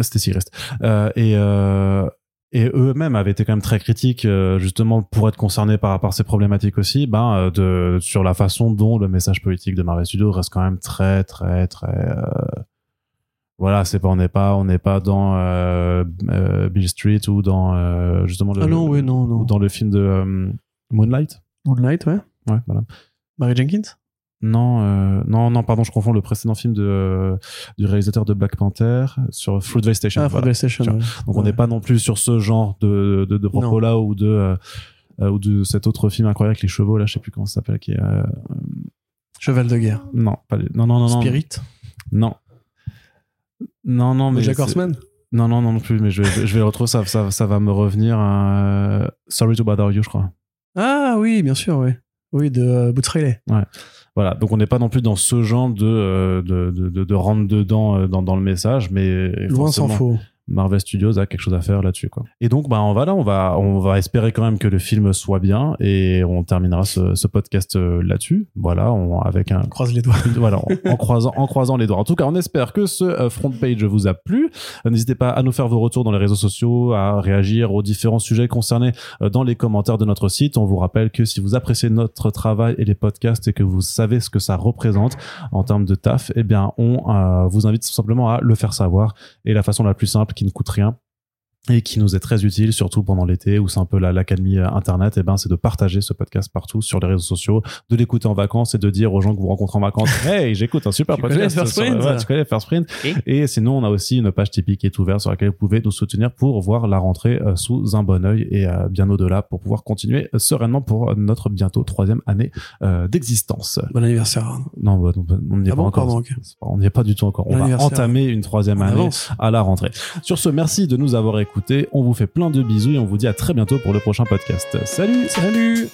C'était Siris. Euh, et euh, et eux-mêmes avaient été quand même très critiques justement pour être concernés par par ces problématiques aussi ben de sur la façon dont le message politique de Marvel Studios reste quand même très très très euh, voilà c'est pas on n'est pas on n'est pas dans euh, euh, Bill Street ou dans euh, justement le, Ah non, oui, non, non. ou dans le film de euh, Moonlight Moonlight, ouais. ouais voilà Mary Jenkins? Non euh, non non pardon je confonds le précédent film de euh, du réalisateur de Black Panther sur Fruitvale Station Ah, voilà. Football Station. Ouais. Donc on n'est pas non plus sur ce genre de, de, de propos là ou de ou de cet autre film incroyable avec les chevaux là, je sais plus comment ça s'appelle, qui est euh, Cheval de guerre. non pas non non non Spirit? non non non mais Jack Horseman. non non non non plus mais je, vais- je vais le retrouver ça, ça ça va me revenir euh, Sorry to Bother You je crois Ah oui, bien sûr, oui. Oui, de euh, Boots Riley. voilà donc on n'est pas non plus dans ce genre de euh, de, de, de, de rentre dedans euh, dans, dans le message mais Loin s'en faut. Marvel Studios a quelque chose à faire là-dessus quoi. Et donc bah on va là, on va on va espérer quand même que le film soit bien et on terminera ce, ce podcast euh, là-dessus. Voilà, on, avec un Croise les doigts. voilà en, en croisant en croisant les doigts. En tout cas, on espère que ce euh, front page vous a plu. Euh, N'hésitez pas à nous faire vos retours dans les réseaux sociaux, à réagir aux différents sujets concernés dans les commentaires de notre site. On vous rappelle que si vous appréciez notre travail et les podcasts et que vous savez ce que ça représente en termes de taf, eh bien on euh, vous invite tout simplement à le faire savoir et la façon la plus simple qui ne coûte rien et qui nous est très utile, surtout pendant l'été où c'est un peu la- l'accalmie euh, internet, et ben c'est de partager ce podcast partout sur les réseaux sociaux, de l'écouter en vacances et de dire aux gens que vous rencontrez en vacances, hey, j'écoute un super Tu podcast. connais sur- ouais, tu connais First Print. Et? Sinon, on a aussi une page Tipeee qui est ouverte sur laquelle vous pouvez nous soutenir pour voir la rentrée euh, sous un bon œil et euh, bien au-delà pour pouvoir continuer sereinement pour notre bientôt troisième année d'existence. Bon anniversaire. Non, bah, non, on n'y est Ah pas bon, encore. pardon. On n'y est pas du tout encore. On va entamer une troisième année à la rentrée. Sur ce, merci de nous avoir écoutés. On vous fait plein de bisous et on vous dit à très bientôt pour le prochain podcast. Salut! Salut